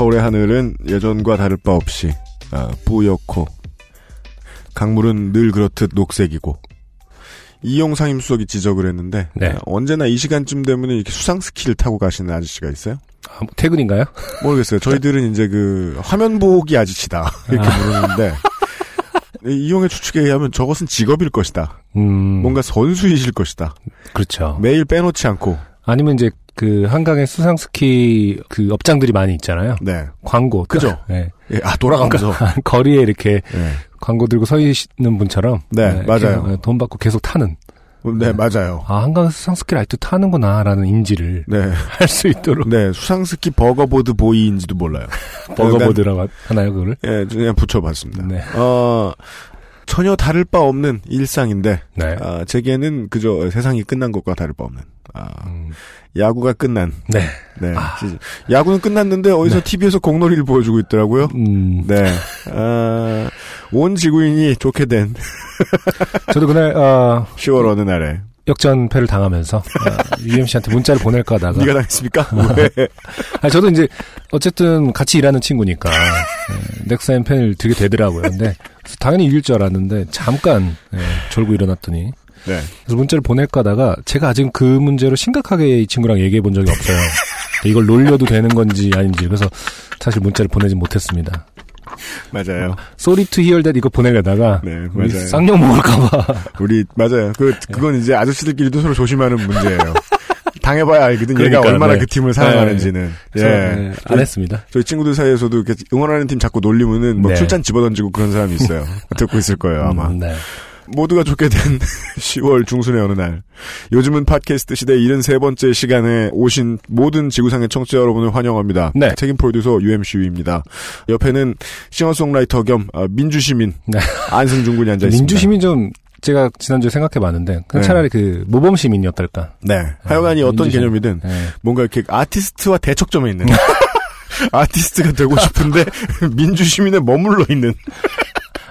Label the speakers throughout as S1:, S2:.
S1: 서울의 하늘은 예전과 다를 바 없이 아, 뿌옇고 강물은 늘 그렇듯 녹색이고 이용 상 임수석이 지적을 했는데
S2: 네.
S1: 아, 언제나 이 시간쯤 되면 이렇게 수상 스키를 타고 가시는 아저씨가 있어요?
S2: 아, 뭐 퇴근인가요?
S1: 모르겠어요. 저희들은 이제 그 화면 보기 아저씨다 이렇게 부르는데 이용의 추측에 의하면 저것은 직업일 것이다.
S2: 음,
S1: 뭔가 선수이실 것이다.
S2: 그렇죠.
S1: 매일 빼놓지 않고
S2: 아니면 이제 그 한강에 수상 스키 그 업장들이 많이 있잖아요.
S1: 네.
S2: 광고.
S1: 그죠?
S2: 네.
S1: 예, 아 돌아가면서
S2: 거리에 이렇게
S1: 네.
S2: 광고 들고 서 있는 분처럼
S1: 네, 맞아요.
S2: 계속 돈 받고 계속 타는.
S1: 네 맞아요.
S2: 아, 한강 수상 스키를 아직도 타는구나라는 인지를
S1: 네.
S2: 할 수 있도록
S1: 네, 수상 스키 burger board boy인지도 몰라요.
S2: burger board라고 하나요, 그거를?
S1: 예, 그냥 붙여봤습니다.
S2: 네.
S1: 어, 전혀 다를 바 없는 일상인데,
S2: 네.
S1: 아, 제게는 그저 세상이 끝난 것과 다를 바 없는, 아,
S2: 음,
S1: 야구가 끝난,
S2: 네.
S1: 네. 시즌. 야구는 끝났는데 어디서 TV에서 공놀이를 보여주고 있더라고요.
S2: 음,
S1: 네. 아, 온 지구인이 좋게 된
S2: 저도 그날, 어,
S1: 10월 어느 날에.
S2: 역전패를 당하면서, 어, UMC한테 문자를 보낼까 하다가.
S1: 네가 당했습니까? 왜?
S2: 아니, 저도 이제, 어쨌든 같이 일하는 친구니까, 네, 넥사인 팬을 들게 되더라고요. 근데, 당연히 이길 줄 알았는데, 잠깐, 네, 졸고 일어났더니,
S1: 네.
S2: 그래서 문자를 보낼까 하다가, 제가 아직 그 문제로 심각하게 이 친구랑 얘기해 본 적이 없어요. 이걸 놀려도 되는 건지 아닌지, 그래서 사실 문자를 보내지 못했습니다.
S1: 맞아요.
S2: Sorry to hear that 이거 보내려다가,
S1: 네, 맞아요.
S2: 쌍욕 먹을까봐.
S1: 우리, 맞아요. 그, 그건 이제 아저씨들끼리도 서로 조심하는 문제예요. 당해봐야 알거든. 얘가
S2: 그러니까,
S1: 얼마나
S2: 네.
S1: 그 팀을 사랑하는지는.
S2: 그래서,
S1: 예.
S2: 네, 안 했습니다.
S1: 저희 친구들 사이에서도 이렇게 응원하는 팀 자꾸 놀리면은 뭐
S2: 네.
S1: 출잔 집어던지고 그런 사람이 있어요. 듣고 있을 거예요, 아마.
S2: 음, 네.
S1: 모두가 좋게 된 10월 중순의 어느 날. 요즘은 팟캐스트 시대 73번째 시간에 오신 모든 지구상의 청취자 여러분을 환영합니다.
S2: 네.
S1: 책임 프로듀서 UMCU입니다. 옆에는 싱어송라이터 겸 아, 민주시민
S2: 네.
S1: 안승준 군이 앉아 있습니다.
S2: 민주시민 좀 제가 지난주에 생각해봤는데
S1: 네.
S2: 차라리 그 모범 시민이 어떨까?
S1: 네. 하여간이 어떤
S2: 민주시민.
S1: 개념이든
S2: 네.
S1: 뭔가 이렇게 아티스트와 대척점에 있는 아티스트가 되고 싶은데 민주시민에 머물러 있는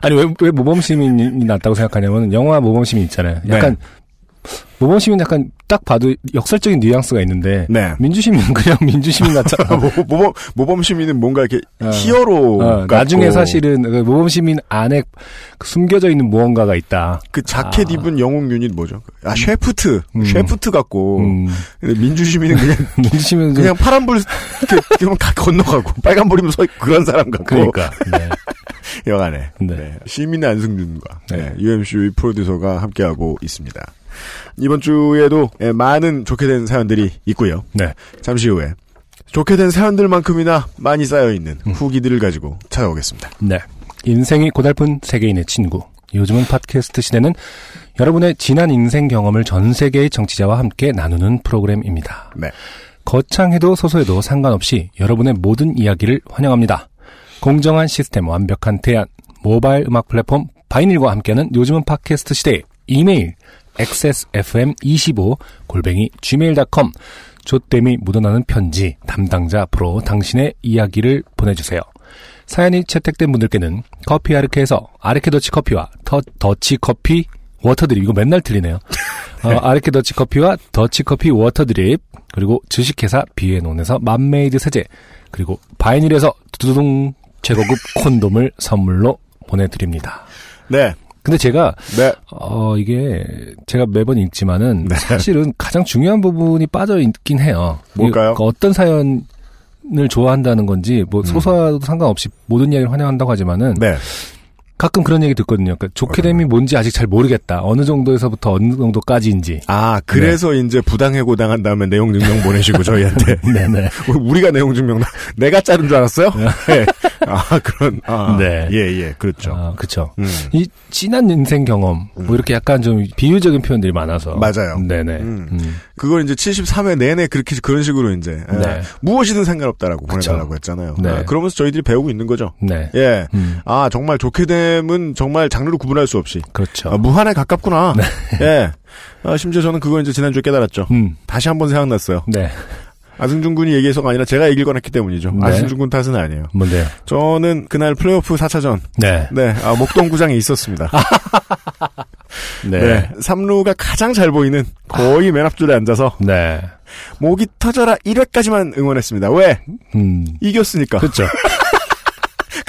S2: 아니 왜, 왜 모범 시민이 낫다고 생각하냐면 영화 모범 시민 있잖아요. 약간 모범 시민 약간 딱 봐도 역설적인 뉘앙스가 있는데
S1: 네.
S2: 민주 시민은 그냥 민주 시민 같잖아.
S1: 모- 모범 모범 시민은 뭔가 이렇게
S2: 어.
S1: 히어로
S2: 어, 나중에 사실은 그 모범 시민 안에 그 숨겨져 있는 무언가가 있다.
S1: 그 자켓
S2: 아.
S1: 입은 영웅 유닛 뭐죠? 아 셰프트
S2: 음.
S1: 셰프트 같고
S2: 음,
S1: 근데 민주 시민은 그냥
S2: 민주 시민은 좀
S1: 그냥 파란불 이렇게 그냥 가- 건너가고 빨간불이면 서 있고 그런 사람 같고
S2: 그러니까. 네.
S1: 여간에
S2: 네.
S1: 네. 시민의 안승준과
S2: 네.
S1: 네. UMC 프로듀서가 함께하고 있습니다. 이번 주에도 예, 많은 좋게 된 사연들이 있고요.
S2: 네.
S1: 잠시 후에 좋게 된 사연들만큼이나 많이 쌓여 있는
S2: 음.
S1: 후기들을 가지고 찾아오겠습니다.
S2: 네. 인생이 고달픈 세계인의 친구. 요즘은 팟캐스트 시대는 여러분의 지난 인생 경험을 전 세계의 정치자와 함께 나누는 프로그램입니다.
S1: 네.
S2: 거창해도 소소해도 상관없이 여러분의 모든 이야기를 환영합니다. 공정한 시스템, 완벽한 대안, 모바일 음악 플랫폼 바이닐과 함께하는 요즘은 팟캐스트 시대 이메일 xsfm25 골뱅이 gmail.com 좆됨이 묻어나는 편지 담당자 앞으로 당신의 이야기를 보내주세요. 사연이 채택된 분들께는 커피 아르케에서 아르케 더치 커피와 더, 더치 커피 water drip 이거 맨날 틀리네요. 어, 아르케 더치 커피와 더치 커피 water drip 그리고 주식회사 비앤온에서 맘메이드 세제 그리고 바이닐에서 두두둥 최고급 콘돔을 선물로 보내드립니다.
S1: 네.
S2: 근데 제가
S1: 네.
S2: 어 이게 제가 매번 읽지만은
S1: 네.
S2: 사실은 가장 중요한 부분이 빠져 있긴 해요.
S1: 뭘까요?
S2: 그 어떤 사연 을 좋아한다는 건지 뭐 소소해도 상관없이 모든 이야기를 환영한다고 하지만은
S1: 네.
S2: 가끔 그런 얘기 듣거든요. 그러니까 좋게 됨이 뭔지 아직 잘 모르겠다. 어느 정도에서부터 어느 정도까지인지.
S1: 아, 그래서 이제 부당해고 당한 다음에 내용 증명 보내시고 저희한테.
S2: 네네.
S1: 우리가 내용 증명, 내가 자른 줄 알았어요? 네. 아, 그런, 아.
S2: 네.
S1: 예, 예, 그렇죠.
S2: 아, 그쵸.
S1: 음.
S2: 이 진한 인생 경험, 뭐 이렇게 약간 좀 비유적인 표현들이 많아서.
S1: 맞아요.
S2: 네네.
S1: 음.
S2: 음.
S1: 그걸 이제 73회 내내 그렇게, 그런 식으로 이제. 아,
S2: 네.
S1: 무엇이든 상관없다라고
S2: 그쵸.
S1: 보내달라고 했잖아요.
S2: 네.
S1: 아, 그러면서 저희들이 배우고 있는 거죠.
S2: 네.
S1: 예.
S2: 음.
S1: 아, 정말 좋게 됨은 정말 장르로 구분할 수 없이.
S2: 그렇죠.
S1: 아, 무한에 가깝구나. 예. 아, 심지어 저는 그걸 이제 지난주에 깨달았죠.
S2: 음.
S1: 다시 한번 생각났어요.
S2: 네.
S1: 아승준 군이 얘기해서가 아니라 제가 얘기를 꺼냈기 때문이죠.
S2: 네.
S1: 아승준 군 탓은 아니에요.
S2: 뭔데요?
S1: 저는 그날 플레이오프 4차전,
S2: 네.
S1: 네, 아, 목동구장에 있었습니다.
S2: 네.
S1: 네. 3루가 가장 잘 보이는 거의 맨 앞줄에 앉아서
S2: 네.
S1: 목이 터져라 1회까지만 응원했습니다. 왜?
S2: 음.
S1: 이겼으니까.
S2: 그렇죠.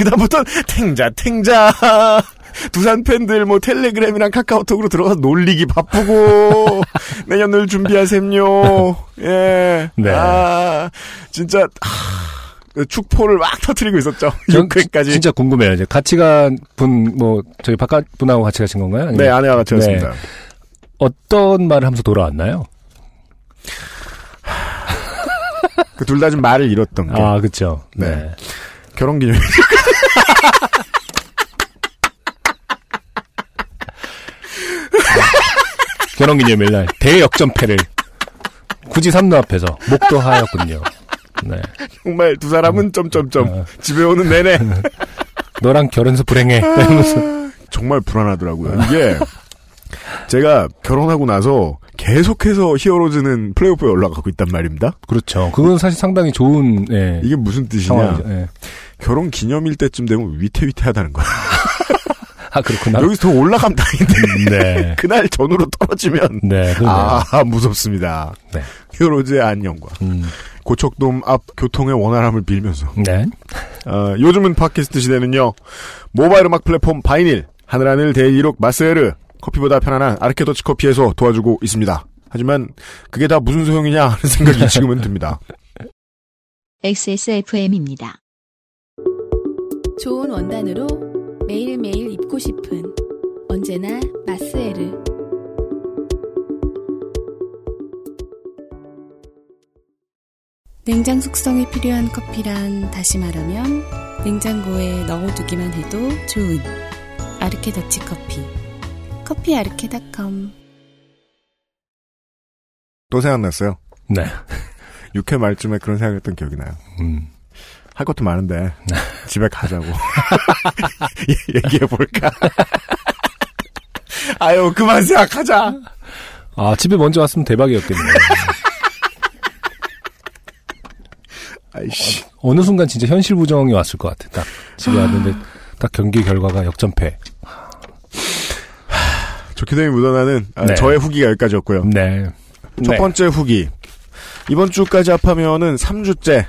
S1: 그다음부터 탱자 탱자 두산 팬들 뭐 텔레그램이랑 카카오톡으로 들어가서 놀리기 바쁘고 내년을 준비하셈요. 예.
S2: 네.
S1: 아 진짜 아, 축포를 막 터트리고 있었죠.
S2: 전
S1: 6회까지.
S2: 진짜 궁금해요. 이제 같이 간 분, 뭐, 저희 바깥 분하고 같이 가신 건가요? 아니면
S1: 네 아내와 같이
S2: 네.
S1: 왔습니다.
S2: 어떤 말을 하면서 돌아왔나요?
S1: 그 둘 다 좀 말을 잃었던 게
S2: 아, 그쵸.
S1: 네.
S2: 네.
S1: 결혼기념일.
S2: 결혼기념일 날 대역전패를 굳이 삼루 앞에서 목도하였군요. 네.
S1: 정말 두 사람은 점점점
S2: 어.
S1: 집에 오는 내내
S2: 너랑 결혼해서 불행해. 이러면서.
S1: 정말 불안하더라고요. 이게 제가 결혼하고 나서 계속해서 히어로즈는 플레이오프에 올라가고 있단 말입니다.
S2: 그렇죠. 그건 사실 상당히 좋은, 예.
S1: 이게 무슨 뜻이냐?
S2: 예.
S1: 결혼 기념일 때쯤 되면 위태위태하다는 거야.
S2: 아, 그렇구나.
S1: 여기서 더 올라가면 다행인데
S2: 네.
S1: 그날 전후로 떨어지면
S2: 네.
S1: 아 무섭습니다.
S2: 네.
S1: 히어로즈의 안녕과
S2: 음,
S1: 고척돔 앞 교통의 원활함을 빌면서
S2: 네.
S1: 어, 요즘은 팟캐스트 시대는요 모바일 음악 플랫폼 바이닐 하늘하늘 데일리록 마스에르 커피보다 편안한 아르케더치 커피에서 도와주고 있습니다. 하지만 그게 다 무슨 소용이냐 하는 생각이 지금은 듭니다.
S3: XSFM입니다.
S4: 좋은 원단으로 매일매일 입고 싶은 언제나 마스에르 냉장 숙성이 필요한 커피란 다시 말하면 냉장고에 넣어두기만 해도 좋은 아르케 더치 커피 커피 아르케닷컴
S1: 또 생각났어요.
S2: 네.
S1: 6회 말쯤에 그런 생각했던 기억이 나요.
S2: 음.
S1: 할 것도 많은데 집에 가자고 얘기해 볼까? 아유 그만 생각하자.
S2: 아, 집에 먼저 왔으면 대박이었겠네요.
S1: 아이씨.
S2: 어 느 순간 진짜 현실 부정이 왔을 것 같아. 딱 집에 왔는데 딱 경기 결과가 역전패.
S1: 좋게 되면 묻어나는 아,
S2: 네.
S1: 저의 후기가 여기까지였고요.
S2: 네.
S1: 첫
S2: 네.
S1: 번째 후기. 이번 주까지 합하면은 3주째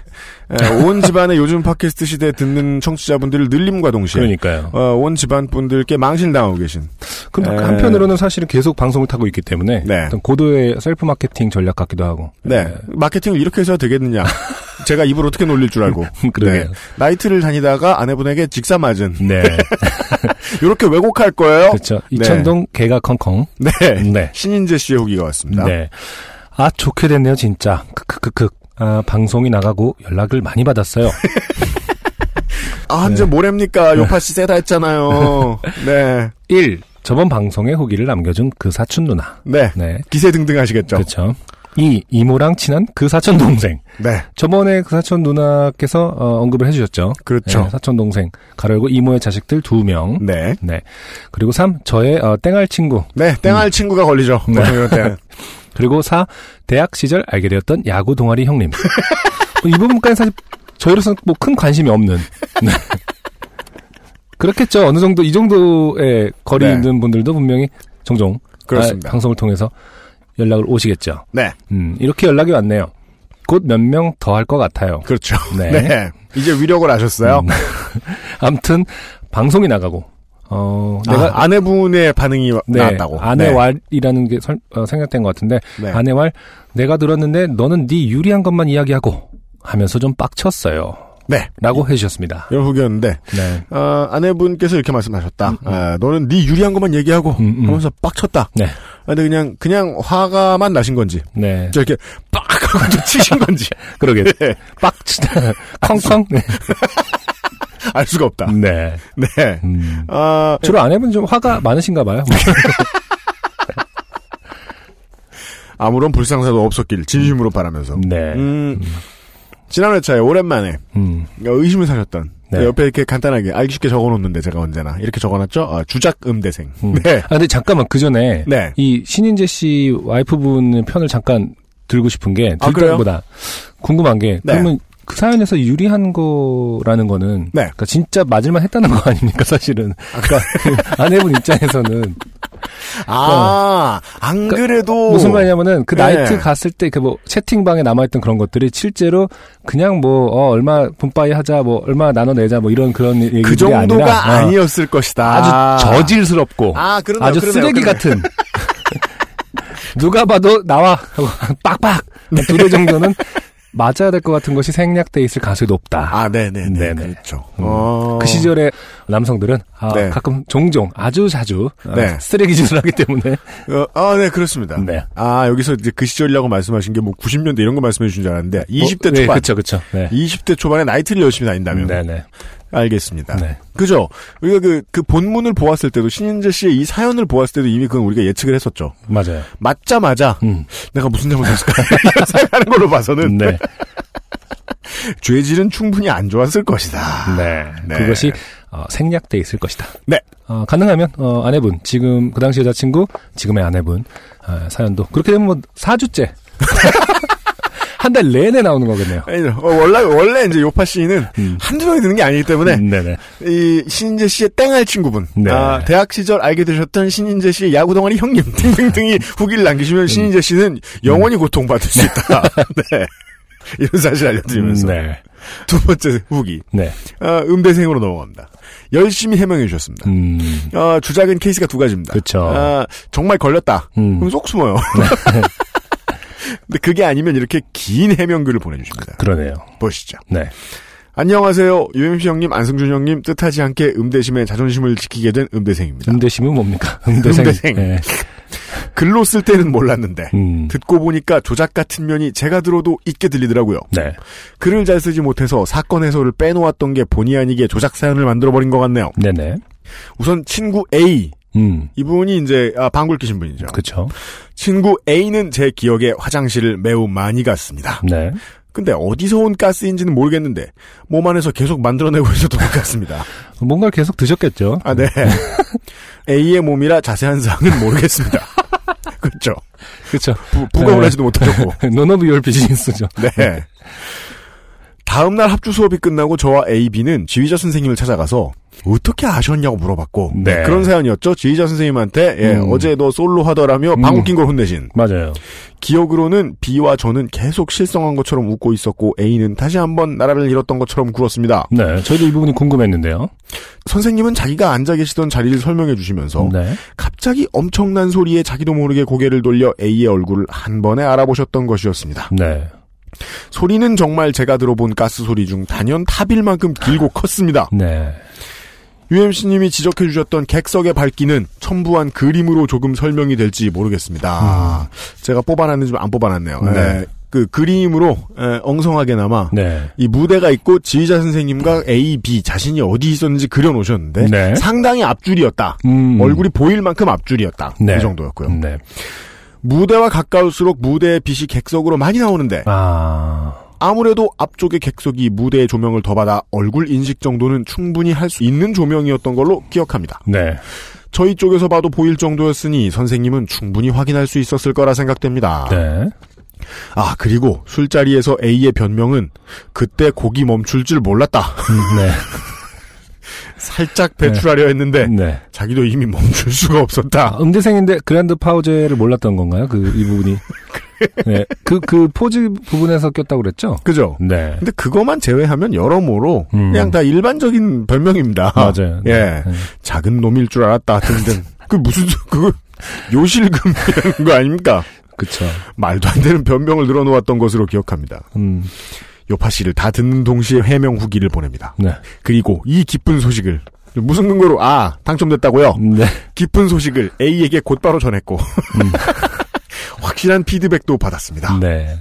S1: 온 집안의 요즘 팟캐스트 시대 듣는 청취자분들을 늘림과 동시에
S2: 그러니까요.
S1: 어, 온 집안 분들께 망신당하고 계신
S2: 근데
S1: 에.
S2: 한편으로는 사실은 계속 방송을 타고 있기 때문에
S1: 네.
S2: 어떤 고도의 셀프 마케팅 전략 같기도 하고.
S1: 네 마케팅을 이렇게 해서 되겠느냐 제가 입을 어떻게 놀릴 줄 알고
S2: 그러게요.
S1: 네. 나이트를 다니다가 아내분에게 직사 맞은
S2: 네.
S1: 이렇게 왜곡할 거예요
S2: 그렇죠. 이천동 개가 컹컹.
S1: 네.
S2: 네.
S1: 신인재 씨의 후기가 왔습니다
S2: 네. 아, 좋게 됐네요, 진짜. 크크크크. 아, 방송이 나가고 연락을 많이 받았어요.
S1: 아 이제 뭐랍니까 요파 씨 세다 했잖아요 네
S2: 1. 저번 방송에 후기를 남겨준 그 사촌 누나.
S1: 네.
S2: 네.
S1: 기세 등등 하시겠죠
S2: 그렇죠. 2. 이모랑 친한 그 사촌 동생.
S1: 네
S2: 저번에 그 사촌 누나께서 어, 언급을 해주셨죠.
S1: 그렇죠
S2: 네, 사촌 동생. 가로열고 이모의 자식들 두 명.
S1: 네.
S2: 네. 그리고 3. 저의 어, 땡알 친구.
S1: 네, 땡할 친구가 걸리죠.
S2: 네.
S1: 때는.
S2: 그리고 4. 대학 시절 알게 되었던 야구 동아리 형님. 뭐이 부분까지 사실 저희로서는 뭐 큰 관심이 없는. 네. 그렇겠죠. 어느 정도 이 정도의 거리
S1: 네.
S2: 있는 분들도 분명히 종종
S1: 그렇습니다.
S2: 아, 방송을 통해서 연락을 오시겠죠.
S1: 네,
S2: 음, 이렇게 연락이 왔네요. 곧 몇 명 더 할 것 같아요.
S1: 그렇죠.
S2: 네.
S1: 네. 이제 위력을 아셨어요.
S2: 음. 아무튼 방송이 나가고 어
S1: 내가
S2: 내가
S1: 아내분의 반응이
S2: 네,
S1: 나왔다고.
S2: 아내왈이라는 게 설- 어, 생략된 것 같은데
S1: 네.
S2: 아내왈 내가 들었는데 너는 네 유리한 것만 이야기하고 하면서 좀 빡쳤어요.
S1: 네.
S2: 라고 해주셨습니다.
S1: 이런 후기였는데
S2: 네.
S1: 어, 아내분께서 이렇게 말씀하셨다. 아, 너는 네 유리한 것만 얘기하고
S2: 음, 음.
S1: 하면서 빡쳤다.
S2: 네.
S1: 근데 그냥 그냥 화가만 나신 건지
S2: 네.
S1: 저 이렇게 빡 하고 좀 치신 건지
S2: 그러게.
S1: 네.
S2: 빡치다. 쾅쾅. 네.
S1: 알 수가 없다.
S2: 네.
S1: 네.
S2: 음.
S1: 아,
S2: 주로 아내분 좀 화가 많으신가 봐요.
S1: 아무런 불상사도 없었길 진심으로 바라면서.
S2: 네.
S1: 음, 지난 회차에 오랜만에
S2: 음.
S1: 의심을 사셨던
S2: 네.
S1: 옆에 이렇게 간단하게 알기 쉽게 적어놓는데 제가 언제나 이렇게 적어놨죠. 아, 주작 음대생.
S2: 음.
S1: 네.
S2: 아, 근데 잠깐만, 그 전에.
S1: 네.
S2: 이 신인재 씨 와이프분 편을 잠깐 들고 싶은 게,
S1: 아, 그래요?
S2: 들보다 궁금한 게,
S1: 네.
S2: 그러면 그 사연에서 유리한 거라는 거는,
S1: 네.
S2: 그러니까 진짜 맞을만 했다는 거 아닙니까, 사실은. 그러니까 아내분 입장에서는.
S1: 아, 안 그래도
S2: 무슨 말이냐면은, 그
S1: 네.
S2: 나이트 갔을 때 그 뭐, 채팅방에 남아있던 그런 것들이 실제로 그냥 뭐, 어, 얼마 분바이 하자, 뭐, 얼마 나눠내자, 뭐, 이런 그런 얘기들이
S1: 그 정도가
S2: 아니라, 어,
S1: 아니었을 것이다.
S2: 아주 저질스럽고,
S1: 아, 그러네요.
S2: 아주
S1: 그러네요.
S2: 쓰레기
S1: 그러네요.
S2: 같은. 누가 봐도 나와 빡빡 두대 정도는 맞아야 될 것 같은 것이 생략돼 있을 가능성이 높다.
S1: 아, 네네. 네,
S2: 네네.
S1: 그렇죠.
S2: 음.
S1: 어...
S2: 그 시절에 남성들은 아,
S1: 네.
S2: 가끔 종종 아주 자주 아,
S1: 네.
S2: 쓰레기 짓을 하기 때문에
S1: 어, 아, 네, 그렇습니다.
S2: 네.
S1: 아, 여기서 이제 그 시절이라고 말씀하신 게 뭐 90년대 이런 거 말씀해 주신 줄 알았는데 20대
S2: 어, 네,
S1: 초반.
S2: 그렇죠, 그렇죠. 네.
S1: 20대 초반에 나이트를 열심히 다닌다면.
S2: 네네.
S1: 알겠습니다.
S2: 네.
S1: 그죠? 우리가 그, 그 본문을 보았을 때도 신인재 씨의 이 사연을 보았을 때도 이미 그건 우리가 예측을 했었죠.
S2: 맞아요.
S1: 맞자마자
S2: 음.
S1: 내가 무슨 잘못했을까 생각하는 걸로 봐서는
S2: 네.
S1: 죄질은 충분히 안 좋았을 것이다.
S2: 네.
S1: 네.
S2: 그것이 어, 생략돼 있을 것이다.
S1: 네.
S2: 어, 가능하면 어, 아내분 지금 그 당시 여자친구 지금의 아내분 어, 사연도 그렇게 되면 뭐 4주째 한 달 내내 나오는 거겠네요.
S1: 아니, 어, 원래, 원래 이제 요파 씨는
S2: 음.
S1: 한두 명이 드는 게 아니기 때문에
S2: 네네.
S1: 이 신인재 씨의 땡할 친구분,
S2: 네.
S1: 아, 대학 시절 알게 되셨던 신인재 씨의 야구 동아리 형님 등등등이 후기를 남기시면 신인재 씨는 영원히 고통받을 수 있다. 네. 이런 사실 알려드리면서
S2: 네.
S1: 두 번째 후기
S2: 네.
S1: 아, 음대생으로 넘어갑니다. 열심히 해명해 주셨습니다.
S2: 음.
S1: 어, 주작은 케이스가 두 가지입니다.
S2: 그쵸.
S1: 아, 정말 걸렸다.
S2: 음.
S1: 그럼 쏙 숨어요. 근데 그게 아니면 이렇게 긴 해명글을 보내주십니다.
S2: 그러네요.
S1: 보시죠.
S2: 네.
S1: 안녕하세요. UMC 형님, 안승준 형님, 뜻하지 않게 음대심의 자존심을 지키게 된 음대생입니다.
S2: 음대심은 뭡니까? 음대생.
S1: 음대생.
S2: 네.
S1: 글로 쓸 때는 몰랐는데
S2: 음.
S1: 듣고 보니까 조작 같은 면이 제가 들어도 있게 들리더라고요.
S2: 네.
S1: 글을 잘 쓰지 못해서 사건 해소를 빼놓았던 게 본의 아니게 조작 사연을 만들어 버린 것 같네요.
S2: 네네.
S1: 우선 친구 A
S2: 음.
S1: 이분이 이제 아, 방글 끼신 분이죠.
S2: 그쵸.
S1: 친구 A는 제 기억에 화장실을 매우 많이 갔습니다.
S2: 네.
S1: 근데 어디서 온 가스인지는 모르겠는데 몸 안에서 계속 만들어내고 있어도 것 같습니다.
S2: 뭔가를 계속 드셨겠죠.
S1: 아, 네. A의 몸이라 자세한 사항은 모르겠습니다. 그렇죠. 부, 부검을
S2: 네.
S1: 하지도 못하셨고.
S2: None of your business죠.
S1: 네. 다음날 합주 수업이 끝나고 저와 A, B는 지휘자 선생님을 찾아가서 어떻게 아셨냐고 물어봤고
S2: 네.
S1: 그런 사연이었죠. 지휘자 선생님한테 예,
S2: 음.
S1: 어제 너 솔로 하더라며
S2: 음.
S1: 방귀 낀걸 혼내신.
S2: 맞아요.
S1: 기억으로는 B와 저는 계속 실성한 것처럼 웃고 있었고 A는 다시 한번 나라를 잃었던 것처럼 굴었습니다.
S2: 네. 저희도 이 부분이 궁금했는데요.
S1: 선생님은 자기가 앉아 계시던 자리를 설명해 주시면서
S2: 네.
S1: 갑자기 엄청난 소리에 자기도 모르게 고개를 돌려 A의 얼굴을 한 번에 알아보셨던 것이었습니다.
S2: 네.
S1: 소리는 정말 제가 들어본 가스 소리 중 단연 탑일 만큼 길고 컸습니다.
S2: 네.
S1: UMC님이 지적해 주셨던 객석의 밝기는 첨부한 그림으로 조금 설명이 될지 모르겠습니다. 제가 뽑아놨는지 안 뽑아놨네요.
S2: 음. 네.
S1: 에, 그 그림으로 에, 엉성하게나마
S2: 네.
S1: 이 무대가 있고 지휘자 선생님과 A, B 자신이 어디 있었는지 그려놓으셨는데
S2: 네.
S1: 상당히 앞줄이었다.
S2: 음.
S1: 얼굴이 보일 만큼 앞줄이었다.
S2: 네.
S1: 그 정도였고요.
S2: 네.
S1: 무대와 가까울수록 무대의 빛이 객석으로 많이 나오는데
S2: 아.
S1: 아무래도 앞쪽의 객석이 무대의 조명을 더 받아 얼굴 인식 정도는 충분히 할 수 있는 조명이었던 걸로 기억합니다.
S2: 네.
S1: 저희 쪽에서 봐도 보일 정도였으니 선생님은 충분히 확인할 수 있었을 거라 생각됩니다.
S2: 네.
S1: 아 그리고 술자리에서 A의 변명은 그때 곡이 멈출 줄 몰랐다.
S2: 음, 네.
S1: 살짝 배출하려 했는데
S2: 네.
S1: 자기도 이미 멈출 수가 없었다.
S2: 아, 음대생인데 그랜드 파우제를 몰랐던 건가요? 그, 이 부분이. 네. 그, 그 포즈 부분에서 꼈다고 그랬죠?
S1: 그죠?
S2: 네.
S1: 근데 그것만 제외하면 여러모로
S2: 음.
S1: 그냥 다 일반적인 별명입니다.
S2: 맞아요.
S1: 예.
S2: 네. 네.
S1: 작은 놈일 줄 알았다 등등. 그 무슨 소- 그거 요실금이라는 거 아닙니까?
S2: 그쵸.
S1: 말도 안 되는 변명을 늘어놓았던 것으로 기억합니다.
S2: 음.
S1: 요파 씨를 다 듣는 동시에 해명 후기를 보냅니다.
S2: 네.
S1: 그리고 이 기쁜 소식을 무슨 근거로 아 당첨됐다고요?
S2: 네.
S1: 기쁜 소식을 A에게 곧바로 전했고
S2: 음.
S1: 확실한 피드백도 받았습니다.
S2: 네.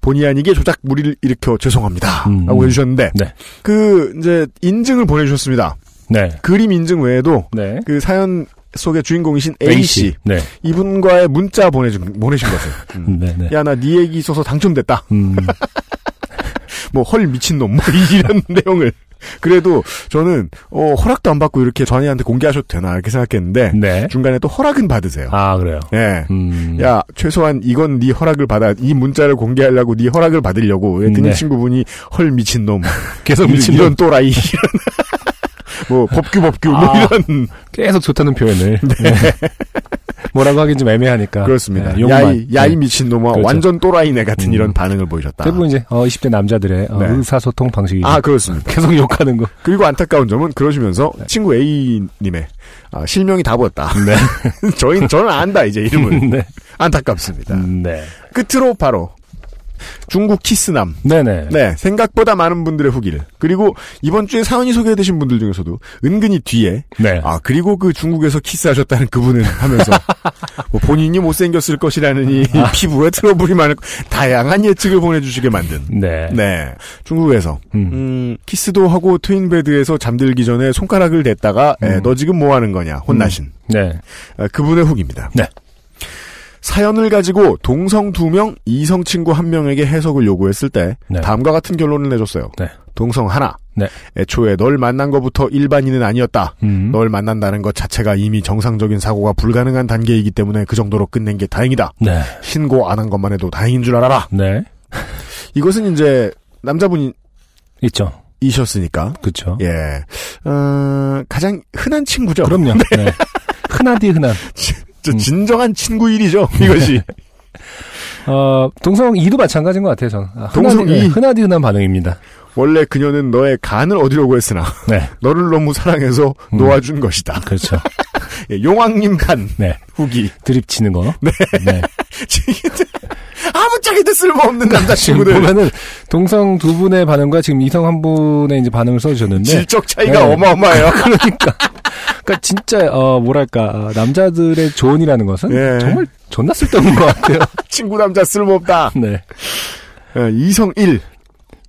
S1: 본의 아니게 조작 무리를 일으켜 죄송합니다.
S2: 음,
S1: 라고
S2: 음.
S1: 해주셨는데
S2: 네.
S1: 그 이제 인증을 보내주셨습니다.
S2: 네.
S1: 그림 인증 외에도
S2: 네.
S1: 그 사연 속의 주인공이신 A 씨
S2: 네.
S1: 이분과의 문자 보내준 보내신 것을 음.
S2: 네, 네.
S1: 야나 네 얘기 있어서 당첨됐다.
S2: 음.
S1: 뭐 헐 미친놈 뭐 이런 내용을 그래도 저는 어, 허락도 안 받고 이렇게 전희한테 공개하셔도 되나 이렇게 생각했는데
S2: 네.
S1: 중간에 또 허락은 받으세요.
S2: 아, 그래요.
S1: 예.
S2: 음.
S1: 야 최소한 이건 네 허락을 받아 이 문자를 공개하려고 네 허락을 받으려고 그랬더니
S2: 네.
S1: 친구분이 헐 미친놈
S2: 계속 미친놈.
S1: 이런 또라이 이런 뭐 법규 법규 뭐
S2: 아.
S1: 이런
S2: 계속 좋다는 표현을. 네. 뭐라고 하긴 좀 애매하니까.
S1: 그렇습니다.
S2: 네.
S1: 야이 야이
S2: 네.
S1: 미친놈아
S2: 그렇죠.
S1: 완전 또라이네 같은
S2: 음.
S1: 이런 반응을 보이셨다.
S2: 대부분 이제 어, 20대 남자들의 어,
S1: 네.
S2: 의사소통 방식이
S1: 아 그렇습니다.
S2: 계속 욕하는 거.
S1: 그리고 안타까운 점은 그러시면서 친구 A님의 아, 실명이 다 보였다.
S2: 네.
S1: 저희 저는 안다 이제 이름을
S2: 네.
S1: 안타깝습니다.
S2: 네.
S1: 끝으로 바로 중국 키스남.
S2: 네네.
S1: 네, 생각보다 많은 분들의 후기를. 그리고 이번 주에 사연이 소개되신 분들 중에서도 은근히 뒤에
S2: 네.
S1: 아 그리고 그 중국에서 키스하셨다는 그분은 하면서 뭐 본인이 못생겼을 것이라느니
S2: 아.
S1: 피부에 트러블이 많을 거- 다양한 예측을 보내주시게 만든.
S2: 네.
S1: 네, 중국에서
S2: 음.
S1: 음, 키스도 하고 트윈베드에서 잠들기 전에 손가락을 댔다가 에,
S2: 음.
S1: 너 지금 뭐 하는 거냐 혼나신
S2: 네.
S1: 아, 그분의 후기입니다.
S2: 네.
S1: 사연을 가지고 동성 두 명, 이성 친구 한 명에게 해석을 요구했을 때
S2: 네.
S1: 다음과 같은 결론을 내줬어요.
S2: 네.
S1: 동성 하나.
S2: 네.
S1: 애초에 널 만난 것부터 일반인은 아니었다.
S2: 음.
S1: 널 만난다는 것 자체가 이미 정상적인 사고가 불가능한 단계이기 때문에 그 정도로 끝낸 게 다행이다.
S2: 네.
S1: 신고 안 한 것만 해도 다행인 줄 알아라.
S2: 네.
S1: 이것은 이제 남자분이
S2: 있죠.
S1: 이셨으니까
S2: 그쵸.
S1: 예, 어, 가장 흔한 친구죠.
S2: 그럼요. 네. 흔하디 흔한.
S1: 저
S2: 음.
S1: 진정한 친구 일이죠. 이것이
S2: 어, 동성 2도 마찬가지인 것 같아요, 저는. 아,
S1: 동성
S2: 흔하디,
S1: 이?
S2: 네, 흔하디 흔한 반응입니다.
S1: 원래 그녀는 너의 간을 얻으려고 했으나
S2: 네.
S1: 너를 너무 사랑해서
S2: 음.
S1: 놓아준 것이다.
S2: 그렇죠.
S1: 예, 용왕님 간
S2: 네.
S1: 후기.
S2: 드립 치는 거. 네.
S1: 아무짝에도 쓸모없는
S2: 지금
S1: 남자친구들.
S2: 보면은 동성 두 분의 반응과 지금 이성 한 분의 이제 반응을 써주셨는데.
S1: 질적 차이가
S2: 네.
S1: 어마어마해요.
S2: 그러니까. 그러니까 진짜 어 뭐랄까 어, 남자들의 조언이라는 것은
S1: 예.
S2: 정말 존나 쓸데없는 것 같아요.
S1: 친구 남자 쓸모없다.
S2: 네.
S1: 어, 이성 1.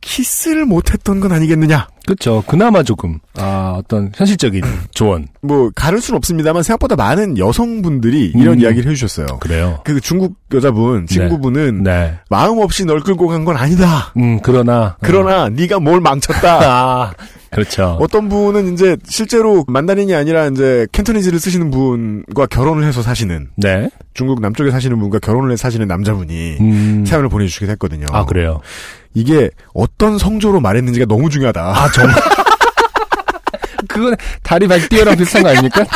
S1: 키스를 못했던 건 아니겠느냐.
S2: 그렇죠. 그나마 조금 아 어떤 현실적인 조언.
S1: 뭐 가를 순 없습니다만 생각보다 많은 여성분들이 이런
S2: 음.
S1: 이야기를 해주셨어요.
S2: 그래요.
S1: 그 중국 여자분 친구분은
S2: 네.
S1: 마음 없이 널 끌고 간 건 아니다.
S2: 음 그러나
S1: 그러나 네가 뭘 망쳤다.
S2: 아 그렇죠.
S1: 어떤 분은 이제 실제로 만다린이 아니라 이제 캔토니즈를 쓰시는 분과 결혼을 해서 사시는
S2: 네.
S1: 중국 남쪽에 사시는 분과 결혼을 해서 사시는 남자분이
S2: 음.
S1: 사연을 보내주시긴 했거든요.
S2: 아 그래요.
S1: 이게 어떤 성조로 말했는지가 너무 중요하다.
S2: 아 정말. 그건 다리 발뛰어랑 비슷한 거 아닙니까?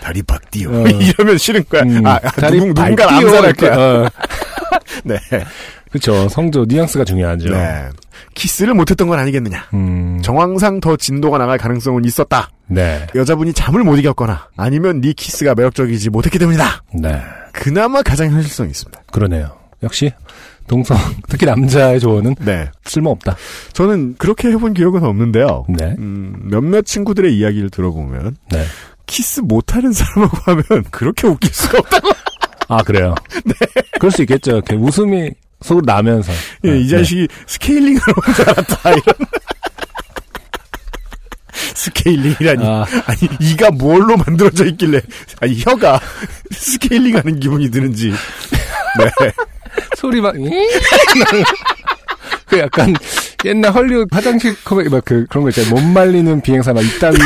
S1: 다리 박디요.
S2: 어.
S1: 이러면 싫은 거야.
S2: 음,
S1: 아,
S2: 다리
S1: 누군, 누군가 암살할 거야.
S2: 어.
S1: 네.
S2: 그렇죠. 성조 뉘앙스가 중요하죠.
S1: 네. 키스를 못했던 건 아니겠느냐.
S2: 음.
S1: 정황상 더 진도가 나갈 가능성은 있었다.
S2: 네.
S1: 여자분이 잠을 못 이겼거나 아니면 네 키스가 매력적이지 못했기 때문이다.
S2: 네.
S1: 그나마 가장 현실성이 있습니다.
S2: 그러네요. 역시 동성 특히 남자의 조언은
S1: 네.
S2: 쓸모없다.
S1: 저는 그렇게 해본 기억은 없는데요.
S2: 네.
S1: 음, 몇몇 친구들의 이야기를 들어보면
S2: 네.
S1: 키스 못하는 사람하고 하면 그렇게 웃길 수가 없다.
S2: 아 그래요. 네. 그럴 수 있겠죠. 이렇게 웃음이 속으로 나면서.
S1: 예,
S2: 네.
S1: 이 자식이 스케일링을 하는 줄 알았다. 이런. 스케일링이라니.
S2: 아.
S1: 아니 이가 뭘로 만들어져 있길래 아니 혀가 스케일링 하는 기분이 드는지. 네.
S2: 소리 막. 그 약간 옛날 헐리우드 화장실 코믹 막 그 그런 거 있잖아요. 못 말리는 비행사 막 이따위에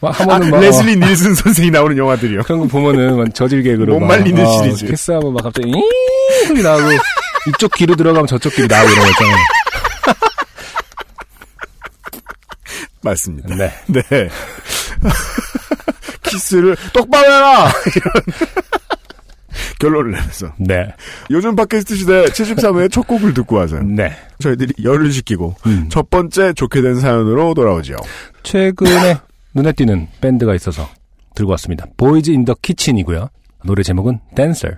S2: 막
S1: 아,
S2: 하면은 막
S1: 레슬리 닐슨 선생이 나오는 영화들이요.
S2: 그런 거 보면은 막 저질 개그로
S1: 못
S2: 막,
S1: 말리는
S2: 어,
S1: 시리즈.
S2: 키스하면 막 갑자기 이 소리 나고 이쪽 귀로 들어가면 저쪽 귀로 나오고 이런 거 있잖아요.
S1: 맞습니다.
S2: 네.
S1: 네. 키스를 똑바로 해라! 이런 결론을 내면서.
S2: 네.
S1: 요즘 팟캐스트 시대 73회 첫 곡을 듣고 와서
S2: 네.
S1: 저희들이 열을 식히고
S2: 음.
S1: 첫 번째 좋게 된 사연으로 돌아오죠.
S2: 최근에 눈에 띄는 밴드가 있어서 들고 왔습니다. 보이즈 인 더 키친이고요. 노래 제목은 댄서.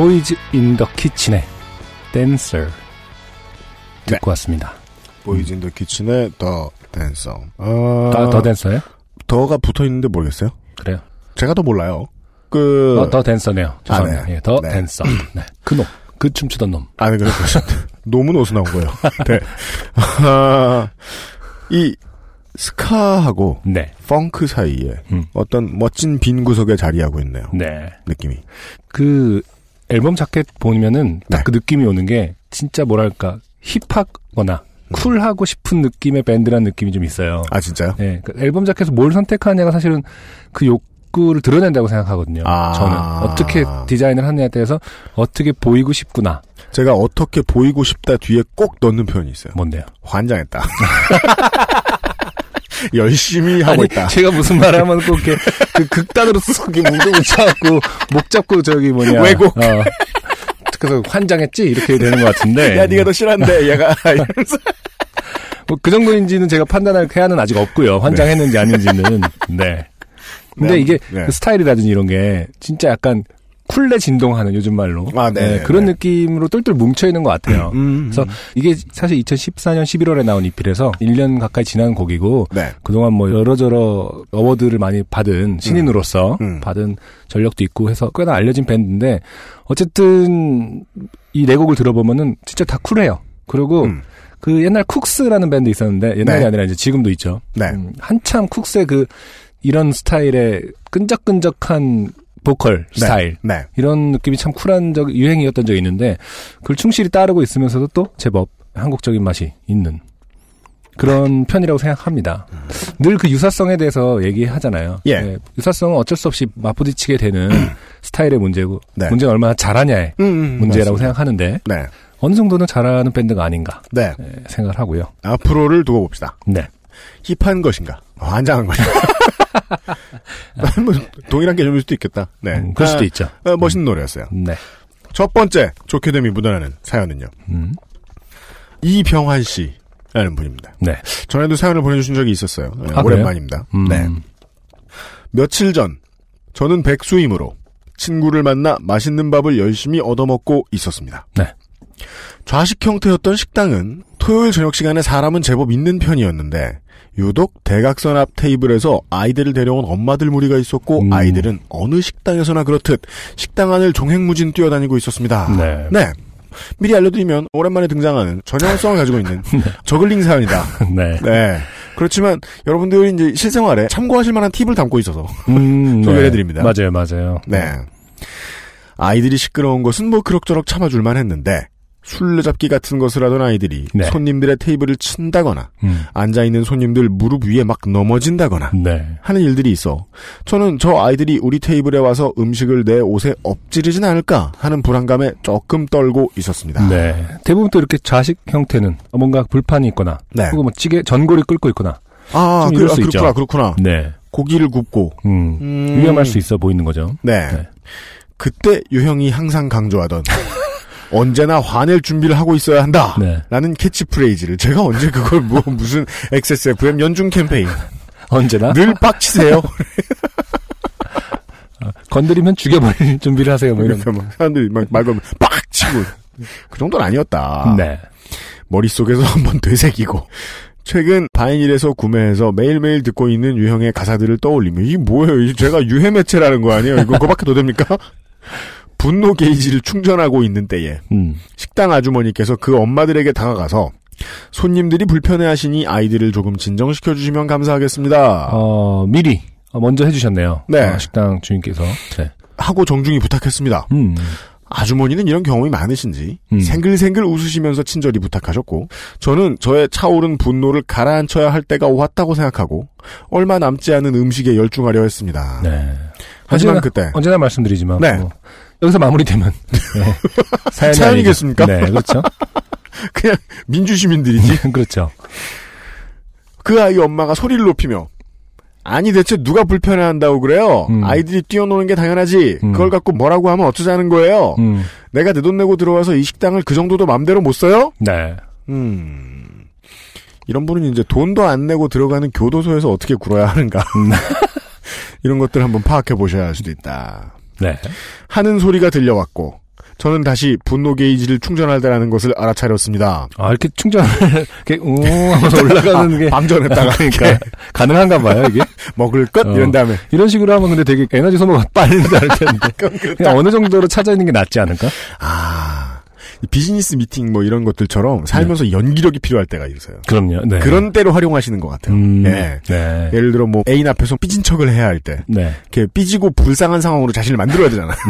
S5: Boys in the
S2: Kitchen의 Dancer 듣고 왔습니다.
S1: Boys in the Kitchen의 The Dancer. 어,
S2: The, The Dancer예요?
S1: The가 붙어 있는데 모르겠어요.
S2: 그래요.
S1: 제가 더 몰라요. 그,
S2: The, The Dancer네요. 죄송합니다.
S1: 아, 네.
S2: 예, The
S1: 네.
S2: Dancer. 네. 그 놈. 그 춤추던 놈.
S1: 아니, 그래, 놈은 어디서 나온 거예요? 네. 아, 이, 스카하고,
S2: 네.
S1: 펑크 사이에,
S2: 음.
S1: 어떤 멋진 빈 구석에 자리하고 있네요.
S2: 네.
S1: 느낌이.
S2: 그 앨범 자켓 보면은 딱
S1: 네.
S2: 그 느낌이 오는 게 진짜 뭐랄까 힙하거나
S1: 음.
S2: 쿨하고 싶은 느낌의 밴드라는 느낌이 좀 있어요.
S1: 아, 진짜요?
S2: 네, 그 앨범 자켓에서 뭘 선택하냐가 사실은 그 욕구를 드러낸다고 생각하거든요.
S1: 아.
S2: 저는 어떻게 디자인을 하느냐에 대해서 어떻게 보이고 싶구나.
S1: 제가 어떻게 보이고 싶다 뒤에 꼭 넣는 표현이 있어요.
S2: 뭔데요?
S1: 환장했다. 열심히 하고
S2: 아니,
S1: 있다.
S2: 제가 무슨 말을 하면 꼭 이렇게 그 극단으로 쓱 이렇게 목을 붙여갖고 목 잡고 저기 뭐냐.
S1: 왜곡.
S2: 어. 그래서 환장했지 이렇게 되는 것 같은데.
S1: 야, 네가 더 싫어한데, 얘가. 이러면서.
S2: 뭐 그 정도인지는 제가 판단할 해안은 아직 없고요. 환장했는지 아닌지는. 네. 근데
S1: 네,
S2: 이게
S1: 네.
S2: 그 스타일이라든지 이런 게 진짜 약간 쿨레 진동하는 요즘 말로
S1: 아, 네, 네,
S2: 그런
S1: 네.
S2: 느낌으로 똘똘 뭉쳐 있는 것 같아요.
S1: 음,
S2: 그래서 이게 사실 2014년 11월에 나온 EP라서 1년 가까이 지난 곡이고
S1: 네.
S2: 그동안 뭐 여러저러 어워드를 많이 받은 신인으로서
S1: 음.
S2: 받은 전력도 있고 해서 꽤나 알려진 밴드인데 어쨌든 이 네 곡을 들어보면은 진짜 다 쿨해요. 그리고
S1: 음.
S2: 그 옛날 쿡스라는 밴드 있었는데 옛날이
S1: 네.
S2: 아니라 이제 지금도 있죠.
S1: 네.
S2: 음, 한참 쿡스의 그 이런 스타일의 끈적끈적한 보컬 스타일
S1: 네.
S2: 이런 느낌이 참 쿨한 적 유행이었던 적이 있는데 그걸 충실히 따르고 있으면서도 또 제법 한국적인 맛이 있는 그런 편이라고 생각합니다. 늘 그 유사성에 대해서 얘기하잖아요.
S1: 예.
S2: 네, 유사성은 어쩔 수 없이 맞부딪히게 되는 스타일의 문제고
S1: 네.
S2: 문제가 얼마나 잘하냐의
S1: 음, 음,
S2: 문제라고
S1: 맞습니다.
S2: 생각하는데
S1: 네.
S2: 어느 정도는 잘하는 밴드가 아닌가
S1: 네.
S2: 네, 생각을 하고요.
S1: 앞으로를 두고 봅시다.
S2: 네.
S1: 힙한 것인가? 환장한 것인가? 뭐, 동일한 개념일 수도 있겠다. 네.
S2: 음, 그럴 수도
S1: 아,
S2: 있죠.
S1: 어, 멋있는 노래였어요.
S2: 네.
S1: 첫 번째, 좋게 됨이 묻어나는 사연은요.
S2: 음.
S1: 이병환 씨라는 분입니다.
S2: 네.
S1: 전에도 사연을 보내주신 적이 있었어요. 네,
S2: 아?
S1: 오랜만입니다.
S2: 음.
S1: 네. 며칠 전, 저는 백수이므로 친구를 만나 맛있는 밥을 열심히 얻어먹고 있었습니다.
S2: 네.
S1: 좌식 형태였던 식당은 토요일 저녁 시간에 사람은 제법 있는 편이었는데 유독 대각선 앞 테이블에서 아이들을 데려온 엄마들 무리가 있었고
S2: 음.
S1: 아이들은 어느 식당에서나 그렇듯 식당 안을 종횡무진 뛰어다니고 있었습니다.
S2: 네.
S1: 미리 알려드리면 오랜만에 등장하는 전형성을 가지고 있는 저글링 사연이다.
S2: 네.
S1: 네. 그렇지만 여러분들이 이제 실생활에 참고하실 만한 팁을 담고 있어서
S2: 음,
S1: 소개를 해드립니다.
S2: 맞아요, 맞아요.
S1: 네. 아이들이 시끄러운 것은 뭐 그럭저럭 참아줄만 했는데 술래잡기 같은 것을 하던 아이들이
S2: 네.
S1: 손님들의 테이블을 친다거나
S2: 음.
S1: 앉아 있는 손님들 무릎 위에 막 넘어진다거나
S2: 네.
S1: 하는 일들이 있어 저는 저 아이들이 우리 테이블에 와서 음식을 내 옷에 엎지르진 않을까 하는 불안감에 조금 떨고 있었습니다.
S2: 네. 대부분 또 이렇게 좌식 형태는 뭔가 불판이 있거나,
S1: 네.
S2: 혹은 뭐 찌개, 전골이 끓고 있거나,
S1: 아,
S2: 좀
S1: 그, 아,
S2: 있죠.
S1: 그렇구나.
S2: 네.
S1: 고기를 굽고
S2: 음.
S1: 음.
S2: 위험할 수 있어 보이는 거죠.
S1: 네.
S2: 네.
S1: 그때 유형이 항상 강조하던 언제나 화낼 준비를 하고 있어야 한다.
S2: 네.
S1: 라는 캐치프레이즈를 제가 언제 그걸 뭐 무슨 XSFM 연중 캠페인
S2: 언제나
S1: 늘 빡치세요.
S2: 건드리면 죽여버릴 준비를 하세요. 뭐 이런.
S1: 막 사람들이 막 말 걸면 빡 치고 그 정도는 아니었다.
S2: 네.
S1: 머릿속에서 한번 되새기고 최근 바인일에서 구매해서 매일매일 듣고 있는 유형의 가사들을 떠올리며 이게 뭐예요? 제가 유해 매체라는 거 아니에요? 이거 그거밖에 더 됩니까? 분노 게이지를 충전하고 있는 때에
S2: 음.
S1: 식당 아주머니께서 그 엄마들에게 다가가서 손님들이 불편해하시니 아이들을 조금 진정시켜 주시면 감사하겠습니다.
S2: 어, 미리 어, 먼저 해주셨네요.
S1: 네.
S2: 어, 식당 주인께서. 네.
S1: 하고 정중히 부탁했습니다.
S2: 음.
S1: 아주머니는 이런 경험이 많으신지
S2: 음.
S1: 생글생글 웃으시면서 친절히 부탁하셨고 저는 저의 차오른 분노를 가라앉혀야 할 때가 왔다고 생각하고 얼마 남지 않은 음식에 열중하려 했습니다.
S2: 네.
S1: 하지만
S2: 언제나,
S1: 그때
S2: 언제나 말씀드리지만.
S1: 네.
S2: 뭐, 여기서 마무리되면. 네. 사연이
S1: 사연이겠습니까?
S2: 네, 그렇죠.
S1: 그냥 민주 시민들이지
S2: 그렇죠.
S1: 그 아이 엄마가 소리를 높이며 아니 대체 누가 불편해한다고 그래요?
S2: 음.
S1: 아이들이 뛰어노는 게 당연하지.
S2: 음.
S1: 그걸 갖고 뭐라고 하면 어쩌자는 거예요?
S2: 음.
S1: 내가 내 돈 내고 들어와서 이 식당을 그 정도도 맘대로 못 써요?
S2: 네.
S1: 음. 이런 분은 이제 돈도 안 내고 들어가는 교도소에서 어떻게 굴어야 하는가.
S2: 음.
S1: 이런 것들 한번 파악해 보셔야 할 수도 있다.
S2: 네.
S1: 하는 소리가 들려왔고, 저는 다시 분노 게이지를 충전할 때라는 것을 알아차렸습니다.
S2: 아, 이렇게 충전을, 이렇게, 우 하면서 올라가는 게.
S1: 방전했다가
S2: 그러니까,
S1: 이렇게
S2: 가능한가 봐요, 이게.
S1: 먹을 것
S2: 어.
S1: 이런 다음에
S2: 이런 식으로 하면 근데 되게 에너지 소모가 빠르지 않을 텐데. 그냥 어느 정도로 찾아 있는 게 낫지 않을까?
S1: 아이 비즈니스 미팅 뭐 이런 것들처럼 살면서 연기력이 필요할 때가 있어요.
S2: 그럼요. 네.
S1: 그런 때로 활용하시는 것 같아요.
S2: 음,
S1: 예.
S2: 네.
S1: 예를 들어 뭐 애인 앞에서 삐진 척을 해야 할 때,
S2: 네.
S1: 이렇게 삐지고 불쌍한 상황으로 자신을 만들어야 되잖아.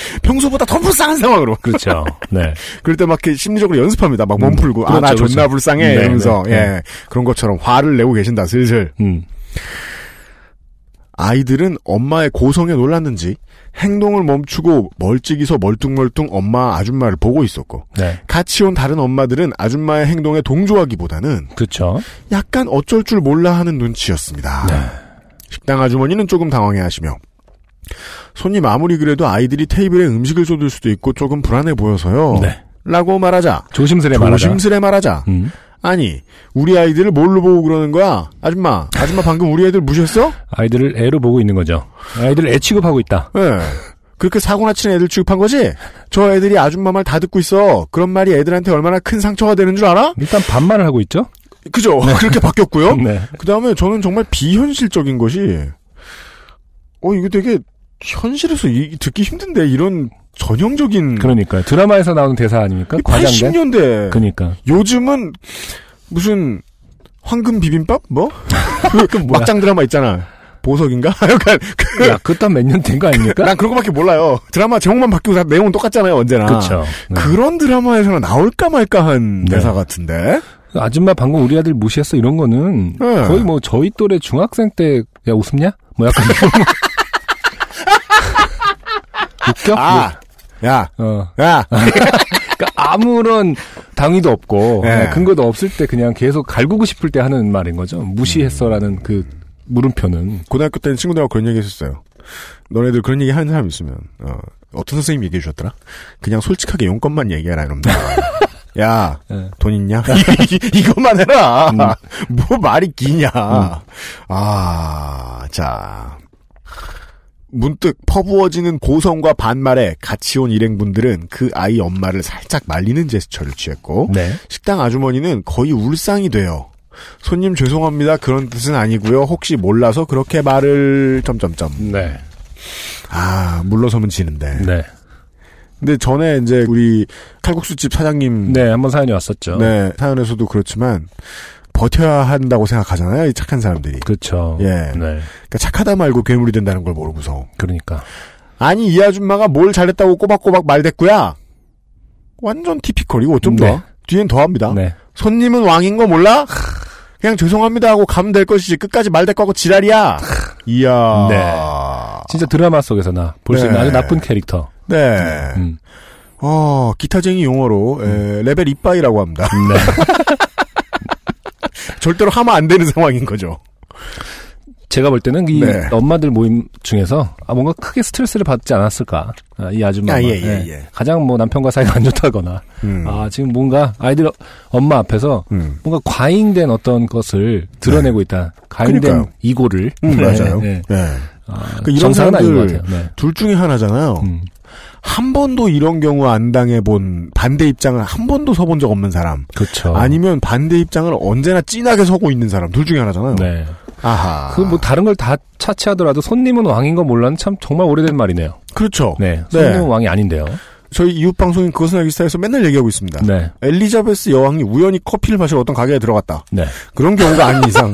S1: 평소보다 더 불쌍한 상황으로.
S2: 그렇죠. 네.
S1: 그럴 때 막 심리적으로 연습합니다. 막몸
S2: 음,
S1: 풀고 아나
S2: 그렇죠,
S1: 존나
S2: 그렇죠.
S1: 불쌍해
S2: 네,
S1: 이러면서
S2: 네,
S1: 예 그런 것처럼 화를 내고 계신다 슬슬.
S2: 음.
S1: 아이들은 엄마의 고성에 놀랐는지 행동을 멈추고 멀찍이서 멀뚱멀뚱 엄마 아줌마를 보고 있었고
S2: 네.
S1: 같이 온 다른 엄마들은 아줌마의 행동에 동조하기보다는
S2: 그렇죠.
S1: 약간 어쩔 줄 몰라 하는 눈치였습니다.
S2: 네.
S1: 식당 아주머니는 조금 당황해하시며 손님 아무리 그래도 아이들이 테이블에 음식을 쏟을 수도 있고 조금 불안해 보여서요.
S2: 네.
S1: 라고 말하자.
S2: 조심스레 말하자.
S1: 조심스레 말하자.
S2: 음.
S1: 아니 우리 아이들을 뭘로 보고 그러는 거야? 아줌마, 아줌마 방금 우리 애들 무시했어?
S2: 아이들을 애로 보고 있는 거죠. 아이들을 애 취급하고 있다.
S1: 예. 그렇게 사고나 치는 애들 취급한 거지? 저 애들이 아줌마 말 다 듣고 있어. 그런 말이 애들한테 얼마나 큰 상처가 되는 줄 알아?
S2: 일단 반말을 하고 있죠.
S1: 그죠? 그렇게 바뀌었고요.
S2: 네.
S1: 그 다음에 저는 정말 비현실적인 것이, 어, 이거 되게 현실에서 이- 듣기 힘든데, 이런 전형적인.
S2: 그러니까 드라마에서 나오는 대사 아닙니까? 과장된.
S1: 80년대.
S2: 그러니까.
S1: 요즘은 무슨 황금 비빔밥? 뭐? 그? 막장 드라마 있잖아. 보석인가? 약간 그,
S2: 야, 그것도 몇년 된 거 아닙니까?
S1: 난 그런 거밖에 몰라요. 드라마 제목만 바뀌고 다 내용은 똑같잖아요, 언제나.
S2: 그쵸. 네.
S1: 그런 드라마에서는 나올까 말까한
S2: 네.
S1: 대사 같은데.
S2: 아줌마 방금 우리 아들 무시했어 이런 거는
S1: 네.
S2: 거의 뭐 저희 또래 중학생 때 야 웃음냐? 뭐 약간. 웃겨?
S1: 아, 야,
S2: 어.
S1: 야.
S2: 그러니까 아무런 당위도 없고
S1: 네.
S2: 네, 근거도 없을 때 그냥 계속 갈구고 싶을 때 하는 말인 거죠. 무시했어라는 그 물음표는
S1: 고등학교 때는 친구들하고 그런 얘기 했었어요. 너네들 그런 얘기 하는 사람 있으면, 어, 어떤 선생님 얘기해 주셨더라? 그냥 솔직하게 용건만 얘기해라, 이놈들. 야,
S2: 네.
S1: 돈 있냐? 이것만 해라! 뭐 말이 기냐? 아, 자. 문득 퍼부어지는 고성과 반말에 같이 온 일행분들은 그 아이 엄마를 살짝 말리는 제스처를 취했고,
S2: 네.
S1: 식당 아주머니는 거의 울상이 돼요. 손님 죄송합니다. 그런 뜻은 아니고요. 혹시 몰라서 그렇게 말을 점점점.
S2: 네.
S1: 아 물러서면 지는데.
S2: 네.
S1: 근데 전에 이제 우리 칼국수집 사장님
S2: 네, 한번 사연이 왔었죠.
S1: 네, 사연에서도 그렇지만 버텨야 한다고 생각하잖아요. 이 착한 사람들이.
S2: 그렇죠.
S1: 예.
S2: 네.
S1: 그러니까 착하다 말고 괴물이 된다는 걸 모르고서.
S2: 그러니까.
S1: 아니 이 아줌마가 뭘 잘했다고 꼬박꼬박 말댔구야. 완전 티피컬 이거 좀 더.
S2: 네.
S1: 뒤엔 더 합니다.
S2: 네.
S1: 손님은 왕인 거 몰라? 그냥 죄송합니다 하고 가면 될 것이지 끝까지 말대꾸 하고 지랄이야. 이야.
S2: 네. 진짜 드라마 속에서나 볼 수 있는
S1: 네.
S2: 아주 나쁜 캐릭터.
S1: 네.
S2: 음.
S1: 어, 기타쟁이 용어로 에, 레벨 이빠이라고 합니다.
S2: 네.
S1: 절대로 하면 안 되는 상황인 거죠.
S2: 제가 볼 때는 이
S1: 네.
S2: 엄마들 모임 중에서 아, 뭔가 크게 스트레스를 받지 않았을까. 아, 이 아줌마가
S1: 아, 예, 예,
S2: 네.
S1: 예.
S2: 가장 뭐 남편과 사이가 안 좋다거나
S1: 음.
S2: 아 지금 뭔가 아이들 엄마 앞에서
S1: 음.
S2: 뭔가 과잉된 어떤 것을 드러내고 있다. 과잉된
S1: 그러니까요.
S2: 에고를
S1: 음,
S2: 네,
S1: 맞아요.
S2: 네.
S1: 네.
S2: 아,
S1: 그 이런 사람들-.
S2: 네.
S1: 둘 중에 하나잖아요.
S2: 음.
S1: 한 번도 이런 경우 안 당해본 반대 입장을 한 번도 서본 적 없는 사람.
S2: 그렇죠.
S1: 아니면 반대 입장을 언제나 진하게 서고 있는 사람. 둘 중에 하나잖아요.
S2: 네.
S1: 아하.
S2: 그 뭐 다른 걸 다 차치하더라도 손님은 왕인 거 몰라는 참 정말 오래된 말이네요.
S1: 그렇죠.
S2: 네. 손님은 왕이 아닌데요.
S1: 저희 이웃 방송인 그것은 알기 스타에서 맨날 얘기하고 있습니다.
S2: 네.
S1: 엘리자베스 여왕이 우연히 커피를 마시러 어떤 가게에 들어갔다.
S2: 네.
S1: 그런 경우가 아닌 이상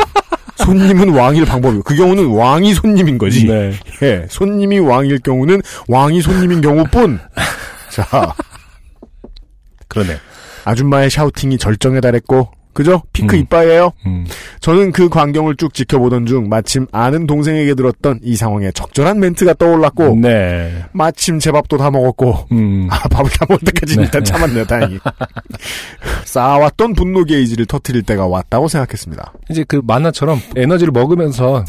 S1: 손님은 왕일 방법이고 그 경우는 왕이 손님인 거지.
S2: 네.
S1: 예, 손님이 왕일 경우는 왕이 손님인 경우뿐. 자,
S2: 그러네.
S1: 아줌마의 샤우팅이 절정에 달했고 그죠? 피크
S2: 음.
S1: 이빠예요.
S2: 음.
S1: 저는 그 광경을 쭉 지켜보던 중 마침 아는 동생에게 들었던 이 상황에 적절한 멘트가 떠올랐고
S2: 네.
S1: 마침 제 밥도 다 먹었고
S2: 음.
S1: 아, 밥을 다 먹을 때까지
S2: 네.
S1: 일단 참았네요, 다행히. 쌓아왔던 분노 게이지를 터트릴 때가 왔다고 생각했습니다.
S2: 이제 그 만화처럼 에너지를 먹으면서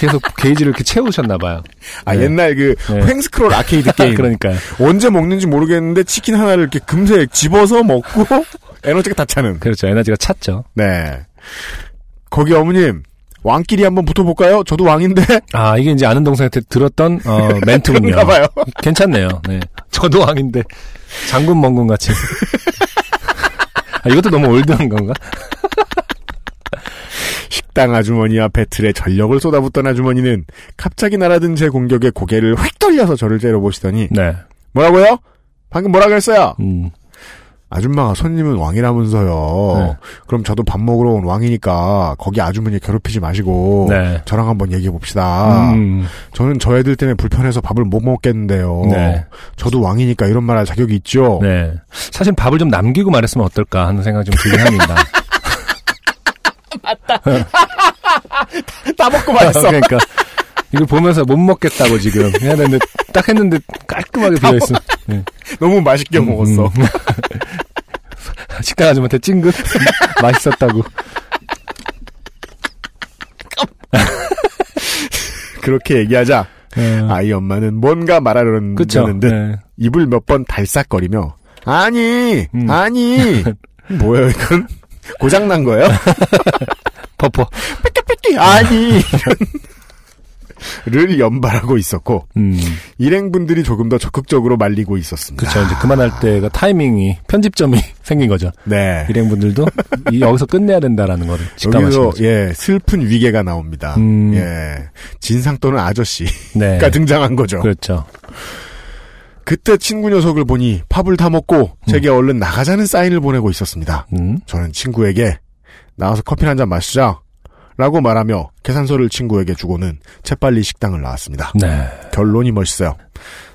S2: 계속 게이지를 이렇게 채우셨나 봐요.
S1: 아,
S2: 네.
S1: 옛날 그
S2: 네.
S1: 횡스크롤 아케이드 게임.
S2: 그러니까요.
S1: 언제 먹는지 모르겠는데 치킨 하나를 이렇게 금세 집어서 먹고 에너지가 다 차는.
S2: 그렇죠. 에너지가 찼죠.
S1: 네. 거기 어머님, 왕끼리 한번 붙어볼까요? 저도 왕인데.
S2: 아, 이게 이제 아는 동생한테 들었던 어, 멘트군요.
S1: 봐요.
S2: 괜찮네요. 네. 저도 왕인데 장군 멍군 같이. 아, 이것도 너무 올드한 건가?
S1: 식당 아주머니 앞에 틀에 전력을 쏟아붓던 아주머니는 갑자기 날아든 제 공격에 고개를 휙 돌려서 저를 째려보시더니
S2: 네.
S1: 뭐라고요? 방금 뭐라 그랬어요?
S2: 음.
S1: 아줌마가 손님은 왕이라면서요.
S2: 네.
S1: 그럼 저도 밥 먹으러 온 왕이니까 거기 아주머니 괴롭히지 마시고
S2: 네.
S1: 저랑 한번 얘기해 봅시다.
S2: 음.
S1: 저는 저 애들 때문에 불편해서 밥을 못 먹겠는데요.
S2: 네.
S1: 저도 왕이니까 이런 말 할 자격이 있죠.
S2: 네. 사실 밥을 좀 남기고 말했으면 어떨까 하는 생각이 좀 들긴 합니다.
S1: 다 먹고 말했어.
S2: 그러니까 이걸 보면서 못 먹겠다고 지금 해야 되는데 딱 했는데 깔끔하게 되어 있어. 네.
S1: 너무 맛있게 먹었어.
S2: 음. 식당 아줌마한테 찡긋 맛있었다고.
S1: 그렇게 얘기하자
S2: 네.
S1: 아이 엄마는 뭔가 말하려는. 듯
S2: 네.
S1: 입을 몇 번 달싹거리며 아니
S2: 음.
S1: 아니 뭐예요 이건 고장난 거예요?
S2: 퍼퍼.
S1: 빽빽빽 아니 를 연발하고 있었고
S2: 음.
S1: 일행분들이 조금 더 적극적으로 말리고 있었습니다.
S2: 그쵸. 이제 그만할 때가 타이밍이, 편집점이 생긴 거죠.
S1: 네.
S2: 일행분들도 이- 여기서 끝내야 된다라는 거를 거죠.
S1: 예 슬픈 위계가 나옵니다.
S2: 음.
S1: 예 진상 또는 아저씨가
S2: 네.
S1: 등장한 거죠.
S2: 그렇죠.
S1: 그때 친구 녀석을 보니 팝을 다 먹고 제게 얼른 나가자는 사인을 보내고 있었습니다.
S2: 음.
S1: 저는 친구에게 나와서 커피 한 잔 마시자 라고 말하며 계산서를 친구에게 주고는 재빨리 식당을 나왔습니다.
S2: 네.
S1: 결론이 멋있어요.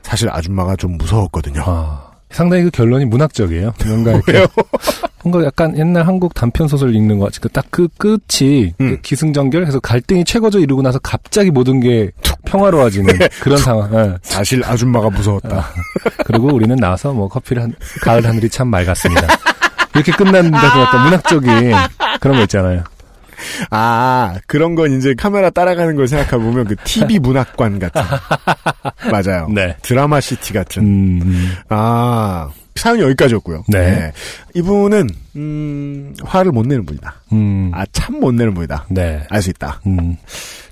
S1: 사실 아줌마가 좀 무서웠거든요.
S2: 아, 상당히 그 결론이 문학적이에요. 뭔가 이렇게? 뭔가 약간 옛날 한국 단편 소설 읽는 것 같이 딱그 끝이
S1: 음.
S2: 그 기승전결해서 갈등이 최고조 이루고 나서 갑자기 모든 게 평화로워지는
S1: 네.
S2: 그런 상황. 예.
S1: 사실 아줌마가 무서웠다.
S2: 그리고 우리는 나와서 뭐 커피를 한 가을 하늘이 참 맑았습니다. 이렇게 끝난다고 약간 문학적인 그런 거 있잖아요.
S1: 아, 그런 건 이제 카메라 따라가는 걸 생각해보면 그 TV 문학관 같은. 맞아요.
S2: 네.
S1: 드라마 시티 같은.
S2: 음, 음.
S1: 아, 사연이 여기까지였고요.
S2: 네.
S1: 이분은, 음, 화를 못 내는 분이다.
S2: 음.
S1: 아, 참 못 내는 분이다.
S2: 네.
S1: 알 수 있다.
S2: 음.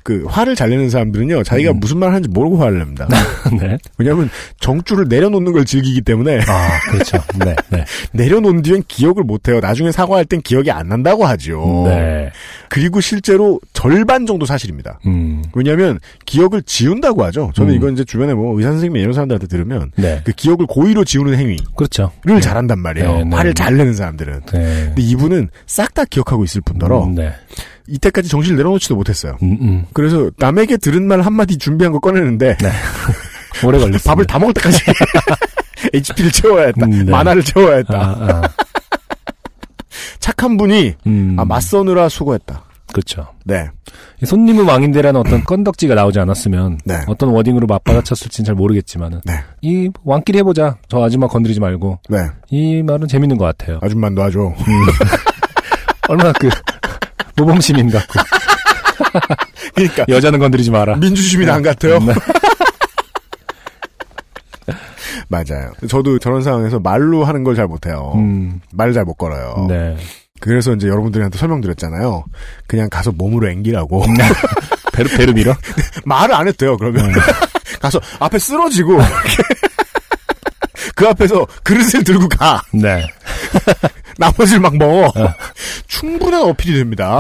S1: 그, 화를 잘 내는 사람들은요, 자기가
S2: 음.
S1: 무슨 말 하는지 모르고 화를 냅니다.
S2: 네.
S1: 왜냐면, 정줄을 내려놓는 걸 즐기기 때문에,
S2: 아, 그렇죠. 네, 네.
S1: 내려놓은 뒤엔 기억을 못 해요. 나중에 사과할 땐 기억이 안 난다고 하죠.
S2: 네.
S1: 그리고 실제로 절반 정도 사실입니다.
S2: 음.
S1: 왜냐하면 기억을 지운다고 하죠. 저는
S2: 음.
S1: 이건 이제 주변에 뭐 의사 선생님 이런 사람들한테 들으면
S2: 네.
S1: 그 기억을 고의로 지우는 행위를
S2: 그렇죠.
S1: 잘한단 말이에요.
S2: 네, 네,
S1: 화를
S2: 네.
S1: 잘 내는 사람들은.
S2: 네.
S1: 근데 이분은 싹 다 기억하고 있을 뿐더러
S2: 음, 네.
S1: 이때까지 정신을 내려놓지도 못했어요.
S2: 음, 음.
S1: 그래서 남에게 들은 말 한마디 준비한 거 꺼내는데
S2: 오래 걸렸습니다.
S1: 밥을 다 먹을 때까지 HP를 채워야 했다.
S2: 음, 네.
S1: 만화를 채워야 했다.
S2: 아, 아.
S1: 착한 분이
S2: 음.
S1: 아, 맞서느라 수고했다.
S2: 그렇죠.
S1: 네.
S2: 이 손님은 왕인데라는 어떤 건덕지가 나오지 않았으면
S1: 네.
S2: 어떤 워딩으로 맞받아쳤을지는 잘 모르겠지만은
S1: 네.
S2: 이 왕끼리 해보자. 저 아줌마 건드리지 말고
S1: 네.
S2: 이 말은 재밌는 것 같아요.
S1: 아줌만 놔줘.
S2: 얼마나 그 모범 시민 같고
S1: 그러니까
S2: 여자는 건드리지 마라.
S1: 민주주의당 같아요.
S2: 네.
S1: 맞아요. 저도 저런 상황에서 말로 하는 걸 잘 못해요.
S2: 음,
S1: 말을 잘 못 걸어요.
S2: 네.
S1: 그래서 이제 여러분들한테 설명드렸잖아요. 그냥 가서 몸으로 앵기라고.
S2: 배를 배를 밀어.
S1: 말을 안 해도 돼요, 그러면.
S2: 네.
S1: 가서 앞에 쓰러지고. 그 앞에서 그릇을 들고 가.
S2: 네.
S1: 나머지를 막 먹어. 충분한 어필이 됩니다.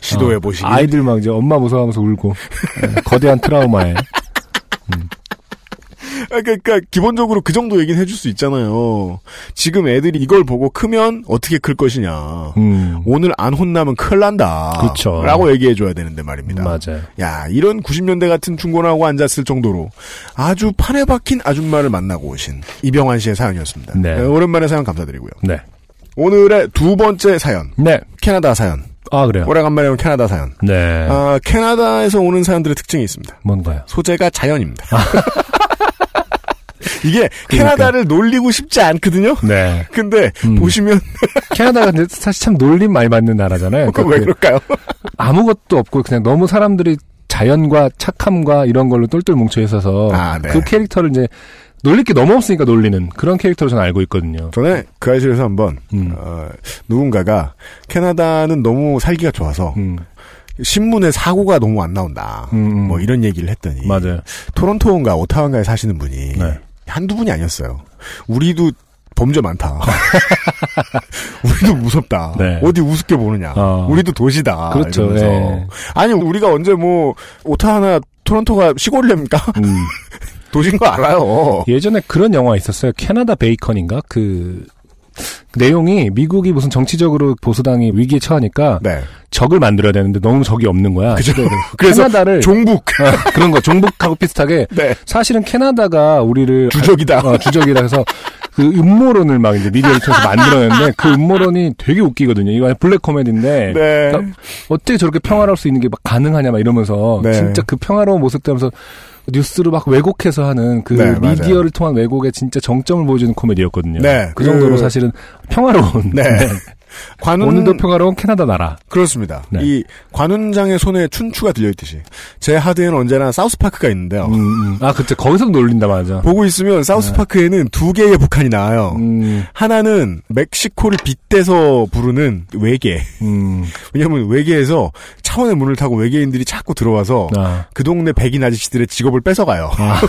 S1: 시도해 보시기.
S2: 어, 아이들 막 이제 엄마 무서워하면서 울고 네, 거대한 트라우마에.
S1: 아, 그러니까 기본적으로 그 정도 얘기는 해줄 수 있잖아요. 지금 애들이 이걸 보고 크면 어떻게 클 것이냐.
S2: 음,
S1: 오늘 안 혼나면 큰일 난다.
S2: 그쵸.
S1: 라고 얘기해줘야 되는데 말입니다.
S2: 맞아요.
S1: 야, 이런 90년대 같은 중고나고 앉았을 정도로 아주 판에 박힌 아줌마를 만나고 오신 이병환 씨의 사연이었습니다.
S2: 네.
S1: 오랜만에 사연 감사드리고요.
S2: 네.
S1: 오늘의 두 번째 사연.
S2: 네.
S1: 캐나다 사연.
S2: 아 그래요.
S1: 오래간만에 온 캐나다 사연.
S2: 네.
S1: 아, 캐나다에서 오는 사연들의 특징이 있습니다.
S2: 뭔가요?
S1: 소재가 자연입니다. 이게 캐나다를 놀리고 싶지 않거든요?
S2: 네.
S1: 근데
S2: 음.
S1: 보시면
S2: 캐나다가 근데 사실 참 놀림 많이 받는 나라잖아요.
S1: 그거 왜
S2: 그러니까
S1: 그럴까요?
S2: 그 아무것도 없고 그냥 너무 사람들이 자연과 착함과 이런 걸로 똘똘 뭉쳐 있어서
S1: 아, 네.
S2: 그 캐릭터를 이제 놀릴 게 너무 없으니까 놀리는 그런 캐릭터로 저는 알고 있거든요.
S1: 전에 그 아실에서 한번
S2: 음.
S1: 어, 누군가가 캐나다는 너무 살기가 좋아서
S2: 음,
S1: 신문에 사고가 너무 안 나온다.
S2: 음, 음.
S1: 뭐 이런 얘기를 했더니
S2: 맞아요.
S1: 토론토인가 오타와인가에 사시는 분이
S2: 네.
S1: 한두 분이 아니었어요. 우리도 범죄 많다. 우리도 무섭다.
S2: 네.
S1: 어디 우습게 보느냐.
S2: 어.
S1: 우리도 도시다.
S2: 그렇죠. 네.
S1: 아니 우리가 언제 뭐 오타와나 토론토가 시골입니까?
S2: 음.
S1: 도시인 거 알아요.
S2: 예전에 그런 영화 있었어요. 캐나다 베이컨인가? 그, 그 내용이 미국이 무슨 정치적으로 보수당이 위기에 처하니까
S1: 네.
S2: 적을 만들어야 되는데 너무 적이 없는 거야.
S1: 그죠.
S2: 그래서
S1: 그래서
S2: 캐나다를
S1: 종북.
S2: 어, 그런 거 종북하고 비슷하게
S1: 네.
S2: 사실은 캐나다가 우리를
S1: 주적이다.
S2: 어, 주적이라 해서 그 음모론을 막 이제 미디어를 통해서 만들어냈는데 그 음모론이 되게 웃기거든요. 이거 블랙 코미디인데
S1: 네.
S2: 그러니까 어떻게 저렇게 평화로울 수 있는 게 막 가능하냐 막 이러면서
S1: 네.
S2: 진짜 그 평화로운 모습 때면서 뉴스를 막 왜곡해서 하는 그
S1: 네, 맞아요.
S2: 미디어를 통한 왜곡의 진짜 정점을 보여주는 코미디였거든요.
S1: 네,
S2: 그
S1: 그-
S2: 정도로 사실은 평화로운
S1: 네. 관훈
S2: 오늘도 평화로운 캐나다 나라.
S1: 그렇습니다.
S2: 네.
S1: 이 관훈장의 손에 춘추가 들려 있듯이 제 하드에는 언제나 사우스파크가 있는데요.
S2: 음, 음. 아 그때 거기서 놀린다 맞아.
S1: 보고 있으면 사우스파크에는 두 개의 북한이 나와요.
S2: 음,
S1: 하나는 멕시코를 빗대서 부르는 외계.
S2: 음,
S1: 왜냐하면 외계에서 차원의 문을 타고 외계인들이 자꾸 들어와서
S2: 아,
S1: 그 동네 백인 아저씨들의 직업을 뺏어가요.
S2: 아,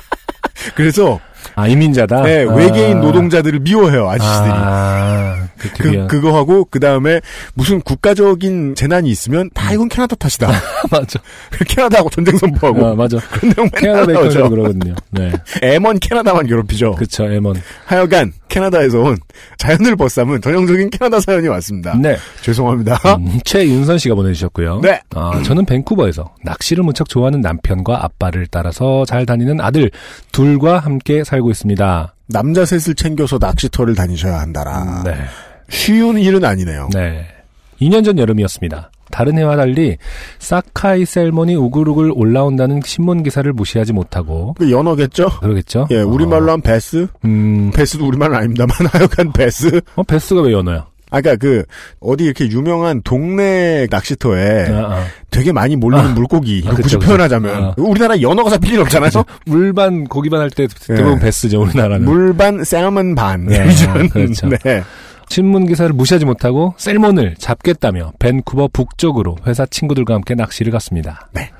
S1: 그래서
S2: 아, 이민자다.
S1: 네,
S2: 아.
S1: 외계인 노동자들을 미워해요 아저씨들이.
S2: 아, 그
S1: 그. 그거 하고 그 다음에 무슨 국가적인 재난이 있으면 다 이건 캐나다 탓이다.
S2: 맞아.
S1: 캐나다하고 전쟁 선포하고
S2: 아, 맞아.
S1: 그런 내용
S2: 캐나다
S1: 나오죠.
S2: 그러거든요. 네.
S1: M1 캐나다만 괴롭히죠.
S2: 그쵸, M1.
S1: 하여간 캐나다에서 온 자연을 벗삼은 전형적인 캐나다 사연이 왔습니다.
S2: 네.
S1: 죄송합니다.
S2: 음, 최윤선 씨가 보내주셨고요.
S1: 네.
S2: 아, 저는 밴쿠버에서 낚시를 무척 좋아하는 남편과 아빠를 따라서 잘 다니는 아들 둘과 함께 살고 있습니다.
S1: 남자 셋을 챙겨서 낚시터를 다니셔야 한다라.
S2: 네.
S1: 쉬운 일은 아니네요.
S2: 네. 2년 전 여름이었습니다. 다른 해와 달리 사카이 셀몬이 우글우글 올라온다는 신문 기사를 무시하지 못하고
S1: 그 연어겠죠?
S2: 그러겠죠?
S1: 예, 우리말로
S2: 어,
S1: 한 베스?
S2: 음,
S1: 베스도 우리말은 아닙니다만 하여간 베스?
S2: 어, 베스가 왜 연어야?
S1: 아까 그 어디 이렇게 유명한 동네 낚시터에
S2: 아, 아.
S1: 되게 많이 몰리는
S2: 아.
S1: 물고기
S2: 아,
S1: 굳이. 표현하자면
S2: 아.
S1: 우리나라 연어가 잡힐 일 없잖아요.
S2: 물반 고기반 할 때 대부분
S1: 예.
S2: 베스죠 우리나라는.
S1: 물반 셀먼 반
S2: 네,
S1: 요즘은
S2: 그렇죠.
S1: 네.
S2: 신문 기사를 무시하지 못하고 셀몬을 잡겠다며 밴쿠버 북쪽으로 회사 친구들과 함께 낚시를 갔습니다.
S1: 네.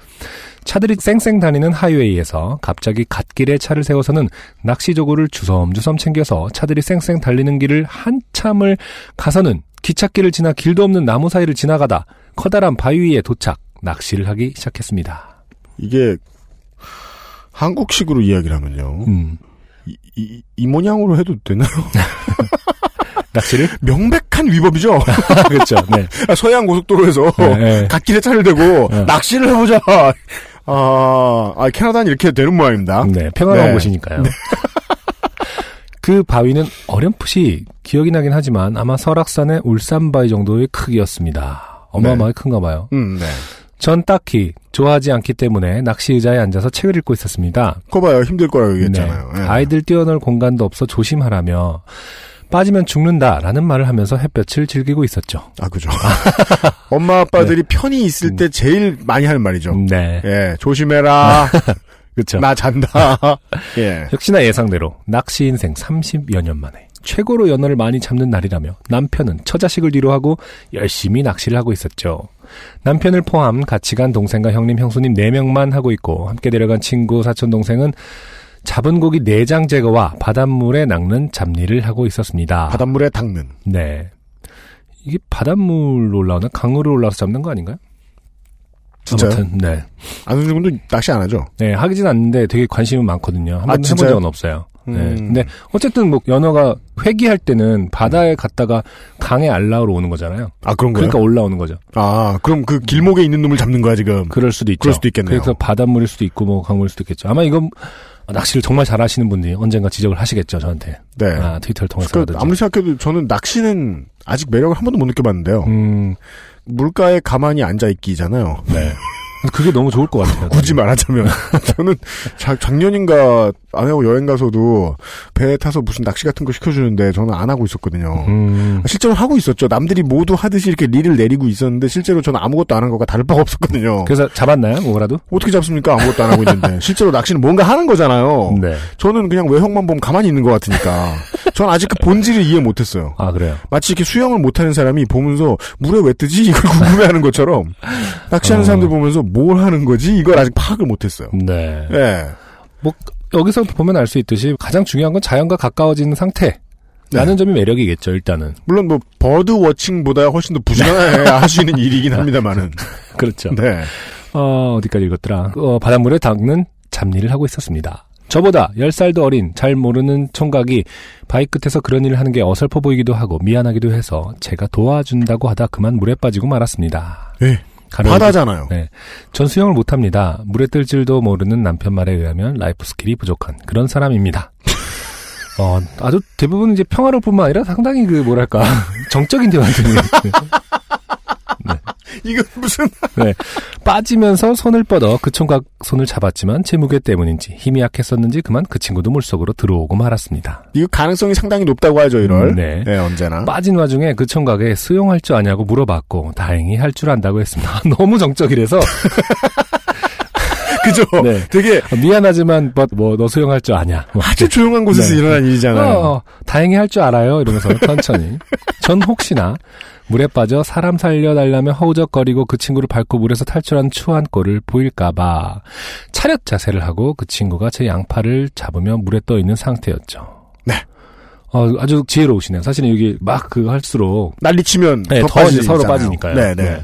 S2: 차들이 쌩쌩 다니는 하이웨이에서 갑자기 갓길에 차를 세워서는 낚시 조구를 주섬주섬 챙겨서 차들이 쌩쌩 달리는 길을 한참을 가서는 기찻길을 지나 길도 없는 나무 사이를 지나가다 커다란 바위 위에 도착 낚시를 하기 시작했습니다.
S1: 이게 한국식으로 이야기를 하면요.
S2: 음,
S1: 이, 이, 이 모양으로 해도 되나요?
S2: 낚시를
S1: 명백한 위법이죠.
S2: 그렇죠. 네.
S1: 아, 서해안 고속도로에서
S2: 네, 네.
S1: 갓길에 차를 대고
S2: 네.
S1: 낚시를 해보자. 아, 아, 캐나다는 이렇게 되는 모양입니다.
S2: 네, 평화로운
S1: 네.
S2: 곳이니까요. 그 바위는 어렴풋이 기억이 나긴 하지만 아마 설악산의 울산바위 정도의 크기였습니다. 어마어마하게 큰가 봐요.
S1: 음, 네.
S2: 전 딱히 좋아하지 않기 때문에 낚시 의자에 앉아서 책을 읽고 있었습니다.
S1: 그거 봐요. 힘들 거라고 얘기했잖아요.
S2: 네.
S1: 예.
S2: 아이들 뛰어놀 공간도 없어 조심하라며 빠지면 죽는다라는 말을 하면서 햇볕을 즐기고 있었죠.
S1: 아, 그죠. 엄마 아빠들이 편히 있을 때 제일 많이 하는 말이죠.
S2: 네.
S1: 예, 조심해라.
S2: 그렇죠.
S1: 나 잔다. 예.
S2: 역시나 예상대로 낚시 인생 30여 년 만에 최고로 연어를 많이 잡는 날이라며 남편은 처자식을 뒤로하고 열심히 낚시를 하고 있었죠. 남편을 포함 같이 간 동생과 형님, 형수님 4명만 하고 있고 함께 데려간 친구, 사촌 동생은 잡은 고기 내장 제거와 바닷물에 낚는 잡일을 하고 있었습니다.
S1: 바닷물에 닦는.
S2: 네. 이게 바닷물로 올라오나 강으로 올라와서 잡는 거 아닌가요?
S1: 진짜요?
S2: 아무튼 네.
S1: 아는 분도 낚시 안 하죠?
S2: 네, 하기진 않는데 되게 관심은 많거든요. 한
S1: 아,
S2: 번 해본
S1: 진짜요?
S2: 적은 없어요. 네.
S1: 음.
S2: 근데 어쨌든 뭐 연어가 회귀할 때는 바다에 갔다가 강에 알라우로 오는 거잖아요.
S1: 아, 그런 거요?
S2: 그러니까 올라오는 거죠.
S1: 아, 그럼 그 길목에 있는 놈을 잡는 거야, 지금.
S2: 그럴 수도 있죠.
S1: 그럴 수도 있겠네요.
S2: 그래서 바닷물일 수도 있고 뭐 강물일 수도 있겠죠. 아마 이건 낚시를 정말 잘하시는 분들이 언젠가 지적을 하시겠죠, 저한테.
S1: 네.
S2: 아, 트위터를
S1: 그
S2: 통해서라든지.
S1: 아무리 생각해도 저는 낚시는 아직 매력을 한 번도 못 느껴봤는데요.
S2: 음,
S1: 물가에 가만히 앉아 있기잖아요.
S2: 네. 그게 너무 좋을 것 같아요.
S1: 굳이 말하자면. 저는 자- 작년인가 아내하고 여행 가서도 배에 타서 무슨 낚시 같은 거 시켜주는데 저는 안 하고 있었거든요.
S2: 음,
S1: 실제로 하고 있었죠. 남들이 모두 하듯이 이렇게 릴을 내리고 있었는데 실제로 저는 아무것도 안 한 거가 다를 바가 없었거든요.
S2: 그래서 잡았나요? 뭐라도?
S1: 어떻게 잡습니까? 아무것도 안 하고 있는데. 실제로 낚시는 뭔가 하는 거잖아요.
S2: 네.
S1: 저는 그냥 외형만 보면 가만히 있는 것 같으니까. 전 아직 그 본질을 이해 못했어요.
S2: 아, 그래요.
S1: 마치 이렇게 수영을 못하는 사람이 보면서 물에 왜 뜨지? 이걸 궁금해하는 것처럼 낚시하는
S2: 어.
S1: 사람들 보면서 뭘 하는 거지? 이걸 아직 파악을 못했어요.
S2: 네.
S1: 예.
S2: 뭐 여기서 보면 알 수 있듯이 가장 중요한 건 자연과 가까워지는 상태. 라는 점이 매력이겠죠, 일단은.
S1: 물론 뭐 버드 워칭보다 훨씬 더 부지런하게 할수 있는 일이긴 합니다만은.
S2: 그렇죠.
S1: 네.
S2: 어, 어디까지 읽었더라. 어, 바닷물에 닦는 잡일을 하고 있었습니다. 저보다 10살도 어린 잘 모르는 총각이 바위 끝에서 그런 일을 하는 게 어설퍼 보이기도 하고 미안하기도 해서 제가 도와준다고 하다 그만 물에 빠지고 말았습니다.
S1: 예.
S2: 가려우기-
S1: 바다잖아요.
S2: 네. 전 수영을 못합니다. 물에 뜰 줄도 모르는 남편 말에 의하면 life skill이 부족한 그런 사람입니다. 어, 아주 대부분 이제 평화로울 뿐만 아니라 상당히 그, 뭐랄까, 정적인 대화들이.
S1: 이거 무슨
S2: 네. 빠지면서 손을 뻗어 그 총각 손을 잡았지만 제 무게 때문인지 힘이 약했었는지 그만 그 친구도 물속으로 들어오고 말았습니다.
S1: 이거 가능성이 상당히 높다고 하죠, 이럴.
S2: 음, 네.
S1: 언제나.
S2: 빠진 와중에 그 총각에 수영할 줄 아냐고 물어봤고 다행히 할 줄 안다고 했습니다. 너무 정적이라서
S1: 그죠?
S2: 네.
S1: 되게
S2: 미안하지만 뭐너 수영할 줄 아냐. 뭐
S1: 아주 조용한 곳에서
S2: 네.
S1: 일어난 일이잖아요.
S2: 어, 어, 다행히 할 줄 알아요. 이러면서 천천히. 전 혹시나 물에 빠져 사람 살려달라며 허우적거리고 그 친구를 밟고 물에서 탈출한 추한 꼴을 보일까봐 차렷 자세를 하고 그 친구가 제 양팔을 잡으며 물에 떠 있는 상태였죠.
S1: 네.
S2: 어, 아주 지혜로우시네요. 사실은 여기 막 그거 할수록
S1: 난리치면
S2: 네,
S1: 더,
S2: 더. 서로 빠지니까요.
S1: 네, 네.
S2: 네.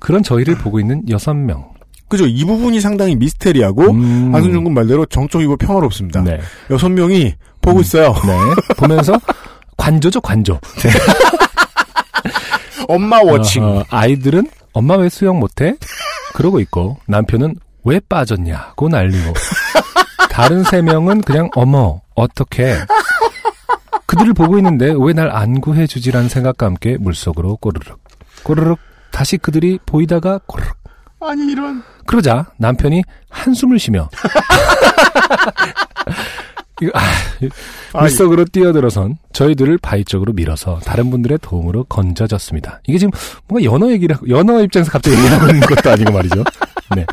S2: 그런 저희를 보고 있는 여섯 명.
S1: 그죠. 이 부분이 상당히 미스테리하고
S2: 음.
S1: 안승준 군 말대로 정적이고 평화롭습니다.
S2: 네.
S1: 여섯 명이 보고 있어요.
S2: 네. 보면서 관조죠, 관조.
S1: 엄마 워칭.
S2: 어, 어, 아이들은 엄마 왜 수영 못해? 그러고 있고 남편은 왜 빠졌냐고 난리고 다른 세 명은 그냥 어머 어떻게 그들을 보고 있는데 왜 날 안 구해주지라는 생각과 함께 물속으로 꼬르륵 꼬르륵 다시 그들이 보이다가 꼬르륵
S1: 아니 이런.
S2: 그러자 남편이 한숨을 쉬며 아, 물속으로 뛰어들어선 저희들을 바위 쪽으로 밀어서 다른 분들의 도움으로 건져졌습니다. 이게 지금 뭔가 연어 얘기를 하고- 연어 입장에서 갑자기 얘기하고 있는 것도 아니고 말이죠. 네,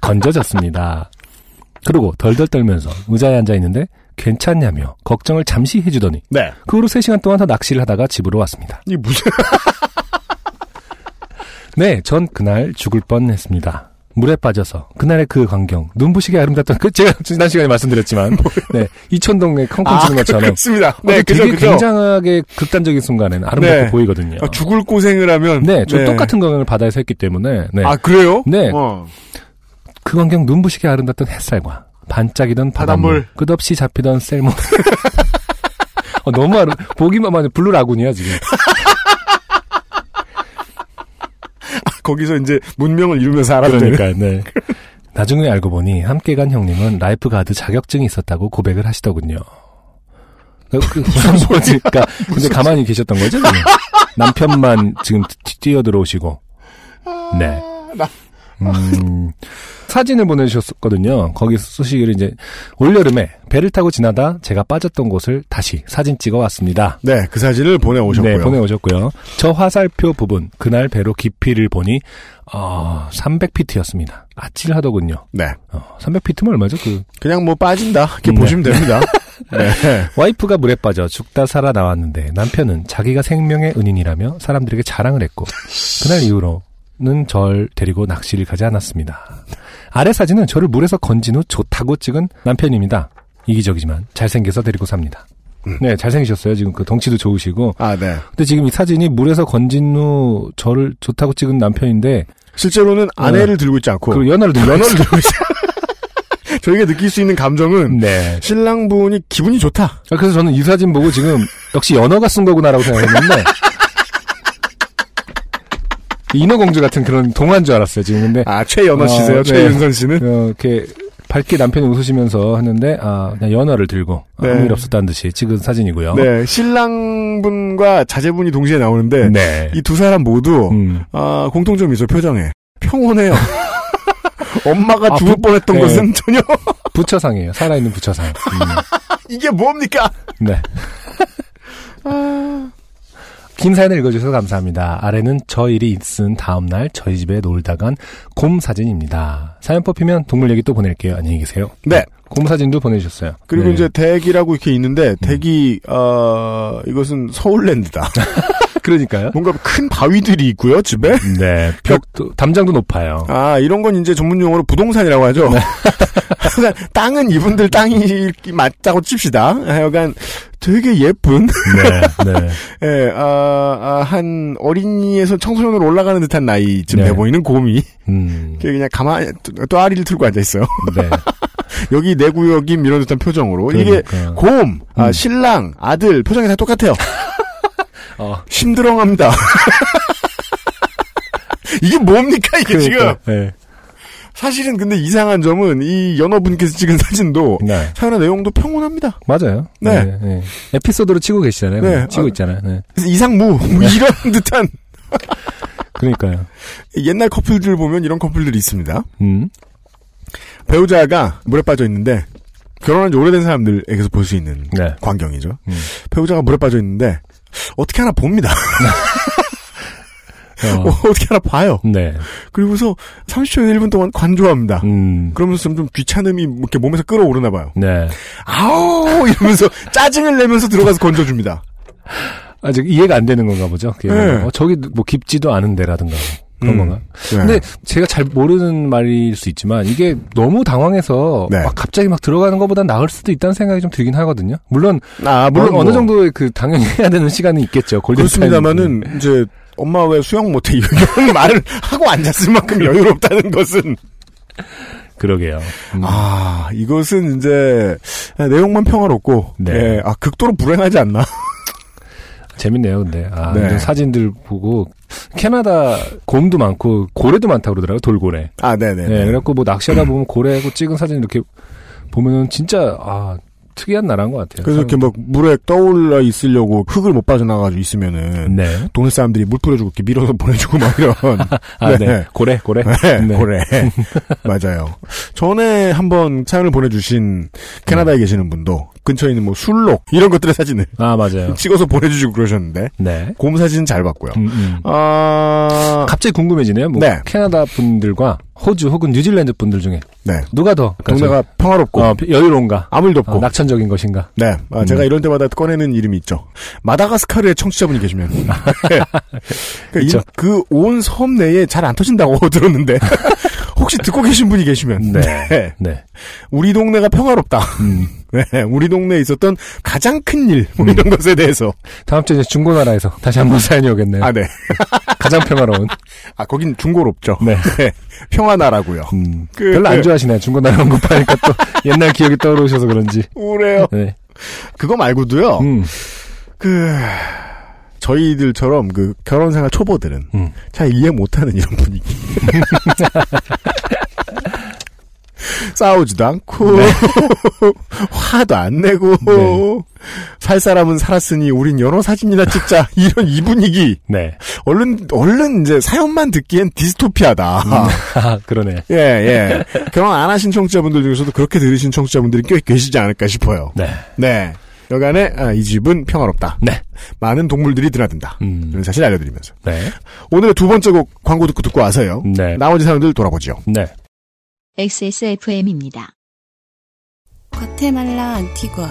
S2: 건져졌습니다. 그리고 덜덜 떨면서 의자에 앉아 있는데 괜찮냐며 걱정을 잠시 해주더니
S1: 네.
S2: 그 후로 3시간 동안 더 낚시를 하다가 집으로 왔습니다.
S1: 이 무슨
S2: 네, 전 그날 죽을 뻔했습니다. 물에 빠져서 그날의 그 광경 눈부시게 아름답던 그 제가 지난 시간에 말씀드렸지만 네 이촌동에 컹컹 치는 것처럼
S1: 그렇습니다. 네,
S2: 어,
S1: 그죠,
S2: 되게
S1: 그죠.
S2: 굉장히 극단적인 순간에는 아름답게
S1: 네.
S2: 보이거든요.
S1: 아, 죽을 고생을 하면.
S2: 네, 저 똑같은 광경을 바다에서 했기 때문에 네.
S1: 아 그래요?
S2: 네.
S1: 어.
S2: 그 광경 눈부시게 아름답던 햇살과 반짝이던 바닷물,
S1: 바닷물.
S2: 끝없이 잡히던 salmon 어, 너무 아름 보기만 하면 Blue Lagoon이야 지금.
S1: 거기서 이제 문명을 이루면서.
S2: 그러니까 네. 나중에 알고 보니 함께 간 형님은 lifeguard 자격증이 있었다고 고백을 하시더군요. 그, 그 무슨 소리니까 근데 가만히 계셨던 거죠? 남편만 지금 뛰- 뛰어들어오시고. 네.
S1: 나-
S2: 음, 사진을 보내주셨거든요. 거기 쓰시기를 이제 올여름에 배를 타고 지나다 제가 빠졌던 곳을 다시 사진 찍어 왔습니다.
S1: 네, 그 사진을 보내오셨고요.
S2: 네, 보내오셨고요. 저 화살표 부분, 그날 배로 깊이를 보니, 어, 300피트였습니다. 아찔하더군요.
S1: 네.
S2: 어, 300피트면 얼마죠? 그,
S1: 그냥 뭐 빠진다. 이렇게
S2: 네.
S1: 보시면 됩니다. 네.
S2: 와이프가 물에 빠져 죽다 살아 나왔는데 남편은 자기가 생명의 은인이라며 사람들에게 자랑을 했고, 그날 이후로 는절 데리고 낚시를 가지 않았습니다. 아래 사진은 저를 물에서 건진 후 좋다고 찍은 남편입니다. 이기적이지만 잘생겨서 데리고 삽니다.
S1: 음.
S2: 네, 잘생기셨어요. 지금 그 덩치도 좋으시고.
S1: 아, 네.
S2: 근데 지금 이 사진이 물에서 건진 후 저를 좋다고 찍은 남편인데
S1: 실제로는 아내를 들고 있지 않고
S2: 그 연하를 들고
S1: 연어를 들고 있어요. 저희가 느낄 수 있는 감정은
S2: 네.
S1: 신랑분이 기분이 좋다.
S2: 아, 그래서 저는 이 사진 보고 지금 역시 연어가 쓴 거구나라고 생각했는데 인어공주 같은 그런 동화인 줄 알았어요 지금 근데
S1: 아, 최연어
S2: 어,
S1: 씨세요?
S2: 네.
S1: 최윤선 씨는?
S2: 어, 이렇게 밝게 남편이 웃으시면서 했는데 아 그냥 연어를 들고
S1: 네.
S2: 아무 일 없었다는 듯이 찍은 사진이고요.
S1: 네, 신랑분과 자제분이 동시에 나오는데
S2: 네.
S1: 이 두 사람 모두
S2: 음.
S1: 아, 공통점이 있어 표정에 평온해요. 엄마가
S2: 아,
S1: 죽을
S2: 부-
S1: 뻔했던
S2: 네.
S1: 것은 전혀
S2: 부처상이에요. 살아있는 부처상. 음.
S1: 이게 뭡니까?
S2: 네. 긴 사연을 읽어주셔서 감사합니다. 아래는 저 일이 있은 다음날 저희 집에 놀다 간 곰 사진입니다. 사연 뽑히면 동물 얘기 또 보낼게요. 안녕히 계세요.
S1: 네.
S2: 곰 사진도 보내주셨어요.
S1: 그리고
S2: 네.
S1: 이제 대기라고 이렇게 있는데 대기 어 이것은 서울랜드다.
S2: 그러니까요.
S1: 뭔가 큰 바위들이 있고요 집에.
S2: 네. 벽도, 담장도 높아요.
S1: 아 이런 건 이제 전문 용어로 부동산이라고 하죠.
S2: 네.
S1: 땅은 이분들 땅이 맞다고 칩시다. 하여간 되게 예쁜
S2: 네, 네.
S1: 예, 아, 아, 한 어린이에서 청소년으로 올라가는 듯한 나이쯤
S2: 네.
S1: 돼 보이는 곰이
S2: 음,
S1: 그냥 가만히 또- 또 아리를 틀고 앉아 있어요.
S2: 네.
S1: 여기 내 구역임 이런 듯한 표정으로 이게
S2: 그러니까요.
S1: 곰, 아,
S2: 음.
S1: 신랑, 아들 표정이 다 똑같아요.
S2: 어,
S1: 심드렁합니다. 이게 뭡니까 이게 지금?
S2: 그러니까, 네.
S1: 사실은 근데 이상한 점은 이 연어분께서 찍은 사진도
S2: 네.
S1: 사연의 내용도 평온합니다.
S2: 맞아요.
S1: 네.
S2: 네. 에피소드로 치고 계시잖아요.
S1: 네.
S2: 치고
S1: 아,
S2: 있잖아요. 네.
S1: 이상무 뭐 이런 듯한
S2: 그러니까요.
S1: 옛날 커플들 보면 이런 커플들이 있습니다.
S2: 음.
S1: 배우자가 물에 빠져 있는데 결혼한 지 오래된 사람들에게서 볼 수 있는
S2: 네.
S1: 광경이죠.
S2: 음.
S1: 배우자가 물에 빠져 있는데 어떻게 하나 봅니다.
S2: 어,
S1: 어, 어 떻게 하나 봐요.
S2: 네.
S1: 그리고서 30초에서 1분 동안 관조합니다.
S2: 음.
S1: 그러면서 좀, 좀 귀찮음이 이렇게 몸에서 끌어오르나 봐요.
S2: 네.
S1: 아우 이러면서 짜증을 내면서 들어가서 건져줍니다.
S2: 아직 이해가 안 되는 건가 보죠.
S1: 네.
S2: 어, 저기 뭐 깊지도 않은 데라든가. 그런
S1: 음.
S2: 건가?
S1: 네.
S2: 근데 제가 잘 모르는 말일 수 있지만 이게 너무 당황해서
S1: 네.
S2: 막 갑자기 막 들어가는 것보다 나을 수도 있다는 생각이 좀 들긴 하거든요. 물론
S1: 아,
S2: 물론 어느
S1: 뭐
S2: 정도의 그 당연히 해야 되는 시간이 있겠죠.
S1: 그렇습니다만은 이제 엄마 왜 수영 못해 이런 말을 하고 앉았을 만큼 여유롭다는 것은
S2: 그러게요. 음.
S1: 아 이것은 이제 내용만 평화롭고
S2: 네.
S1: 예, 아 극도로 불행하지 않나
S2: 재밌네요, 근데. 아,
S1: 네.
S2: 사진들 보고 캐나다 곰도 많고 고래도 많다고 그러더라고요, 돌고래.
S1: 아 네네
S2: 네, 그래갖고 뭐 낚시하다 보면 고래하고 찍은 사진 이렇게 보면은 진짜 아 특이한 나라인 것 같아요.
S1: 그래서 이렇게 막 물에 떠올라 있으려고 흙을 못 빠져나가지고 있으면은
S2: 네.
S1: 동네 사람들이 물 뿌려주고 이렇게 밀어서 보내주고 막 이런
S2: 아, 네. 고래, 고래.
S1: 네,
S2: 네.
S1: 고래. 맞아요. 전에 한번 사연을 보내주신 캐나다에 계시는 분도 근처에 있는 뭐 술록 이런 것들의 사진을
S2: 아, 맞아요.
S1: 찍어서 보내주시고 그러셨는데
S2: 네.
S1: 곰 사진 잘 봤고요.
S2: 음, 음.
S1: 아,
S2: 갑자기 궁금해지네요. 뭐
S1: 네.
S2: 캐나다 분들과 호주 혹은 뉴질랜드 분들 중에
S1: 네.
S2: 누가 더
S1: 동네가 평화롭고
S2: 어, 여유로운가?
S1: 아무 일도 없고.
S2: 어, 낙천적인 것인가?
S1: 네. 아, 제가 이런 때마다 꺼내는 이름이 있죠. 마다가스카르의 청취자분이 계시면. 그온 섬 내에 잘 안 터진다고 들었는데. 혹시 듣고 계신 분이 계시면.
S2: 네. 네.
S1: 우리 동네가 평화롭다.
S2: 음.
S1: 네. 우리 동네에 있었던 가장 큰 일. 뭐 이런 것에 대해서.
S2: 다음 주에 이제 중고나라에서 다시 한번 사연이 오겠네요.
S1: 아, 네.
S2: 가장 평화로운.
S1: 아, 거긴 중고롭죠.
S2: 네.
S1: 평화나라고요.
S2: 음.
S1: 그-
S2: 별로 안
S1: 그-
S2: 좋아하시네요. 중고나라 언급하니까 또 옛날 기억이 떠오르셔서 그런지.
S1: 우래요.
S2: 네.
S1: 그거 말고도요.
S2: 음.
S1: 그 저희들처럼 그 결혼 생활 초보들은
S2: 음.
S1: 잘 이해 못하는 이런 분위기. 싸우지도 않고 화도 안 내고
S2: 네.
S1: 살 사람은 살았으니 우린 연어 사진이나 찍자 이런 이 분위기
S2: 네.
S1: 얼른 얼른 이제 사연만 듣기엔 디스토피아다.
S2: 아, 그러네.
S1: 예 예. 결혼 안 하신 청취자분들 중에서도 그렇게 들으신 청취자분들이 꽤 계시지 않을까 싶어요.
S2: 네.
S1: 네. 여간에 아, 이 집은 평화롭다.
S2: 네.
S1: 많은 동물들이 드나든다.
S2: 음.
S1: 이런 사실 알려드리면서
S2: 네.
S1: 오늘의 두 번째 곡 광고 듣고 듣고 와서요.
S2: 네.
S1: 나머지 사연들 돌아보죠.
S2: 네.
S3: XSFM입니다.
S4: 과테말라 안티과,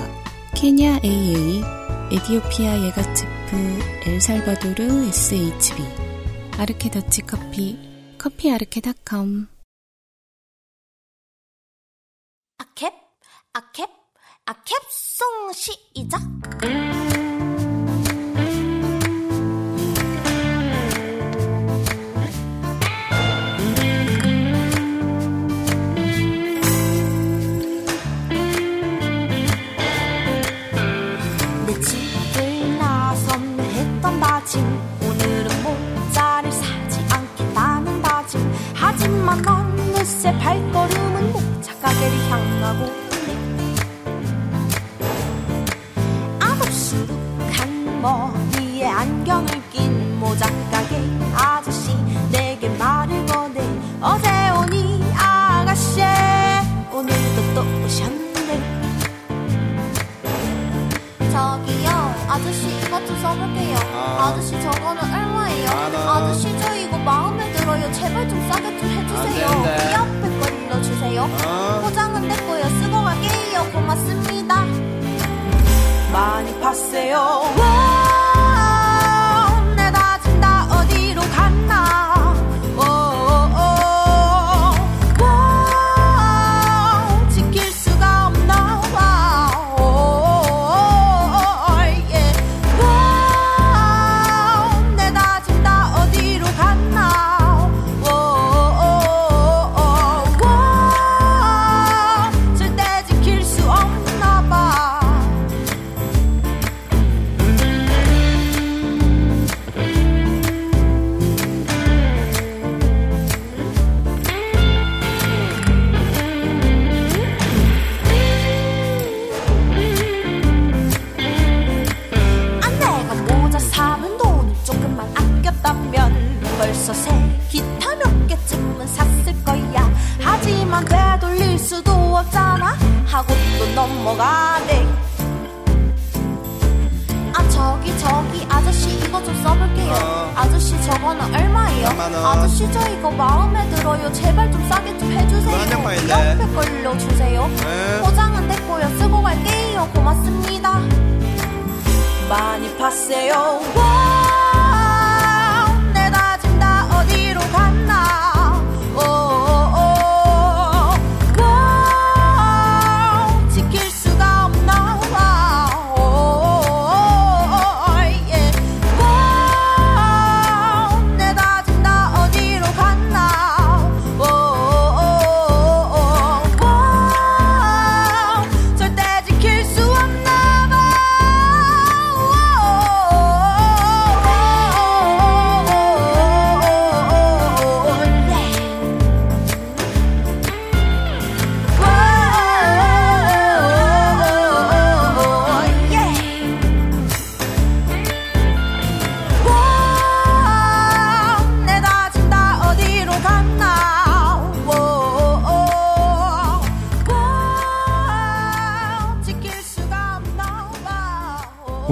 S4: 케냐 AA, 에디오피아 예가츠프, 엘살바도르 SHB, 아르케 더치 커피, 커피 아르케닷컴.
S6: 아캡 아캡 아캡송 시작 다짐 오늘은 모자를 사지 않겠다는 다짐 하지만 어느새 발걸음은 모자 가게를 향하고 있네. 아덥수룩한 머리에 안경을 낀 모자 가게 아저씨 내게 말을 거네. 어제 아저씨 이것 좀 써볼게요. 아. 저씨 저거는 얼마예요? 아 저씨 저 이거 마음에 들어요. 제발 좀 싸게 좀 해주세요. 이 옆에 걸로 주세요. 포장은 됐고요. 쓰고 갈게요. 고맙습니다. 많이 파세요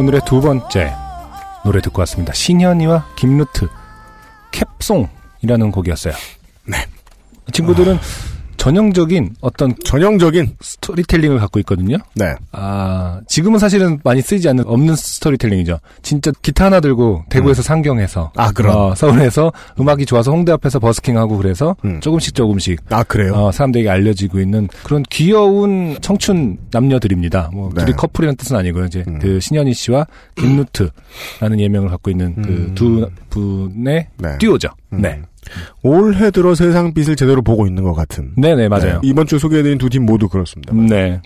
S2: 오늘의 두 번째 노래 듣고 왔습니다. 신현희와 김루트 캡송이라는 곡이었어요.
S1: 네.
S2: 이 친구들은 전형적인 어떤
S1: 전형적인
S2: 스토리텔링을 갖고 있거든요.
S1: 네.
S2: 아, 지금은 사실은 많이 쓰이지 않는 없는 스토리텔링이죠. 진짜 기타 하나 들고 대구에서 상경해서
S1: 아, 그럼.
S2: 어, 서울에서 음악이 좋아서 홍대 앞에서 버스킹하고 그래서
S1: 음.
S2: 조금씩 조금씩
S1: 아 그래요.
S2: 어, 사람들에게 알려지고 있는 그런 귀여운 청춘 남녀들입니다. 뭐
S1: 네.
S2: 둘이 커플이라는 뜻은 아니고요. 이제
S1: 음.
S2: 그 신현희 씨와 김루트라는 예명을 갖고 있는
S1: 음.
S2: 그두 분의
S1: 네.
S2: 듀오죠.
S1: 음.
S2: 네.
S1: 올해 들어 세상 빛을 제대로 보고 있는 것 같은.
S2: 네네, 맞아요.
S1: 네, 이번 주에 소개해드린 두 팀 모두 그렇습니다.
S2: 네.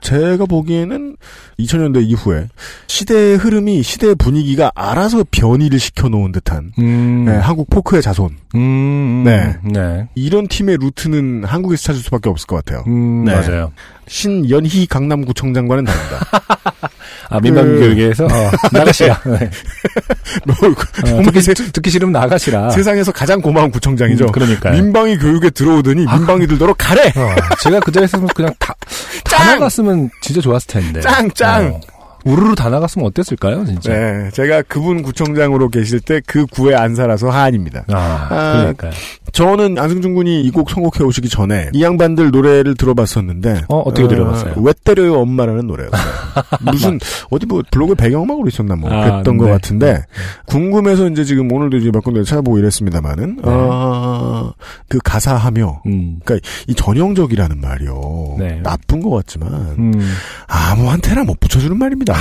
S1: 제가 보기에는 2000년대 이후에 시대의 흐름이 시대의 분위기가 알아서 변이를 시켜놓은 듯한
S2: 음.
S1: 네, 한국 포크의 자손.
S2: 음.
S1: 네.
S2: 네.
S1: 이런 팀의 루트는 한국에서 찾을 수밖에 없을 것 같아요.
S2: 음,
S1: 네.
S2: 맞아요.
S1: 신연희 강남구청장과는 다릅니다.
S2: 아, 민방교육에서 어, 나가시라. 네.
S1: 뭐,
S2: 어,
S1: 정말
S2: 듣기,
S1: 세,
S2: 듣기 싫으면 나가시라.
S1: 세상에서 가장 고마운 구청장이죠.
S2: 음, 그러니까요.
S1: 민방위 교육에 들어오더니 민방위들더러 가래!
S2: 어, 제가 그 자리에서 그냥 다, 다
S1: 짱!
S2: 나갔으면 진짜 좋았을 텐데.
S1: 짱, 짱!
S2: 어, 우르르 다 나갔으면 어땠을까요, 진짜?
S1: 네, 제가 그분 구청장으로 계실 때 그 구에 안 살아서 하안입니다.
S2: 아,
S1: 아,
S2: 그러니까요.
S1: 저는 안승준 군이 이 곡 선곡해 오시기 전에 이 양반들 노래를 들어봤었는데
S2: 어, 어떻게 들어봤어요?
S1: 왜 때려요 엄마라는 노래였어요. 무슨 어디 뭐 블로그 배경음악으로 있었나 뭐
S2: 아,
S1: 그랬던 것
S2: 네.
S1: 같은데 궁금해서 이제 지금 오늘도 이제 몇 군데 찾아보고 이랬습니다만은 어, 그 가사하며
S2: 음.
S1: 그러니까 이 전형적이라는 말이요
S2: 네.
S1: 나쁜 것 같지만
S2: 음.
S1: 아무한테나 못 붙여주는 말입니다.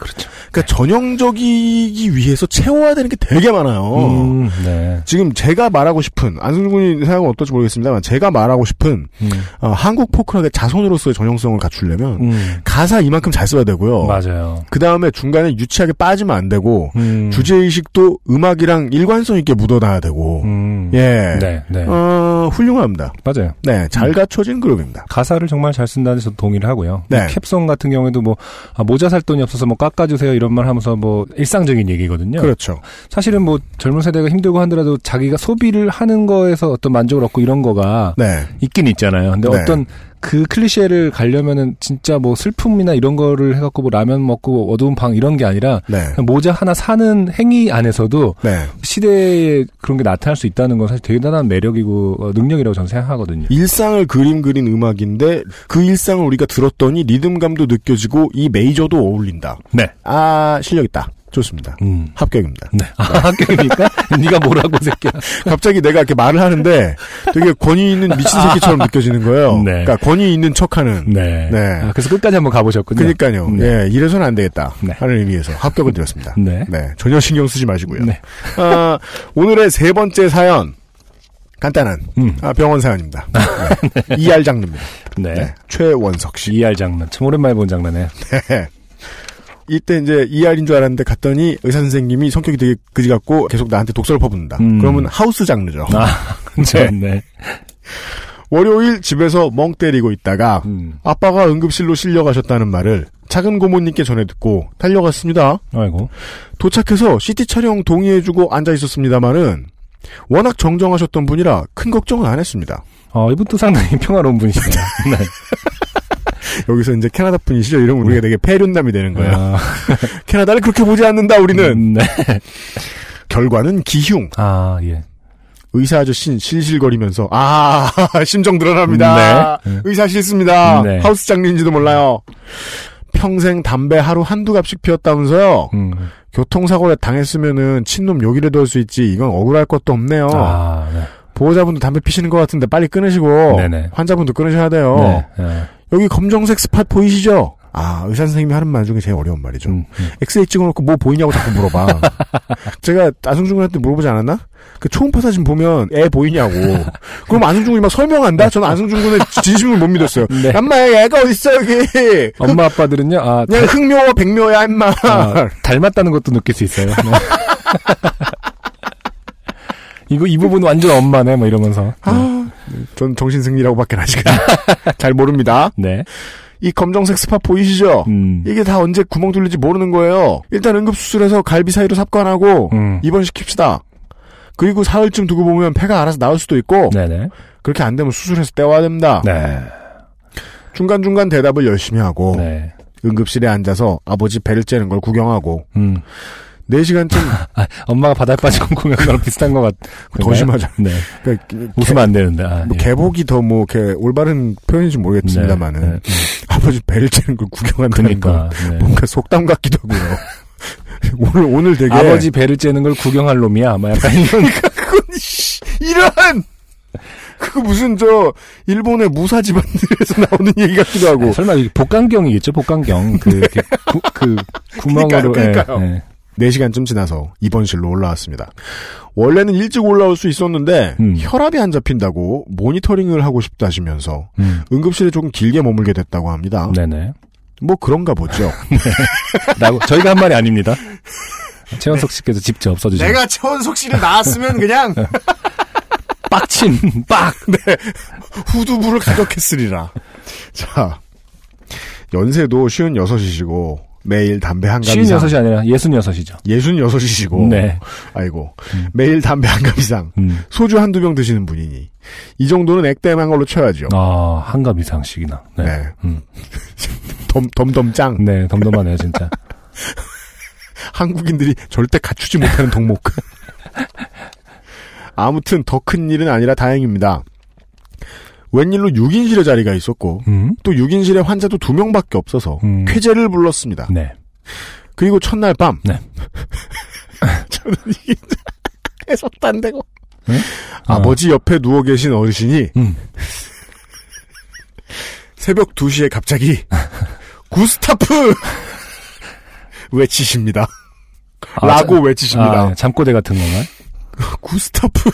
S2: 그렇죠.
S1: 그러니까 전형적이기 위해서 채워야 되는 게 되게 많아요.
S2: 음, 네.
S1: 지금 제가 말하고 싶은 안승준 군이 생각은 어떨지 모르겠습니다만 제가 말하고 싶은
S2: 음.
S1: 어, 한국 포크락의 자손으로서의 전형성을 갖추려면
S2: 음.
S1: 가사 이만큼 잘 써야 되고요.
S2: 맞아요.
S1: 그 다음에 중간에 유치하게 빠지면 안 되고
S2: 음.
S1: 주제 의식도 음악이랑 일관성 있게 묻어놔야 되고
S2: 음.
S1: 예,
S2: 네, 네.
S1: 어, 훌륭합니다.
S2: 맞아요.
S1: 네, 잘 갖춰진 그룹입니다.
S2: 가사를 정말 잘 쓴다는 데서 동의를 하고요.
S1: 네.
S2: 캡송 같은 경우에도 뭐 아, 모자 살 돈이 없어서 뭐 깎아주세요 이런 말 하면서 뭐 일상적인 얘기거든요.
S1: 그렇죠.
S2: 사실은 뭐 젊은 세대가 힘들고 하더라도 자기가 소비를 하는 거에서 어떤 만족을 얻고 이런 거가
S1: 네,
S2: 있긴 있잖아요. 근데
S1: 네.
S2: 어떤 그 클리셰를 가려면은 진짜 뭐 슬픔이나 이런 거를 해갖고 뭐 라면 먹고 어두운 방 이런 게 아니라
S1: 네,
S2: 모자 하나 사는 행위 안에서도
S1: 네.
S2: 시대에 그런 게 나타날 수 있다는 건 사실 대단한 매력이고 어, 능력이라고 저는 생각하거든요.
S1: 일상을 그림 그린 음악인데 그 일상을 우리가 들었더니 리듬감도 느껴지고 이 메이저도 어울린다.
S2: 네.
S1: 아 실력 있다. 좋습니다.
S2: 음.
S1: 합격입니다.
S2: 네. 아, 합격입니까? 네가 뭐라고 새끼야.
S1: 갑자기 내가 이렇게 말을 하는데 되게 권위 있는 미친 새끼처럼 느껴지는 거예요.
S2: 네.
S1: 그러니까 권위 있는 척하는.
S2: 네.
S1: 네.
S2: 아, 그래서 끝까지 한번 가보셨군요.
S1: 그러니까요.
S2: 네.
S1: 예, 이래서는 안 되겠다.
S2: 네.
S1: 하는 의미에서 합격을 드렸습니다.
S2: 네.
S1: 전혀 신경 쓰지 마시고요.
S2: 네.
S1: 아, 오늘의 세 번째 사연. 간단한
S2: 음.
S1: 아, 병원 사연입니다. 네. ER 장르입니다.
S2: 네.
S1: 네. 최원석 씨.
S2: ER 장르. 참 오랜만에 본 장르네.
S1: 네. 이때 이제 ER인 줄 알았는데 갔더니 의사 선생님이 성격이 되게 그지 같고 계속 나한테 독서를 퍼붓는다.
S2: 음.
S1: 그러면 하우스 장르죠.
S2: 아, 그렇죠. 네.
S1: 월요일 집에서 멍 때리고 있다가
S2: 음.
S1: 아빠가 응급실로 실려가셨다는 말을 작은 고모님께 전해 듣고 달려갔습니다.
S2: 아이고.
S1: 도착해서 CT 촬영 동의해주고 앉아 있었습니다만은 워낙 정정하셨던 분이라 큰 걱정은 안 했습니다.
S2: 어, 이분도 상당히 평화로운 분이시네요. 네.
S1: 여기서 이제 캐나다 분이시죠? 이러면 우리가 되게 폐륜남이 되는 거예요.
S2: 아,
S1: 캐나다를 그렇게 보지 않는다 우리는.
S2: 음, 네.
S1: 결과는 기흉.
S2: 아, 예.
S1: 의사 아저씨는 실실거리면서 아 심정 드러납니다.
S2: 네.
S1: 의사 싫습니다.
S2: 네.
S1: 하우스 장르인지도 몰라요. 평생 담배 하루 한두 갑씩 피웠다면서요.
S2: 음.
S1: 교통사고를 당했으면은 친놈 욕이라도 할 수 있지. 이건 억울할 것도 없네요.
S2: 아, 네.
S1: 보호자분도 담배 피시는 것 같은데 빨리 끊으시고
S2: 네네.
S1: 환자분도 끊으셔야 돼요.
S2: 네. 네.
S1: 여기 검정색 스팟 보이시죠? 아 의사 선생님이 하는 말 중에 제일 어려운 말이죠.
S2: 음, 음.
S1: 엑스레이 찍어놓고 뭐 보이냐고 자꾸 물어봐. 제가 안승준 군한테 물어보지 않았나? 그 초음파 사진 보면 애 보이냐고. 그럼 안승준 군이 막 설명한다? 저는 안승준 군의 진심을 못 믿었어요.
S2: 네.
S1: 엄마 애가 어딨어 여기.
S2: 엄마 아빠들은요, 아,
S1: 그냥 흑묘와 백묘야 임마.
S2: 아, 닮았다는 것도 느낄 수 있어요. 네. 이거 이 부분 완전 엄마네, 뭐 이러면서.
S1: 아, 전 정신 승리라고밖에 아직은 잘 모릅니다.
S2: 네.
S1: 이 검정색 스팟 보이시죠?
S2: 음.
S1: 이게 다 언제 구멍 뚫릴지 모르는 거예요. 일단 응급수술해서 갈비 사이로 삽관하고
S2: 음.
S1: 입원시킵시다. 그리고 사흘쯤 두고 보면 폐가 알아서 나올 수도 있고
S2: 네네.
S1: 그렇게 안 되면 수술해서 떼와야 됩니다.
S2: 네.
S1: 중간중간 대답을 열심히 하고
S2: 네.
S1: 응급실에 앉아서 아버지 배를 째는 걸 구경하고
S2: 음.
S1: 4시간쯤
S2: 아, 엄마가 바다에 빠지고 공연 거랑 비슷한 것 같.
S1: 더 심하죠.
S2: 네.
S1: 그러니까
S2: 웃으면 안 되는데. 아,
S1: 뭐
S2: 예.
S1: 개복이 더 뭐 이렇게 올바른 표현인지 모르겠습니다만은
S2: 네, 네.
S1: 아버지 배를 째는 걸 구경한다는 거
S2: 그러니까. 네.
S1: 뭔가 속담 같기도 하고요. 오늘 오늘 되게
S2: 아버지 배를 째는 걸 구경할 놈이야. 아마 약간 이런.
S1: 그건 씨, 이런 그 무슨 저 일본의 무사 집안들에서 나오는 얘기 같기도 하고
S2: 설마 이게 복강경이겠죠? 복강경. 그, 이렇게 구, 그 구멍으로.
S1: 그러니까요.
S2: 예, 예.
S1: 4시간쯤 지나서 입원실로 올라왔습니다. 원래는 일찍 올라올 수 있었는데
S2: 음.
S1: 혈압이 안 잡힌다고 모니터링을 하고 싶다시면서
S2: 음.
S1: 응급실에 조금 길게 머물게 됐다고 합니다.
S2: 네네.
S1: 뭐 그런가 보죠.
S2: 라고, 저희가 한 말이 아닙니다. 최원석 씨께서 직접 써주신.
S1: 최원석 씨를 나왔으면 그냥
S2: 빡침, 빡!
S1: 후두부를 가격했으리라. 자, 연세도 56이시고 매일 담배 한 갑 이상
S2: 여섯이 아니라 예순 여섯이죠.
S1: 66이시고
S2: 네.
S1: 아이고 매일 담배 한 갑 이상
S2: 음.
S1: 소주 한두 병 드시는 분이니 이 정도는 액땜한 걸로 쳐야죠.
S2: 아, 한 갑 이상씩이나. 네.
S1: 네.
S2: 음.
S1: 덤, 덤덤짱.
S2: 네, 덤덤하네요, 진짜.
S1: 한국인들이 절대 갖추지 못하는 덕목. 아무튼 더 큰 일은 아니라 다행입니다. 웬일로 6인실에 자리가 있었고
S2: 음?
S1: 또 6인실에 환자도 두 명밖에 없어서
S2: 음.
S1: 쾌재를 불렀습니다.
S2: 네.
S1: 그리고 첫날 밤
S2: 네.
S1: 저는 이게 해석도 안 되고
S2: 네?
S1: 아버지 옆에 누워 계신 어르신이
S2: 음.
S1: 새벽 2시에 갑자기 구스타프 외치십니다.
S2: 아,
S1: 라고
S2: 자-
S1: 외치십니다.
S2: 아, 네, 잠꼬대 같은 건가요?
S1: 구스타프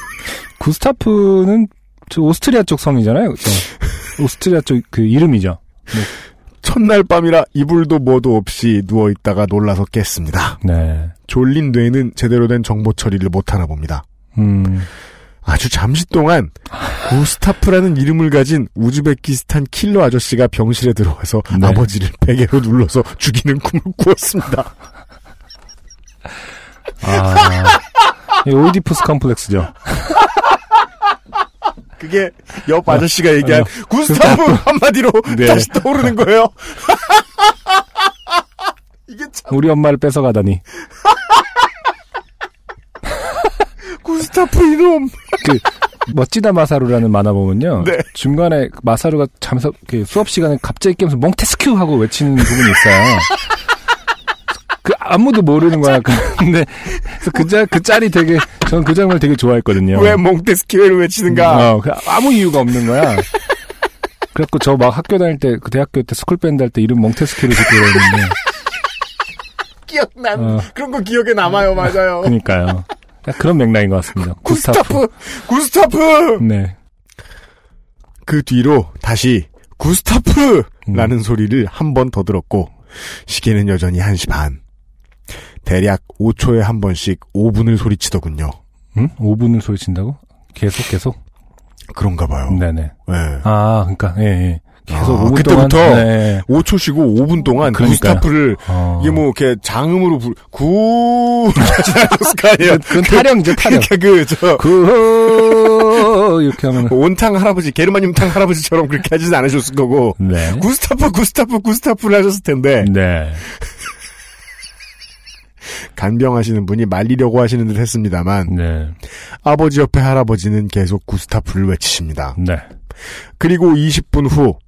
S2: 구스타프는 저 오스트리아 쪽 성이잖아요. 그죠? 오스트리아 쪽 그 이름이죠.
S1: 첫날 밤이라 이불도 뭐도 없이 누워 있다가 놀라서 깼습니다.
S2: 네.
S1: 졸린 뇌는 제대로 된 정보 처리를 못 하나 봅니다.
S2: 음.
S1: 아주 잠시 동안 구스타프라는 이름을 가진 우즈베키스탄 킬러 아저씨가 병실에 들어와서
S2: 네.
S1: 아버지를 베개로 눌러서 죽이는 꿈을 꾸었습니다.
S2: 아. 이 오이디푸스 컴플렉스죠.
S1: 그게 옆 아저씨가 얘기한
S2: 어.
S1: 구스타프 한마디로
S2: 네.
S1: 다시 떠오르는 거예요. 이게 참
S2: 우리 엄마를 뺏어가다니.
S1: 구스타프 이놈.
S2: 그 멋지다 마사루라는 만화 보면요.
S1: 네.
S2: 중간에 마사루가 잠서 그 수업 시간에 갑자기 깨면서 몽테스키외 하고 외치는 부분이 있어요. 그 아무도 모르는 거야. 근데 그래서 그, 짤, 그 짤이 되게 저는 그 장면을 되게 좋아했거든요.
S1: 왜 몽테스키외를 외치는가?
S2: 어, 그 아무 이유가 없는 거야. 그래갖고 저 막 학교 다닐 때, 그 대학교 때 school band 할 때 이름 몽테스키외를 짓고 그랬는데,
S1: 기억난
S2: 어.
S1: 그런 거 기억에 남아요, 맞아요.
S2: 그니까요. 그런 맥락인 것 같습니다.
S1: 구스타프, 구스타프.
S2: 네.
S1: 그 뒤로 다시 구스타프라는 소리를 한 번 더 들었고 시계는 여전히 1시 반. 대략 5초에 한 번씩 5분을 소리치더군요.
S2: 응? 5분을 소리친다고? 계속, 계속?
S1: 그런가 봐요.
S2: 네네.
S1: 네.
S2: 아, 그니까, 예, 예. 계속
S1: 아,
S2: 5분
S1: 그때부터?
S2: 동안. 네.
S1: 5초 쉬고 5분 동안
S2: 그러니까요.
S1: 구스타프를
S2: 어.
S1: 이게 뭐 이렇게 장음으로 부르 구거 아니에요.
S2: 그건 타령이죠, 타령.
S1: 그러니까 그저
S2: 그, 이렇게 하면.
S1: 온탕 할아버지 게르마늄탕 할아버지처럼 그렇게 하지는 않으셨을 거고
S2: 네.
S1: 구스타프 구스타프 구스타프를 하셨을 텐데
S2: 네.
S1: 간병하시는 분이 말리려고 하시는 듯 했습니다만
S2: 네.
S1: 아버지 옆에 할아버지는 계속 구스타프를 외치십니다.
S2: 네.
S1: 그리고 20분 후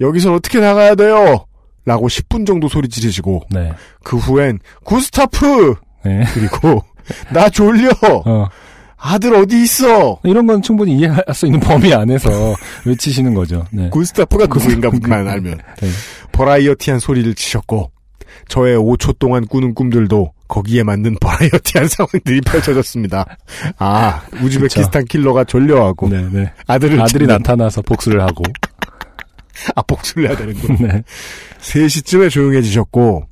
S1: 여기선 어떻게 나가야 돼요? 라고 10분 정도 소리 지르시고
S2: 네.
S1: 그 후엔 구스타프
S2: 네.
S1: 그리고 나 졸려
S2: 어.
S1: 아들 어디 있어
S2: 이런 건 충분히 이해할 수 있는 범위 안에서 외치시는 거죠. 네.
S1: 구스타프가 누구인가만 알면
S2: 네.
S1: 버라이어티한 소리를 치셨고 저의 5초 동안 꾸는 꿈들도 거기에 맞는 버라이어티한 상황들이 펼쳐졌습니다. 아 우즈베키스탄 킬러가 졸려하고
S2: 네, 네.
S1: 아들을
S2: 아들이
S1: 찾는-
S2: 나타나서 복수를 하고.
S1: 아 복수를 해야 되는군.
S2: 네.
S1: 3시쯤에 조용해지셨고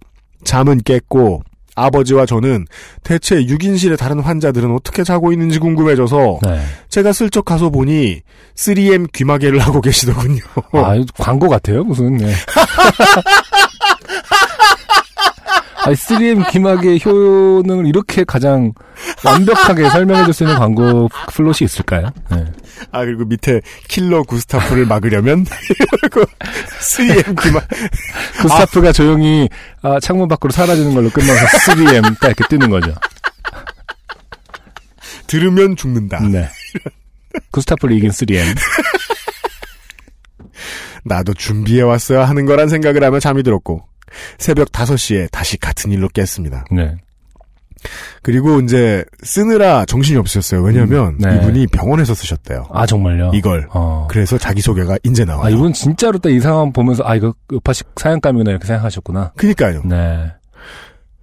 S1: 잠은 깼고 아버지와 저는 대체 6인실의 다른 환자들은 어떻게 자고 있는지 궁금해져서
S2: 네.
S1: 제가 슬쩍 가서 보니 3M 귀마개를 하고 계시더군요.
S2: 아, 광고 같아요, 무슨. 네. 아니, 3M 귀마개의 효능을 이렇게 가장 완벽하게 설명해 줄 수 있는 광고 플롯이 있을까요? 네.
S1: 아 그리고 밑에 킬러 구스타프를 막으려면 3M 귀마개
S2: 구스타프가 조용히 아, 창문 밖으로 사라지는 걸로 끝나서 3M 딱 이렇게 뜨는 거죠.
S1: 들으면 죽는다.
S2: 네. 구스타프를 이긴 3M.
S1: 나도 준비해 왔어야 하는 거란 생각을 하며 잠이 들었고 새벽 5시에 다시 같은 일로 깼습니다.
S2: 네.
S1: 그리고 이제 쓰느라 정신이 없으셨어요. 왜냐면
S2: 음, 네.
S1: 이분이 병원에서 쓰셨대요.
S2: 아 정말요?
S1: 이걸.
S2: 어.
S1: 그래서 자기 소개가 이제 나와요.
S2: 아 이분 진짜로 딱 이 상황 보면서 아 이거 파식 사연감이구나 이렇게 생각하셨구나.
S1: 그니까요.
S2: 네.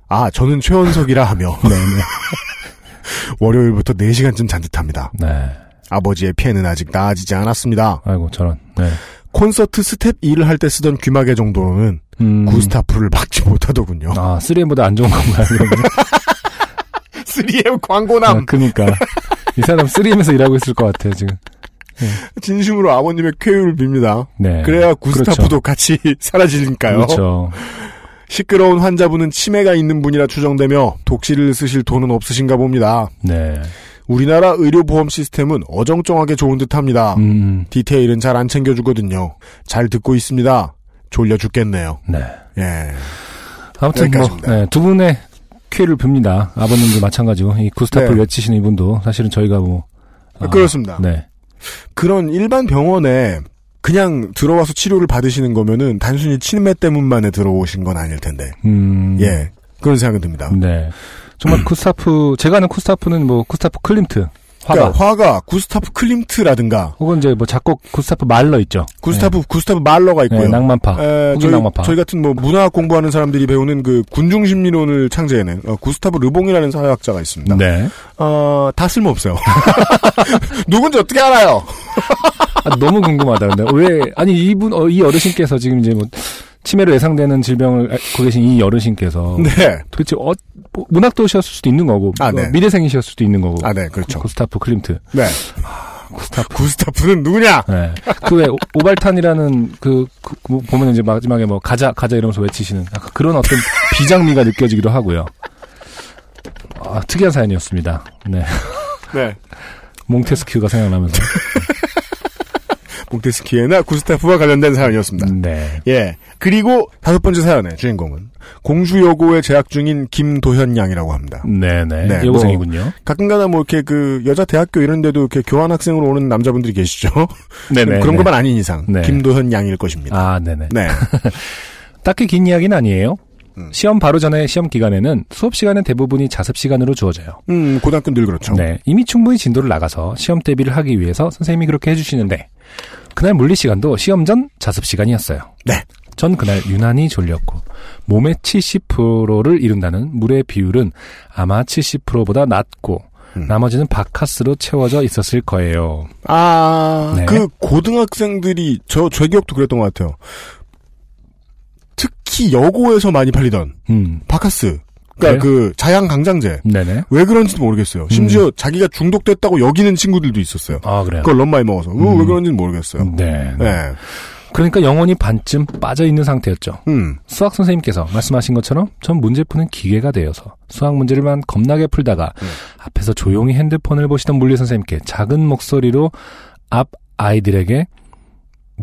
S1: 아, 저는 최원석이라 하며
S2: 네. 네.
S1: 월요일부터 4 시간쯤 잔 듯합니다.
S2: 네.
S1: 아버지의 폐는 아직 나아지지 않았습니다.
S2: 아이고 저런. 네.
S1: 콘서트 스태프 일을 할때 쓰던 귀마개 정도로는
S2: 음.
S1: 구스타프를 막지 못하더군요.
S2: 아 3M보다 안 좋은 건가요? 그러면?
S1: 3M 광고남.
S2: 아, 그니까 이 사람 3M에서 일하고 있을 것 같아요 지금.
S1: 진심으로 아버님의 쾌유를 빕니다.
S2: 네.
S1: 그래야 구스타프도
S2: 그렇죠.
S1: 같이 사라지니까요.
S2: 그렇죠.
S1: 시끄러운 환자분은 치매가 있는 분이라 추정되며 독실을 쓰실 돈은 없으신가 봅니다.
S2: 네.
S1: 우리나라 의료보험 시스템은 어정쩡하게 좋은 듯합니다.
S2: 음.
S1: 디테일은 잘 안 챙겨주거든요. 잘 듣고 있습니다. 졸려 죽겠네요.
S2: 네.
S1: 예.
S2: 아무튼 뭐
S1: 여기까지입니다.
S2: 네, 두 분의 쾌를 빕니다. 아버님도 마찬가지고 이 구스타프를
S1: 네.
S2: 외치시는 이분도 사실은 저희가 뭐 아,
S1: 그렇습니다.
S2: 네.
S1: 그런 일반 병원에 그냥 들어와서 치료를 받으시는 거면은 단순히 치매 때문만에 들어오신 건 아닐 텐데.
S2: 음.
S1: 예. 그런 생각은 듭니다.
S2: 네. 정말 구스타프 제가 아는 구스타프는 뭐 구스타프 클림트 화가
S1: 그러니까 화가 구스타프 클림트라든가
S2: 혹은 이제 뭐 작곡 구스타프 말러 있죠.
S1: 구스타프 구스타프 말러가
S2: 네,
S1: 있고요.
S2: 네, 낭만파.
S1: 에, 저희,
S2: 낭만파.
S1: 저희 같은 뭐 문화학 공부하는 사람들이 배우는 그 군중 심리론을 창제해낸 어, 구스타프 르봉이라는 사회학자가 있습니다.
S2: 네.
S1: 어, 다 쓸모 없어요. 누군지 어떻게 알아요?
S2: 아, 너무 궁금하다. 근데 왜 아니 이분 어, 이 어르신께서 지금 이제 뭐 치매로 예상되는 질병을 앓고 계신 이 어르신께서
S1: 네.
S2: 도대체 어, 뭐 문학도셨을 수도 있는 거고
S1: 아,
S2: 어,
S1: 네.
S2: 미래생이셨을 수도 있는 거고
S1: 아, 네, 그렇죠.
S2: 구스타프 클림트
S1: 네.
S2: 구스타프
S1: 구스타프는 누구냐?
S2: 네. 그왜 오발탄이라는 그, 그, 뭐 보면 이제 마지막에 뭐 가자 가자 이러면서 외치시는 약간 그런 어떤 비장미가 느껴지기도 하고요. 아, 특이한 사연이었습니다. 네.
S1: 네.
S2: 몽테스큐가 생각나면서.
S1: 몽테스키에나 구스타프와 관련된 사연이었습니다.
S2: 네.
S1: 예. 그리고 다섯 번째 사연의 주인공은 공주여고에 재학 중인 김도현 양이라고 합니다.
S2: 네네.
S1: 네,
S2: 여고생이군요.
S1: 가끔가다 뭐 이렇게 그 여자 대학교 이런 데도 이렇게 교환 학생으로 오는 남자분들이 계시죠.
S2: 네네.
S1: 그런 것만 아닌 이상
S2: 네.
S1: 김도현 양일 것입니다.
S2: 아, 네네.
S1: 네.
S2: 딱히 긴 이야기는 아니에요.
S1: 음.
S2: 시험 바로 전에 시험 기간에는 수업 시간은 대부분이 자습 시간으로 주어져요.
S1: 음, 고등학교 늘 그렇죠.
S2: 네, 이미 충분히 진도를 나가서 시험 대비를 하기 위해서 선생님이 그렇게 해주시는데 그날 물리 시간도 시험 전 자습 시간이었어요.
S1: 네.
S2: 전 그날 유난히 졸렸고 몸의 70%를 이룬다는 물의 비율은 아마 70%보다 낮고
S1: 음.
S2: 나머지는 바카스로 채워져 있었을 거예요.
S1: 아,
S2: 네.
S1: 그 고등학생들이 저, 제 기억도 그랬던 것 같아요. 특히 여고에서 많이 팔리던
S2: 음,
S1: 바카스. 그러니까 그 자양 강장제.
S2: 네네.
S1: 왜 그런지 도 모르겠어요. 심지어 자기가 중독됐다고 여기는 친구들도 있었어요.
S2: 아 그래요.
S1: 그걸 많이 먹어서. 왜
S2: 음.
S1: 그런지는 모르겠어요.
S2: 네.
S1: 네.
S2: 그러니까 영혼이 반쯤 빠져 있는 상태였죠.
S1: 음.
S2: 수학 선생님께서 말씀하신 것처럼 전 문제 푸는 기계가 되어서 수학 문제를만 겁나게 풀다가
S1: 음.
S2: 앞에서 조용히 핸드폰을 보시던 물리 선생님께 작은 목소리로 앞 아이들에게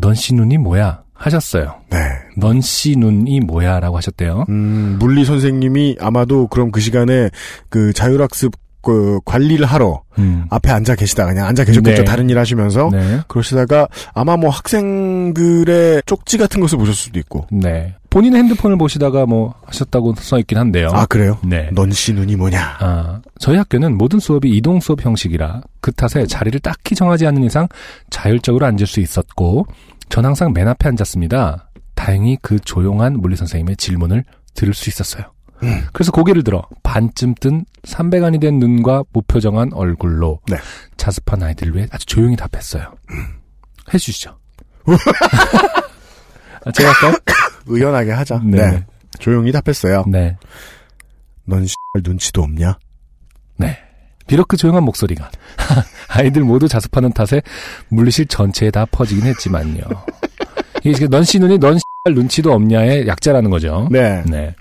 S2: 넌 씨 눈이 뭐야 하셨어요.
S1: 네.
S2: 넌씨 눈이 뭐야라고 하셨대요.
S1: 음, 물리 선생님이 아마도 그럼 그 시간에 그 자율학습 그 관리를 하러
S2: 음.
S1: 앞에 앉아 계시다 그냥 앉아 계셨겠죠.
S2: 네.
S1: 다른 일 하시면서.
S2: 네.
S1: 그러시다가 아마 뭐 학생들의 쪽지 같은 것을 보셨을 수도 있고.
S2: 네. 본인의 핸드폰을 보시다가 뭐 하셨다고 써 있긴 한데요.
S1: 아, 그래요?
S2: 네.
S1: 넌씨 눈이 뭐냐?
S2: 아, 저희 학교는 모든 수업이 이동 수업 형식이라 그 탓에 자리를 딱히 정하지 않는 이상 자율적으로 앉을 수 있었고 전 항상 맨 앞에 앉았습니다. 다행히 그 조용한 물리 선생님의 질문을 들을 수 있었어요.
S1: 음.
S2: 그래서 고개를 들어 반쯤 뜬 300안이 된 눈과 무표정한 얼굴로
S1: 네.
S2: 자습한 아이들을 위해 아주 조용히 답했어요. 해주시죠. 아, 제가 할까요?
S1: 의연하게 하자.
S2: 네.
S1: 네. 조용히 답했어요.
S2: 네.
S1: 넌 씨, 눈치도 없냐?
S2: 네. 비록 그 조용한 목소리가 아이들 모두 자습하는 탓에 물리실 전체에 다 퍼지긴 했지만요. 이게 넌씨 눈이 넌 눈치도 없냐의 약자라는 거죠.
S1: 네.
S2: 네.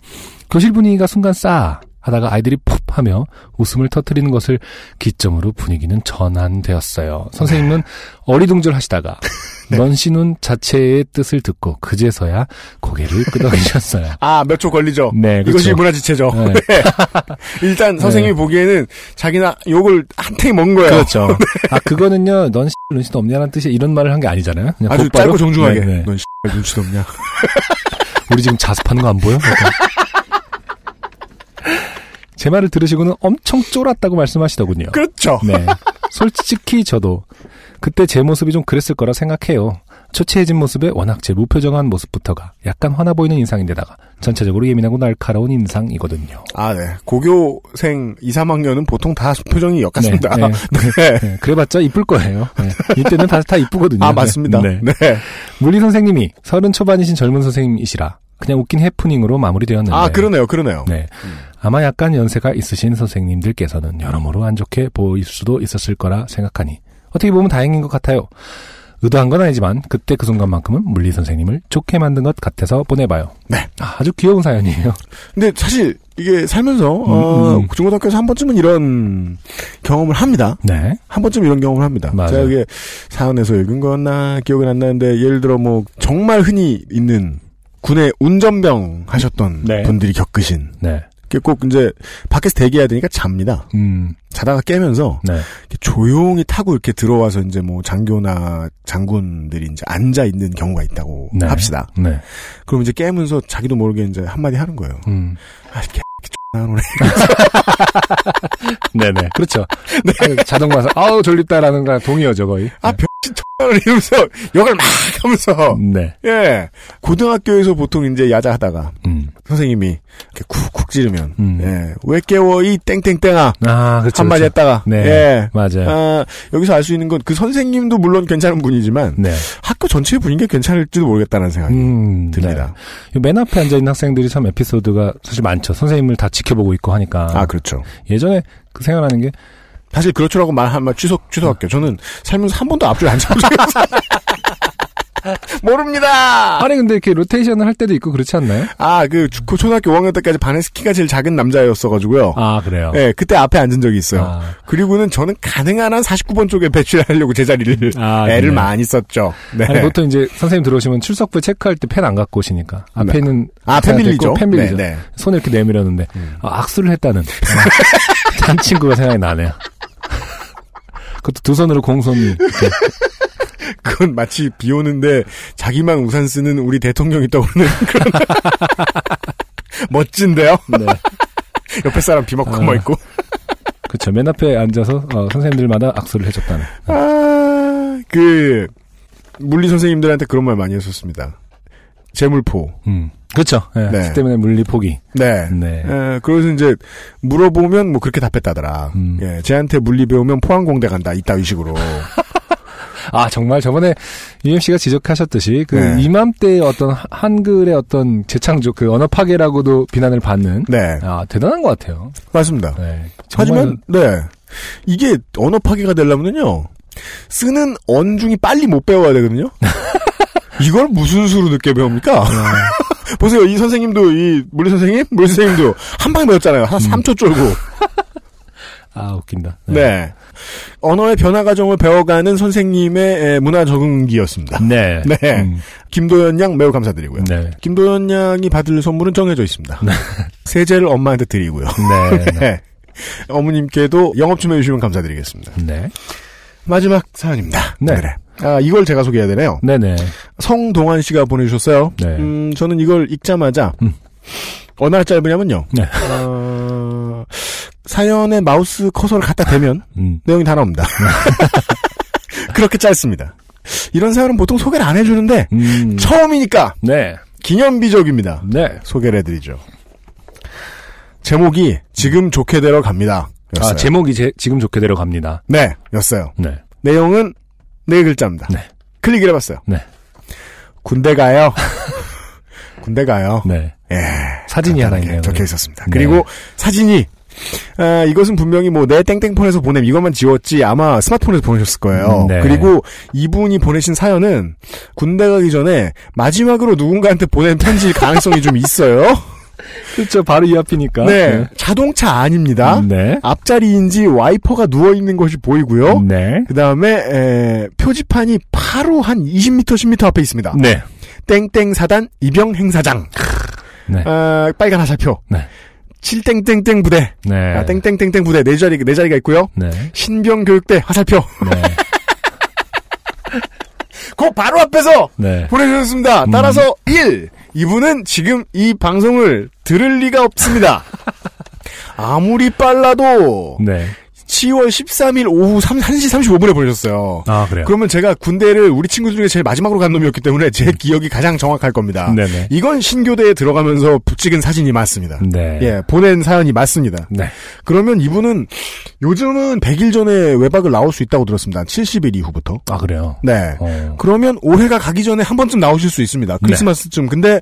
S2: 교실 분위기가 순간 싸 하다가 아이들이 푹 하며 웃음을 터뜨리는 것을 기점으로 분위기는 전환되었어요. 선생님은 어리둥절하시다가 넌시눈 자체의 뜻을 듣고 그제서야 고개를 끄덕이셨어요.
S1: 아, 몇 초 걸리죠?
S2: 네, 그렇죠.
S1: 이것이 문화지체죠.
S2: 네.
S1: 일단 선생님이 보기에는 자기나 욕을 한탱이 먹은 거예요.
S2: 그렇죠. 아 그거는요, 넌 씨, 눈치도 없냐는 뜻이 이런 말을 한 게 아니잖아요.
S1: 아주
S2: 곧바로
S1: 짧고 정중하게.
S2: 네, 네.
S1: 넌 눈치도 없냐?
S2: 우리 지금 자습하는 거 안 보여? 제 말을 들으시고는 엄청 쫄았다고 말씀하시더군요.
S1: 그렇죠.
S2: 네. 솔직히 저도 그때 제 모습이 좀 그랬을 거라 생각해요. 초췌해진 모습에 워낙 제 무표정한 모습부터가 약간 화나 보이는 인상인데다가 전체적으로 예민하고 날카로운 인상이거든요.
S1: 아, 네. 고교생 2, 3학년은 보통 다 표정이 역같습니다.
S2: 네, 네. 네, 그래봤자 이쁠 거예요. 네. 이때는 다, 다 이쁘거든요.
S1: 아, 맞습니다.
S2: 네.
S1: 네.
S2: 물리 선생님이 서른 초반이신 젊은 선생님이시라 그냥 웃긴 해프닝으로 마무리되었는데.
S1: 아, 그러네요. 그러네요.
S2: 네. 아마 약간 연세가 있으신 선생님들께서는 여러모로 안 좋게 보일 수도 있었을 거라 생각하니 어떻게 보면 다행인 것 같아요. 의도한 건 아니지만 그때 그 순간만큼은 물리 선생님을 좋게 만든 것 같아서 보내봐요.
S1: 네.
S2: 아, 아주 귀여운 사연이에요.
S1: 근데 사실 이게 살면서 어,
S2: 음.
S1: 중고등학교에서 한 번쯤은 이런 경험을 합니다.
S2: 네.
S1: 한 번쯤 이런 경험을 합니다.
S2: 맞아요.
S1: 제가 이게 사연에서 읽은 거나 기억은 안 나는데 예를 들어 뭐 정말 흔히 있는 군의 운전병 하셨던
S2: 네.
S1: 분들이 겪으신
S2: 네.
S1: 꼭 이제 밖에서 대기해야 되니까 잡니다.
S2: 음.
S1: 자다가 깨면서
S2: 네.
S1: 조용히 타고 이렇게 들어와서 이제 뭐 장교나 장군들이 이제 앉아 있는 경우가 있다고
S2: 네.
S1: 합시다.
S2: 네.
S1: 그럼 이제 깨면서 자기도 모르게 이제 한마디 하는 거예요.
S2: 음.
S1: 아, 개, 나오네.
S2: 네네. 그렇죠. 아유, 자동 마사 아우, 졸립다라는 거랑 동의어죠, 거의.
S1: 아, X나오네 이러면서 욕을 막 하면서
S2: 네.
S1: 예. 고등학교에서 보통 이제 야자하다가
S2: 음.
S1: 선생님이 이렇게 쿡쿡 찌르면
S2: 음.
S1: 예. 왜 깨워 이 땡땡땡아
S2: 아, 그렇죠.
S1: 한마디
S2: 그렇죠.
S1: 했다가
S2: 네.
S1: 예.
S2: 맞아요.
S1: 아, 여기서 알 수 있는 건 그 선생님도 물론 괜찮은 분이지만
S2: 네.
S1: 학교 전체의 분위기가 괜찮을지도 모르겠다는 생각이
S2: 음,
S1: 듭니다.
S2: 네. 맨 앞에 앉아 있는 학생들이 참 에피소드가 사실 많죠. 선생님을 다 지켜보고 있고 하니까.
S1: 아, 그렇죠.
S2: 예전에 그 생각나는 게,
S1: 사실 그렇죠라고 말 한번 취소 취소할게요. 저는 살면서 한 번도 앞줄 안 잡은 적이 없어요. 모릅니다.
S2: 아니, 근데 이렇게 로테이션을 할 때도 있고 그렇지 않나요?
S1: 아, 그 초- 초등학교 5학년 때까지 반에서 키가 제일 작은 남자였어가지고요.
S2: 아, 그래요?
S1: 예, 그때 앞에 앉은 적이 있어요.
S2: 아,
S1: 그리고는 저는 가능한 한 49번 쪽에 배출하려고 제자리를
S2: 아,
S1: 애를
S2: 네.
S1: 많이 썼죠. 네.
S2: 아니, 보통 이제 선생님 들어오시면 출석부 체크할 때 펜 안 갖고 오시니까. 앞에는.
S1: 아, 펜 빌리죠.
S2: 펜 빌리죠.
S1: 네, 네.
S2: 손을 이렇게 내밀었는데, 아, 악수를 했다는. 아, 한 친구가 생각이 나네요. 그것도 두 손으로 공손히.
S1: 그건 마치 비 오는데 자기만 우산 쓰는 우리 대통령이 떠오르는 그런. 멋진데요?
S2: 네.
S1: 옆에 사람 비 맞고
S2: 아.
S1: 뭐 있고.
S2: 그쵸. 맨 앞에 앉아서, 어, 선생님들마다 악수를 해줬다는.
S1: 아, 그, 물리 선생님들한테 그런 말 많이 했었습니다. 재물포.
S2: 음. 그쵸. 예,
S1: 네.
S2: 그 때문에 물리 포기.
S1: 네.
S2: 네.
S1: 에, 그래서 이제 물어보면 뭐 그렇게 답했다더라.
S2: 음.
S1: 예, 쟤한테 물리 배우면 포항공대 간다. 이따위 식으로.
S2: 아, 정말 저번에 UMC가 지적하셨듯이 그
S1: 네.
S2: 이맘때 어떤 하- 한글의 어떤 재창조, 그 언어 파괴라고도 비난을 받는
S1: 네.
S2: 아, 대단한 것 같아요.
S1: 맞습니다.
S2: 네.
S1: 하지만 네 이게 언어 파괴가 되려면요 쓰는 언중이 빨리 못 배워야 되거든요. 이걸 무슨 수로 늦게 배웁니까?
S2: 네.
S1: 보세요, 이 선생님도 이 물리 선생님, 물리 선생님도 한 방에 배웠잖아요. 한 3초 쫄고.
S2: 아, 웃긴다.
S1: 네. 언어의 변화 과정을 배워가는 선생님의 에, 문화 적응기였습니다.
S2: 네.
S1: 네.
S2: 음,
S1: 김도연 양 매우 감사드리고요.
S2: 네.
S1: 김도연 양이 받을 선물은 정해져 있습니다. 세제를 엄마한테 드리고요.
S2: 네. 네.
S1: 네. 어머님께도 영업 좀 해주시면 감사드리겠습니다.
S2: 네.
S1: 마지막 사연입니다.
S2: 네.
S1: 오늘의. 아, 이걸 제가 소개해야 되네요.
S2: 네네.
S1: 성동환 씨가 보내주셨어요.
S2: 네.
S1: 음, 저는 이걸 읽자마자,
S2: 음.
S1: 어느 날 짧으냐면요.
S2: 네.
S1: 어, 사연에 마우스 커서를 갖다 대면
S2: 음.
S1: 내용이 다 나옵니다. 그렇게 짧습니다. 이런 사연은 보통 소개를 안 해주는데,
S2: 음.
S1: 처음이니까
S2: 네.
S1: 기념비적입니다.
S2: 네.
S1: 소개를 해드리죠. 제목이 지금 좋게 되러 갑니다. 였어요.
S2: 아, 제목이 제, 지금 좋게 들어갑니다.
S1: 네, 였어요.
S2: 네.
S1: 내용은 네 글자입니다.
S2: 네.
S1: 클릭을 해봤어요.
S2: 네.
S1: 군대 가요. 군대 가요.
S2: 네.
S1: 예.
S2: 사진이 하나 있네요.
S1: 적혀 있었습니다.
S2: 네.
S1: 그리고 사진이 아, 이것은 분명히 뭐 내 땡땡폰에서 보냄 이것만 지웠지 아마 스마트폰에서 보내셨을 거예요.
S2: 네.
S1: 그리고 이분이 보내신 사연은 군대 가기 전에 마지막으로 누군가한테 보낸 편지일 가능성이 좀 있어요.
S2: 그렇죠. 바로 이 앞이니까.
S1: 네. 자동차 아닙니다.
S2: 네.
S1: 앞자리인지 와이퍼가 누워 있는 것이 보이고요.
S2: 네.
S1: 그 다음에 표지판이 바로 한 20m, 10m 앞에 있습니다.
S2: 네.
S1: 땡땡 사단 이병 행사장.
S2: 네.
S1: 아, 빨간 화살표.
S2: 네.
S1: 7땡땡땡 부대.
S2: 네.
S1: 아, 땡땡땡땡 부대 네 자리 네 자리가 있고요.
S2: 네.
S1: 신병 교육대 화살표.
S2: 네.
S1: 그 바로 앞에서
S2: 네.
S1: 보내주셨습니다. 따라서 1. 이분은 지금 이 방송을 들을 리가 없습니다. 아무리 빨라도
S2: 네.
S1: 10월 13일 오후 3, 1시 35분에 보내셨어요.
S2: 아, 그래요.
S1: 그러면 제가 군대를 우리 친구 중에 제일 마지막으로 간 놈이었기 때문에 제 기억이 가장 정확할 겁니다.
S2: 네네.
S1: 이건 신교대에 들어가면서 붙이은 사진이 맞습니다.
S2: 네.
S1: 예, 보낸 사연이 맞습니다.
S2: 네.
S1: 그러면 이분은 요즘은 100일 전에 외박을 나올 수 있다고 들었습니다. 70일 이후부터.
S2: 아, 그래요.
S1: 네.
S2: 어.
S1: 그러면 올해가 가기 전에 한 번쯤 나오실 수 있습니다. 크리스마스쯤. 근데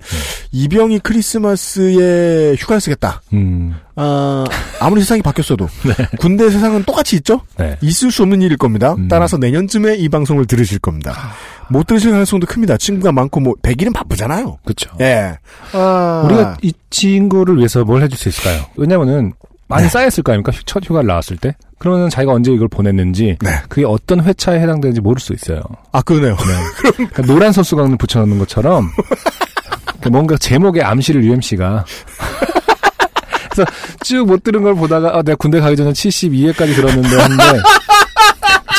S1: 이병이 크리스마스에 휴가를 쓰겠다.
S2: 음.
S1: 아, 아무리 세상이 바뀌었어도 군대 세상은 똑같이 있죠?
S2: 네.
S1: 있을 수 없는 일일 겁니다.
S2: 음.
S1: 따라서 내년쯤에 이 방송을 들으실 겁니다. 못 들으실 가능성도 큽니다. 친구가 많고 뭐 100일은 바쁘잖아요.
S2: 그렇죠.
S1: 예. 아,
S2: 우리가 이 친구를 위해서 뭘 해줄 수 있을까요? 왜냐면은 많이
S1: 네.
S2: 쌓였을 거 아닙니까? 휴- 첫 휴가를 나왔을 때. 그러면 자기가 언제 이걸 보냈는지
S1: 네.
S2: 그게 어떤 회차에 해당되는지 모를 수 있어요.
S1: 아 그러네요.
S2: 그러니까 노란 소수광을 붙여놓는 것처럼 뭔가 제목에 암시를 UMC가 그래서 쭉 못 들은 걸 보다가 아, 내가 군대 가기 전에 72회까지 들었는데 했는데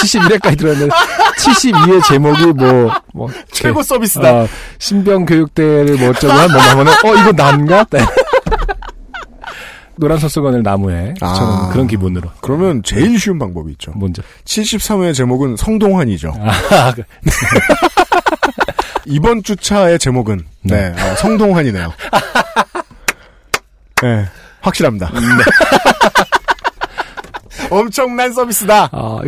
S2: 71회까지 들었는데 72회 제목이 뭐, 뭐
S1: 최고
S2: 이렇게,
S1: 서비스다.
S2: 어, 신병 교육대를 뭐 어쩌고 한 뭐만 하면 어 이거 난가? 네. 노란 소수건을 나무에
S1: 아.
S2: 그런 기분으로
S1: 그러면 제일 쉬운 방법이 있죠.
S2: 먼저
S1: 73회 제목은 성동환이죠.
S2: 아, 그-
S1: 이번 주차의 제목은 네, 어, 성동환이네요. 네, 확실합니다. 엄청난 서비스다.
S2: 아,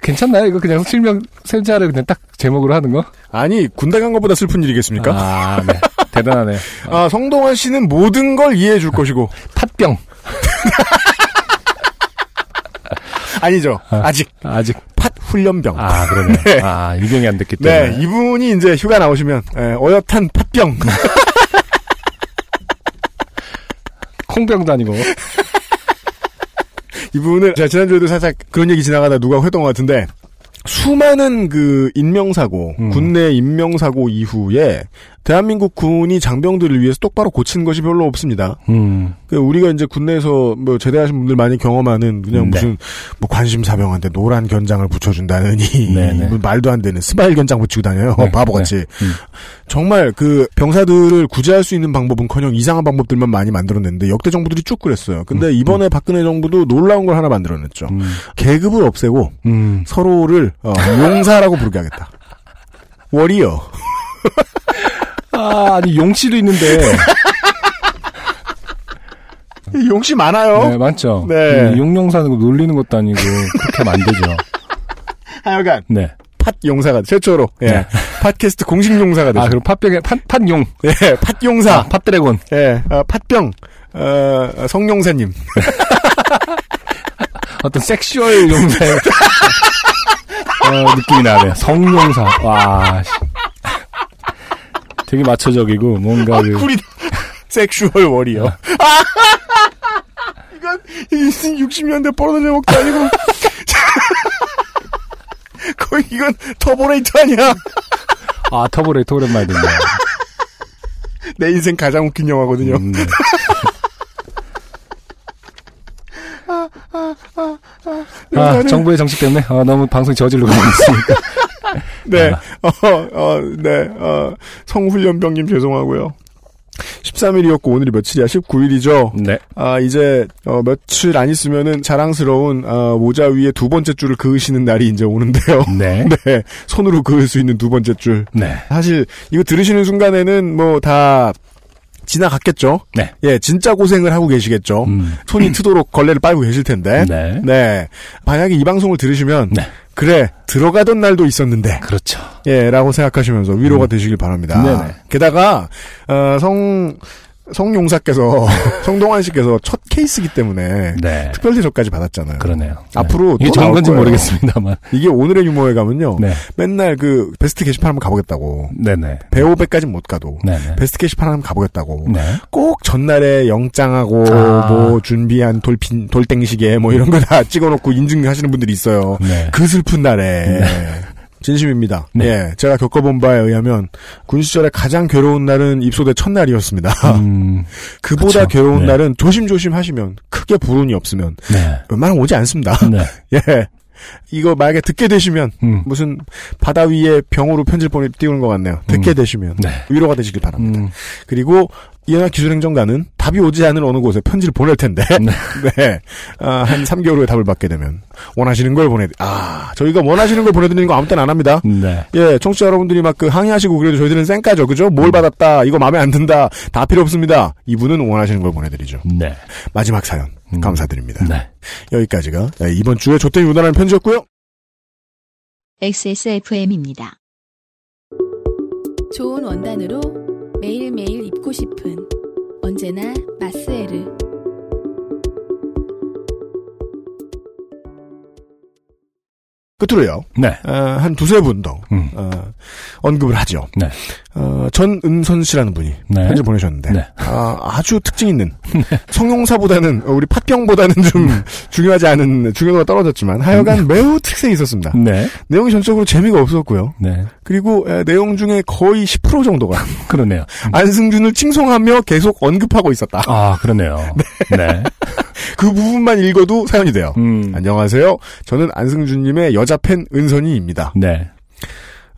S2: 괜찮나요? 이거 그냥 실명 세자를 그냥 딱 제목으로 하는 거?
S1: 아니 군대 간 것보다 슬픈 일이겠습니까?
S2: 아, 네. 대단하네.
S1: 아, 성동환 씨는 모든 걸 이해해 줄 것이고
S2: 팥병.
S1: 아니죠. 아 직
S2: 아직.
S1: 팥 훈련병.
S2: 아, 그러네.
S1: 네.
S2: 아, 유경이 안 됐기 때문에.
S1: 네, 이분이 이제 휴가 나오시면 예, 어엿한 팥병.
S2: 콩병도 아니고.
S1: 이분을 제가 지난주에도 살짝 그런 얘기 지나가다 누가 했던 것 같은데 수많은 그 인명사고
S2: 음.
S1: 군내 인명사고 이후에 대한민국 군이 장병들을 위해서 똑바로 고치는 것이 별로 없습니다.
S2: 음.
S1: 그 우리가 이제 군내에서 뭐 제대하신 분들 많이 경험하는 그냥
S2: 네.
S1: 무슨 뭐 관심사병한테 노란 견장을 붙여준다느니
S2: 네네.
S1: 뭐 말도 안 되는 smile 견장 붙이고 다녀요
S2: 네,
S1: 바보같이
S2: 네. 음.
S1: 정말 그 병사들을 구제할 수 있는 방법은커녕 이상한 방법들만 많이 만들어냈는데 역대 정부들이 쭉 그랬어요. 근데 이번에 박근혜 정부도 놀라운 걸 하나 만들어냈죠.
S2: 음.
S1: 계급을 없애고
S2: 음.
S1: 서로를 어, 용사라고 부르게 하겠다. warrior.
S2: 아, 아니, 용씨도 있는데.
S1: 용씨 많아요.
S2: 네, 많죠.
S1: 네.
S2: 이 용용 사는 거 놀리는 것도 아니고, 그렇게 하면 안 되죠.
S1: 하여간
S2: 네.
S1: 팥 용사가 최초로 예.
S2: 네.
S1: 팟캐스트 공식 용사가 되죠.
S2: 아, 그럼 팥병에, 팥, 팥용.
S1: 예, 팥 용사.
S2: 아, 팥dragon.
S1: 예, 어, 팥병. 어, 성용사님.
S2: 어떤 sexual 용사의 어, 느낌이 나네. 성용사. 와, 씨. 되게 마초적이고 뭔가 그
S1: 꿀이 sexual warrior. 이건 60년대 포르노 제목도 아니고 거의 이건 터보레이터 아니야.
S2: 아 터보레이터 오랜만에 듣네.
S1: 내 인생 가장 웃긴 영화거든요.
S2: 음, 네. 아, 정부의 정책 때문에 아, 너무 방송 저질로 가고 있으니까.
S1: 네, 어, 어, 네, 어, 성훈련병님 죄송하고요. 13일이었고 오늘이 며칠이야? 19일이죠.
S2: 네.
S1: 아 이제 어, 며칠 안 있으면은 자랑스러운 아, 모자 위에 두 번째 줄을 그으시는 날이 이제 오는데요.
S2: 네.
S1: 네, 손으로 그을 수 있는 두 번째 줄.
S2: 네.
S1: 사실 이거 들으시는 순간에는 뭐 다 지나갔겠죠.
S2: 네.
S1: 예, 진짜 고생을 하고 계시겠죠.
S2: 음.
S1: 손이 트도록 걸레를 빨고 계실 텐데.
S2: 네.
S1: 네. 만약에 이 방송을 들으시면
S2: 네.
S1: 그래 들어가던 날도 있었는데
S2: 그렇죠.
S1: 예, 라고 생각하시면서 위로가 되시길 바랍니다.
S2: 음. 네네.
S1: 게다가, 어, 성, 성용사께서 성동환 씨께서 첫 케이스기 때문에
S2: 네.
S1: 특별 대접까지 받았잖아요.
S2: 그러네요.
S1: 앞으로
S2: 이게
S1: 또
S2: 좋은 건지. 모르겠습니다,만.
S1: 이게 오늘의 유머에 가면요.
S2: 네.
S1: 맨날 그 베스트 게시판 한번 가보겠다고.
S2: 네네.
S1: 배우배까지는 못 가도.
S2: 네네.
S1: 베스트 게시판 한번 가보겠다고.
S2: 네.
S1: 꼭 전날에 영장하고
S2: 아.
S1: 뭐 준비한 돌핀 돌땡시계 뭐 이런 거 다 찍어놓고 인증하시는 분들이 있어요.
S2: 네.
S1: 그 슬픈 날에 진심입니다.
S2: 네.
S1: 예, 제가 겪어본 바에 의하면 군 시절에 가장 괴로운 날은 입소대 첫날이었습니다.
S2: 음,
S1: 그보다
S2: 그쵸.
S1: 괴로운
S2: 네.
S1: 날은 조심조심 하시면 크게 불운이 없으면
S2: 네.
S1: 웬만하면 오지 않습니다.
S2: 네.
S1: 예. 이거 만약에 듣게 되시면
S2: 음.
S1: 무슨 바다 위에 병으로 보내 띄우는 것 같네요. 듣게
S2: 음.
S1: 되시면
S2: 네.
S1: 위로가 되시길 바랍니다.
S2: 음,
S1: 그리고 이현아 기술행정관은 답이 오지 않을 어느 곳에 편지를 보낼 텐데
S2: 네.
S1: 네. 아, 한 3개월 후에 답을 받게 되면 원하시는 걸 보내 아 저희가 원하시는 걸 보내 드리는 거 아무 때나 안 합니다.
S2: 네.
S1: 예, 청취자 여러분들이 막 그 항의하시고 그래도 저희들은 쌩까죠, 그죠? 뭘 받았다, 이거 마음에 안 든다, 다 필요 없습니다. 이분은 원하시는 걸 보내 드리죠.
S2: 네.
S1: 마지막 사연
S2: 음.
S1: 감사드립니다.
S2: 네.
S1: 여기까지가 네, 이번 주에 조태희 무단한 편지였고요.
S3: XSFM입니다.
S4: 좋은 원단으로 매일매일 입고 싶은 언제나 마스에르.
S1: 끝으로요.
S2: 네.
S1: 어, 한 두세 분 더,
S2: 음.
S1: 어, 언급을 하죠.
S2: 네.
S1: 어, 전은선 씨라는 분이
S2: 네.
S1: 편지 보내셨는데,
S2: 네.
S1: 아, 아주 특징 있는, 성용사보다는, 어, 우리 팥병보다는 좀 중요하지 않은, 중요도가 떨어졌지만, 하여간 매우 특색이 있었습니다.
S2: 네.
S1: 내용이 전적으로 재미가 없었고요.
S2: 네.
S1: 그리고 에, 내용 중에 거의 10% 정도가
S2: 그러네요.
S1: 안승준을 칭송하며 계속 언급하고 있었다.
S2: 아, 그러네요. 네.
S1: 그 부분만 읽어도 사연이 돼요.
S2: 음.
S1: 안녕하세요. 저는 안승준님의 여자 팬 은선이입니다.
S2: 네.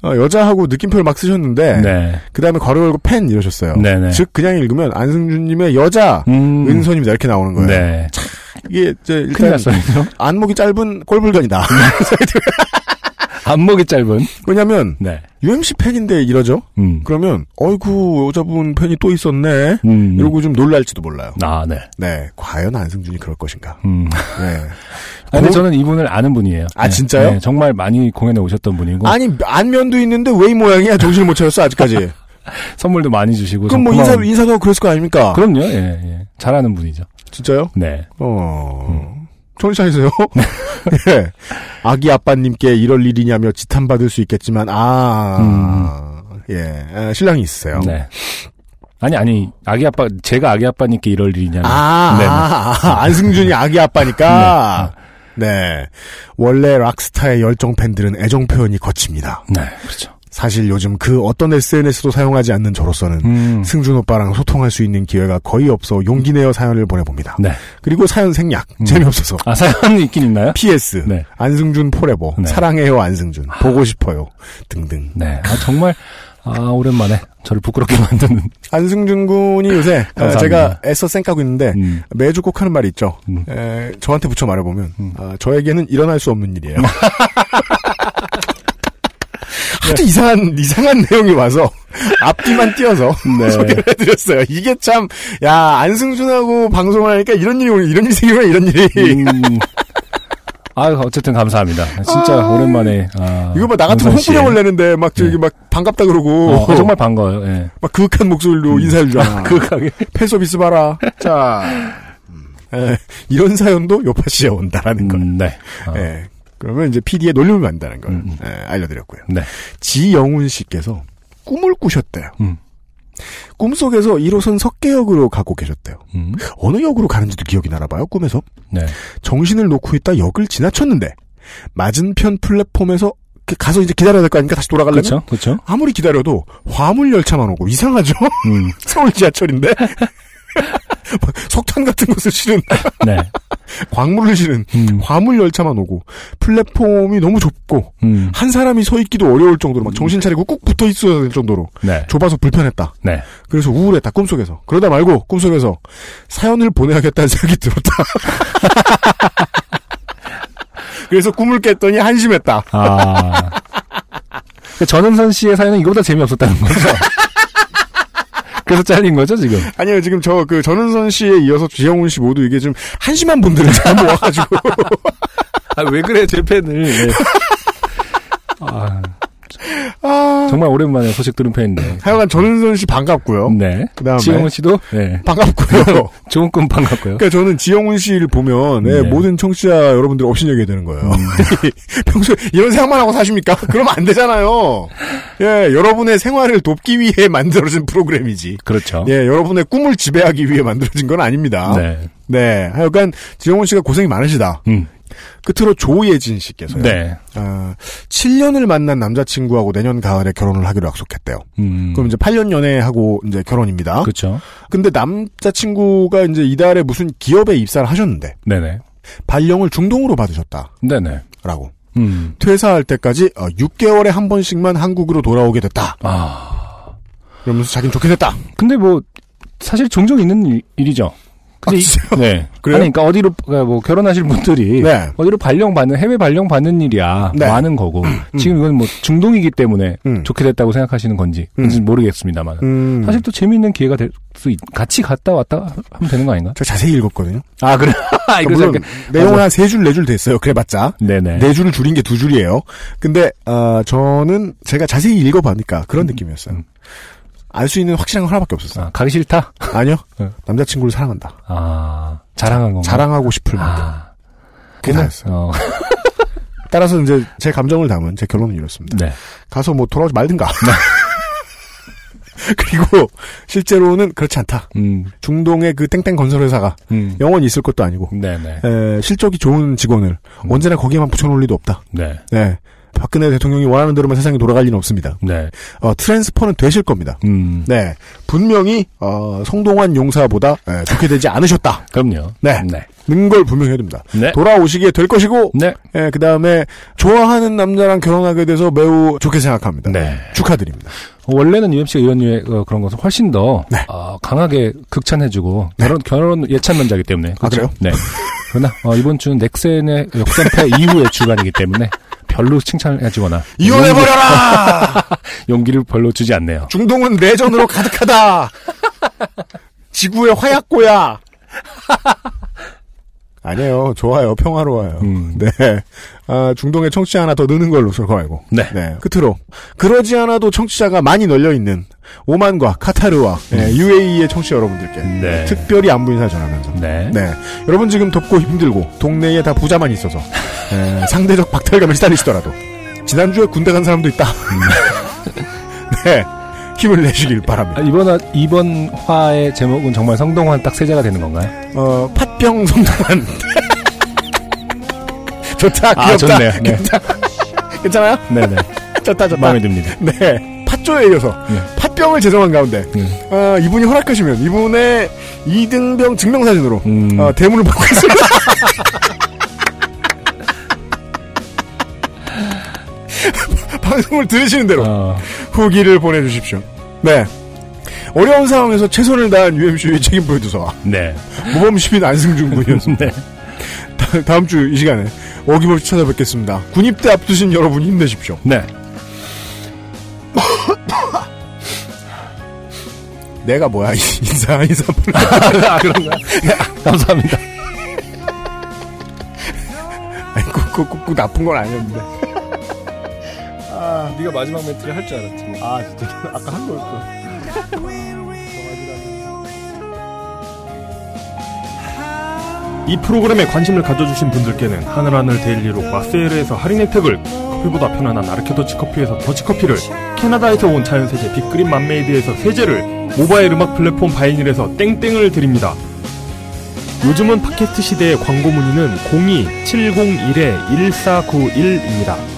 S1: 어, 여자하고 느낌표를 막 쓰셨는데
S2: 네.
S1: 그 다음에 괄호 열고 팬 이러셨어요.
S2: 네네.
S1: 즉 그냥 읽으면 안승준님의 여자
S2: 음.
S1: 은선입니다 이렇게 나오는 거예요.
S2: 네.
S1: 이게 이제 일단. 안목이 짧은 꼴불견이다.
S2: 안목이 짧은.
S1: 왜냐하면
S2: 네.
S1: UMC 팬인데 이러죠.
S2: 음.
S1: 그러면 어이구 여자분 팬이 또 있었네.
S2: 음.
S1: 이러고 좀 놀랄지도 몰라요.
S2: 아, 네.
S1: 네, 과연 안승준이 그럴 것인가.
S2: 음.
S1: 네.
S2: 아니,
S1: 고-
S2: 저는 이분을 아는 분이에요.
S1: 아,
S2: 네.
S1: 진짜요?
S2: 네, 정말 많이 공연에 오셨던 분이고.
S1: 아니 안면도 있는데 왜 이 모양이야? 정신을 못 차렸어 아직까지.
S2: 선물도 많이 주시고.
S1: 그럼 뭐
S2: 고마운-
S1: 인사 인사도 그랬을 거 아닙니까?
S2: 그럼요, 예, 예. 잘하는 분이죠.
S1: 진짜요?
S2: 네.
S1: 어. 청 취자이세요? 예. 아기 아빠님께 이럴 일이냐며 지탄받을 수 있겠지만, 아, 예. 아, 신랑이 있으세요.
S2: 음. 네. 아니, 아니, 아기 아빠, 제가 아기 아빠니까 이럴 일이냐면.
S1: 아,
S2: 네, 네.
S1: 아, 아, 안승준이 아기 아빠니까. 네. 원래 락스타의 열정 팬들은 애정 표현이 거칩니다.
S2: 네, 그렇죠.
S1: 사실 요즘 그 어떤 SNS도 사용하지 않는 저로서는
S2: 음.
S1: 승준 오빠랑 소통할 수 있는 기회가 거의 없어 용기 내어 사연을 보내봅니다.
S2: 네.
S1: 그리고 사연 생략.
S2: 음.
S1: 재미없어서.
S2: 아, 사연이 있긴 있나요?
S1: PS.
S2: 네.
S1: 안승준 forever.
S2: 네.
S1: 사랑해요 안승준. 보고 싶어요. 등등.
S2: 네. 아, 정말, 아, 오랜만에 저를 부끄럽게 만드는.
S1: 안승준 군이 요새. 제가 애써 쌩까고 있는데
S2: 음.
S1: 매주 꼭 하는 말이 있죠.
S2: 음.
S1: 에, 저한테 붙여 말해보면
S2: 음.
S1: 아, 저에게는 일어날 수 없는 일이에요. 하도 이상한 이상한 내용이 와서 앞뒤만 띄어서
S2: 네.
S1: 소개를 해드렸어요. 이게 참 야 안승준하고 방송을 하니까 이런 일이 이런 일이 생기면 이런 일이
S2: 음. 아, 어쨌든 감사합니다. 진짜 오랜만에. 아,
S1: 이거 봐나 같으면
S2: 은선 씨.
S1: 홍보령을 내는데 막 저기
S2: 네.
S1: 막 반갑다 그러고
S2: 어, 정말 반가워요. 예.
S1: 막 그윽한 목소리로 인사해 주잖아.
S2: 그 가게.
S1: 팬서비스 봐라. 자 에, 이런 사연도 요파시에 온다라는 걸.
S2: 음, 네. 어,
S1: 예. 그러면 이제 PD에 놀림을 만다는 걸
S2: 음, 음.
S1: 예, 알려드렸고요.
S2: 네.
S1: 지영훈 씨께서 꿈을 꾸셨대요.
S2: 음.
S1: 꿈속에서 1호선 석계역으로 가고 계셨대요.
S2: 음.
S1: 어느 역으로 가는지도 기억이 나나 봐요, 꿈에서.
S2: 네.
S1: 정신을 놓고 있다 역을 지나쳤는데, 맞은편 플랫폼에서 가서 이제 기다려야 될 거 아닙니까? 다시 돌아가려면?
S2: 그렇죠. 그렇죠.
S1: 아무리 기다려도 화물 열차만 오고 이상하죠?
S2: 음.
S1: 서울 지하철인데? 석탄 같은 것을 실은,
S2: 네.
S1: 광물을 실은
S2: 음.
S1: 화물 열차만 오고, 플랫폼이 너무 좁고,
S2: 음.
S1: 한 사람이 서 있기도 어려울 정도로 막 정신 차리고 꾹 붙어 있어야 될 정도로
S2: 네.
S1: 좁아서 불편했다.
S2: 네.
S1: 그래서 우울했다 꿈속에서. 그러다 말고 꿈속에서 사연을 보내야겠다는 생각이 들었다. 그래서 꿈을 깼더니 한심했다.
S2: 아. 그 전은선 씨의 사연은 이거보다 재미없었다는 거죠. 그래서 잘린 거죠, 지금?
S1: 아니요 지금 저 그 전은선 씨에 이어서 지영훈 씨 모두 이게 좀 한심한 분들을 잘 모아가지고
S2: 아, 왜 그래, 제 팬을. 네. 아,
S1: 아
S2: 정말 오랜만에 소식 들은 편인데.
S1: 하여간 전은선 씨 반갑고요.
S2: 네.
S1: 그다음에
S2: 지영훈 씨도 네.
S1: 반갑고요.
S2: 좋은 꿈 반갑고요.
S1: 그러니까 저는 지영훈 씨를 보면 예,
S2: 네.
S1: 모든 청취자 여러분들 업신여기게 되는 거예요. 평소에 이런 생각만 하고 사십니까? 그러면 안 되잖아요. 예, 여러분의 생활을 돕기 위해 만들어진 프로그램이지.
S2: 그렇죠.
S1: 예, 여러분의 꿈을 지배하기 위해 만들어진 건 아닙니다.
S2: 네.
S1: 네, 하여간 지영훈 씨가 고생이 많으시다.
S2: 음.
S1: 끝으로 조예진 씨께서요.
S2: 네.
S1: 아, 7년을 만난 남자친구하고 내년 가을에 결혼을 하기로 약속했대요.
S2: 음.
S1: 그럼 이제 8년 연애하고 이제 결혼입니다.
S2: 그렇죠.
S1: 근데 남자친구가 이제 이달에 무슨 기업에 입사를 하셨는데
S2: 네네.
S1: 발령을 중동으로 받으셨다라고
S2: 네네. 음.
S1: 퇴사할 때까지 어, 6개월에 한 번씩만 한국으로 돌아오게 됐다.
S2: 아.
S1: 그러면서 자긴 좋게 됐다.
S2: 근데 뭐 사실 종종 있는 일, 일이죠. 근데
S1: 아,
S2: 이-? 네.
S1: 그래요?
S2: 아니, 그러니까 어디로 그러니까 뭐 결혼하실 분들이
S1: 네.
S2: 어디로 발령 받는 해외 발령 받는 일이야
S1: 네.
S2: 많은 거고 지금 이건 뭐 중동이기 때문에
S1: 음.
S2: 좋게 됐다고 생각하시는 건지 그런지 모르겠습니다만
S1: 음,
S2: 사실 또 재미있는 기회가 될 수 같이 갔다 왔다 하면 되는 거 아닌가?
S1: 제가 자세히 읽었거든요.
S2: 아 그래. 아, 이거
S1: 물론. 내용은 한 세 줄, 네 줄 됐어요. 그래봤자.
S2: 네네.
S1: 네 줄을 줄인 게 두 줄이에요. 근데 아, 저는 제가 자세히 읽어보니까 그런 느낌이었어요.
S2: 음.
S1: 알수 있는 확실한 건 하나밖에 없었어요.
S2: 아, 가기 싫다.
S1: 아니요.
S2: 네.
S1: 남자친구를 사랑한다.
S2: 아 자랑한 건가?
S1: 자랑하고 싶을 만큼.
S2: 아,
S1: 그게 다였어요.
S2: 어,
S1: 따라서 이제 제 감정을 담은 제 결론은 이렇습니다.
S2: 네.
S1: 가서 뭐 돌아오지 말든가. 그리고 실제로는 그렇지 않다.
S2: 음,
S1: 중동의 그 땡땡 건설회사가
S2: 음.
S1: 영원히 있을 것도 아니고
S2: 네네.
S1: 에, 실적이 좋은 직원을 언제나 거기에만 붙여놓을 리도 없다.
S2: 네.
S1: 네. 박근혜 대통령이 원하는 대로만 세상이 돌아갈 리는 없습니다.
S2: 네.
S1: 어, 트랜스퍼는 되실 겁니다.
S2: 음.
S1: 네. 분명히 어, 성동환 용사보다 에, 좋게 되지 않으셨다.
S2: 그럼요.
S1: 네.
S2: 네.
S1: 는걸 분명히 해야 됩니다.
S2: 네.
S1: 돌아오시게 될 것이고
S2: 네.
S1: 예, 그 다음에 좋아하는 남자랑 결혼하게 돼서 매우 좋게 생각합니다.
S2: 네.
S1: 축하드립니다.
S2: 원래는 UMC가 이런 류의 어, 그런 것을 훨씬 더
S1: 네.
S2: 어, 강하게 극찬해주고 결혼 결혼 예찬론자기 때문에
S1: 아, 그래요?
S2: 네. 그러나 어, 이번 주는 넥센의 역전패 이후의 주간이기 때문에 별로 칭찬해주거나
S1: 이혼해버려라!
S2: 용기, 를 별로 주지 않네요.
S1: 중동은 내전으로 가득하다! 지구의 화약고야! 아니에요. 좋아요. 평화로워요.
S2: 음.
S1: 네. 아, 중동에 청취자 하나 더 느는 걸로 저거 알고.
S2: 네.
S1: 끝으로. 그러지 않아도 청취자가 많이 널려있는 오만과 카타르와 예, UAE의 청취자 여러분들께
S2: 네.
S1: 특별히 안부 인사 전하면서
S2: 네.
S1: 네. 여러분 지금 덥고 힘들고 동네에 다 부자만 있어서 에, 상대적 박탈감에 시달리시더라도 지난주에 군대 간 사람도 있다. 네. 힘을 내시길
S2: 아,
S1: 바랍니다.
S2: 이번 화- 이번 화의 제목은 정말 성동환 딱 세자가 되는 건가요?
S1: 어, 팥병 성동한. 좋다. 귀엽다.
S2: 아, 좋네요. 네.
S1: 괜찮아요?
S2: 네네.
S1: 좋다, 좋다.
S2: 마음에 듭니다.
S1: 네. 팥조에 이어서
S2: 네.
S1: 팥병을 제정한 가운데
S2: 네.
S1: 어, 이분이 허락하시면 이분의 2등병 증명사진으로
S2: 음.
S1: 어, 대문을 받고 있습니다. 방송을 들으시는 대로
S2: 어,
S1: 후기를 보내주십시오. 네. 어려운 상황에서 최선을 다한 UMC의 책임 프로듀서와
S2: 네.
S1: 모범 시민 안승준 군이었습니다.
S2: 네.
S1: 다- 다음 주 이 시간에 어김없이 찾아뵙겠습니다. 군입대 앞두신 여러분 힘내십시오.
S2: 네.
S1: 내가 뭐야 이- 인사 인사
S2: 아, 그런가? 네, 감사합니다.
S1: 아니 꾹꾹꾹 나쁜 건 아니었는데.
S2: 아, 네가 마지막 멘트를 할 줄 알았지.
S1: 아 진짜 아까 한 거였어.
S7: 이 프로그램에 관심을 가져주신 분들께는 하늘하늘 데일리로 마세일에서 할인 혜택을 커피보다 편안한 아르케더치 커피에서 더치커피를 캐나다에서 온 자연세제 빅그린 맘메이드에서 세제를 모바일 음악 플랫폼 바이닐에서 땡땡을 드립니다. 요즘은 팟캐스트 시대의 광고 문의는 02-701-1491입니다.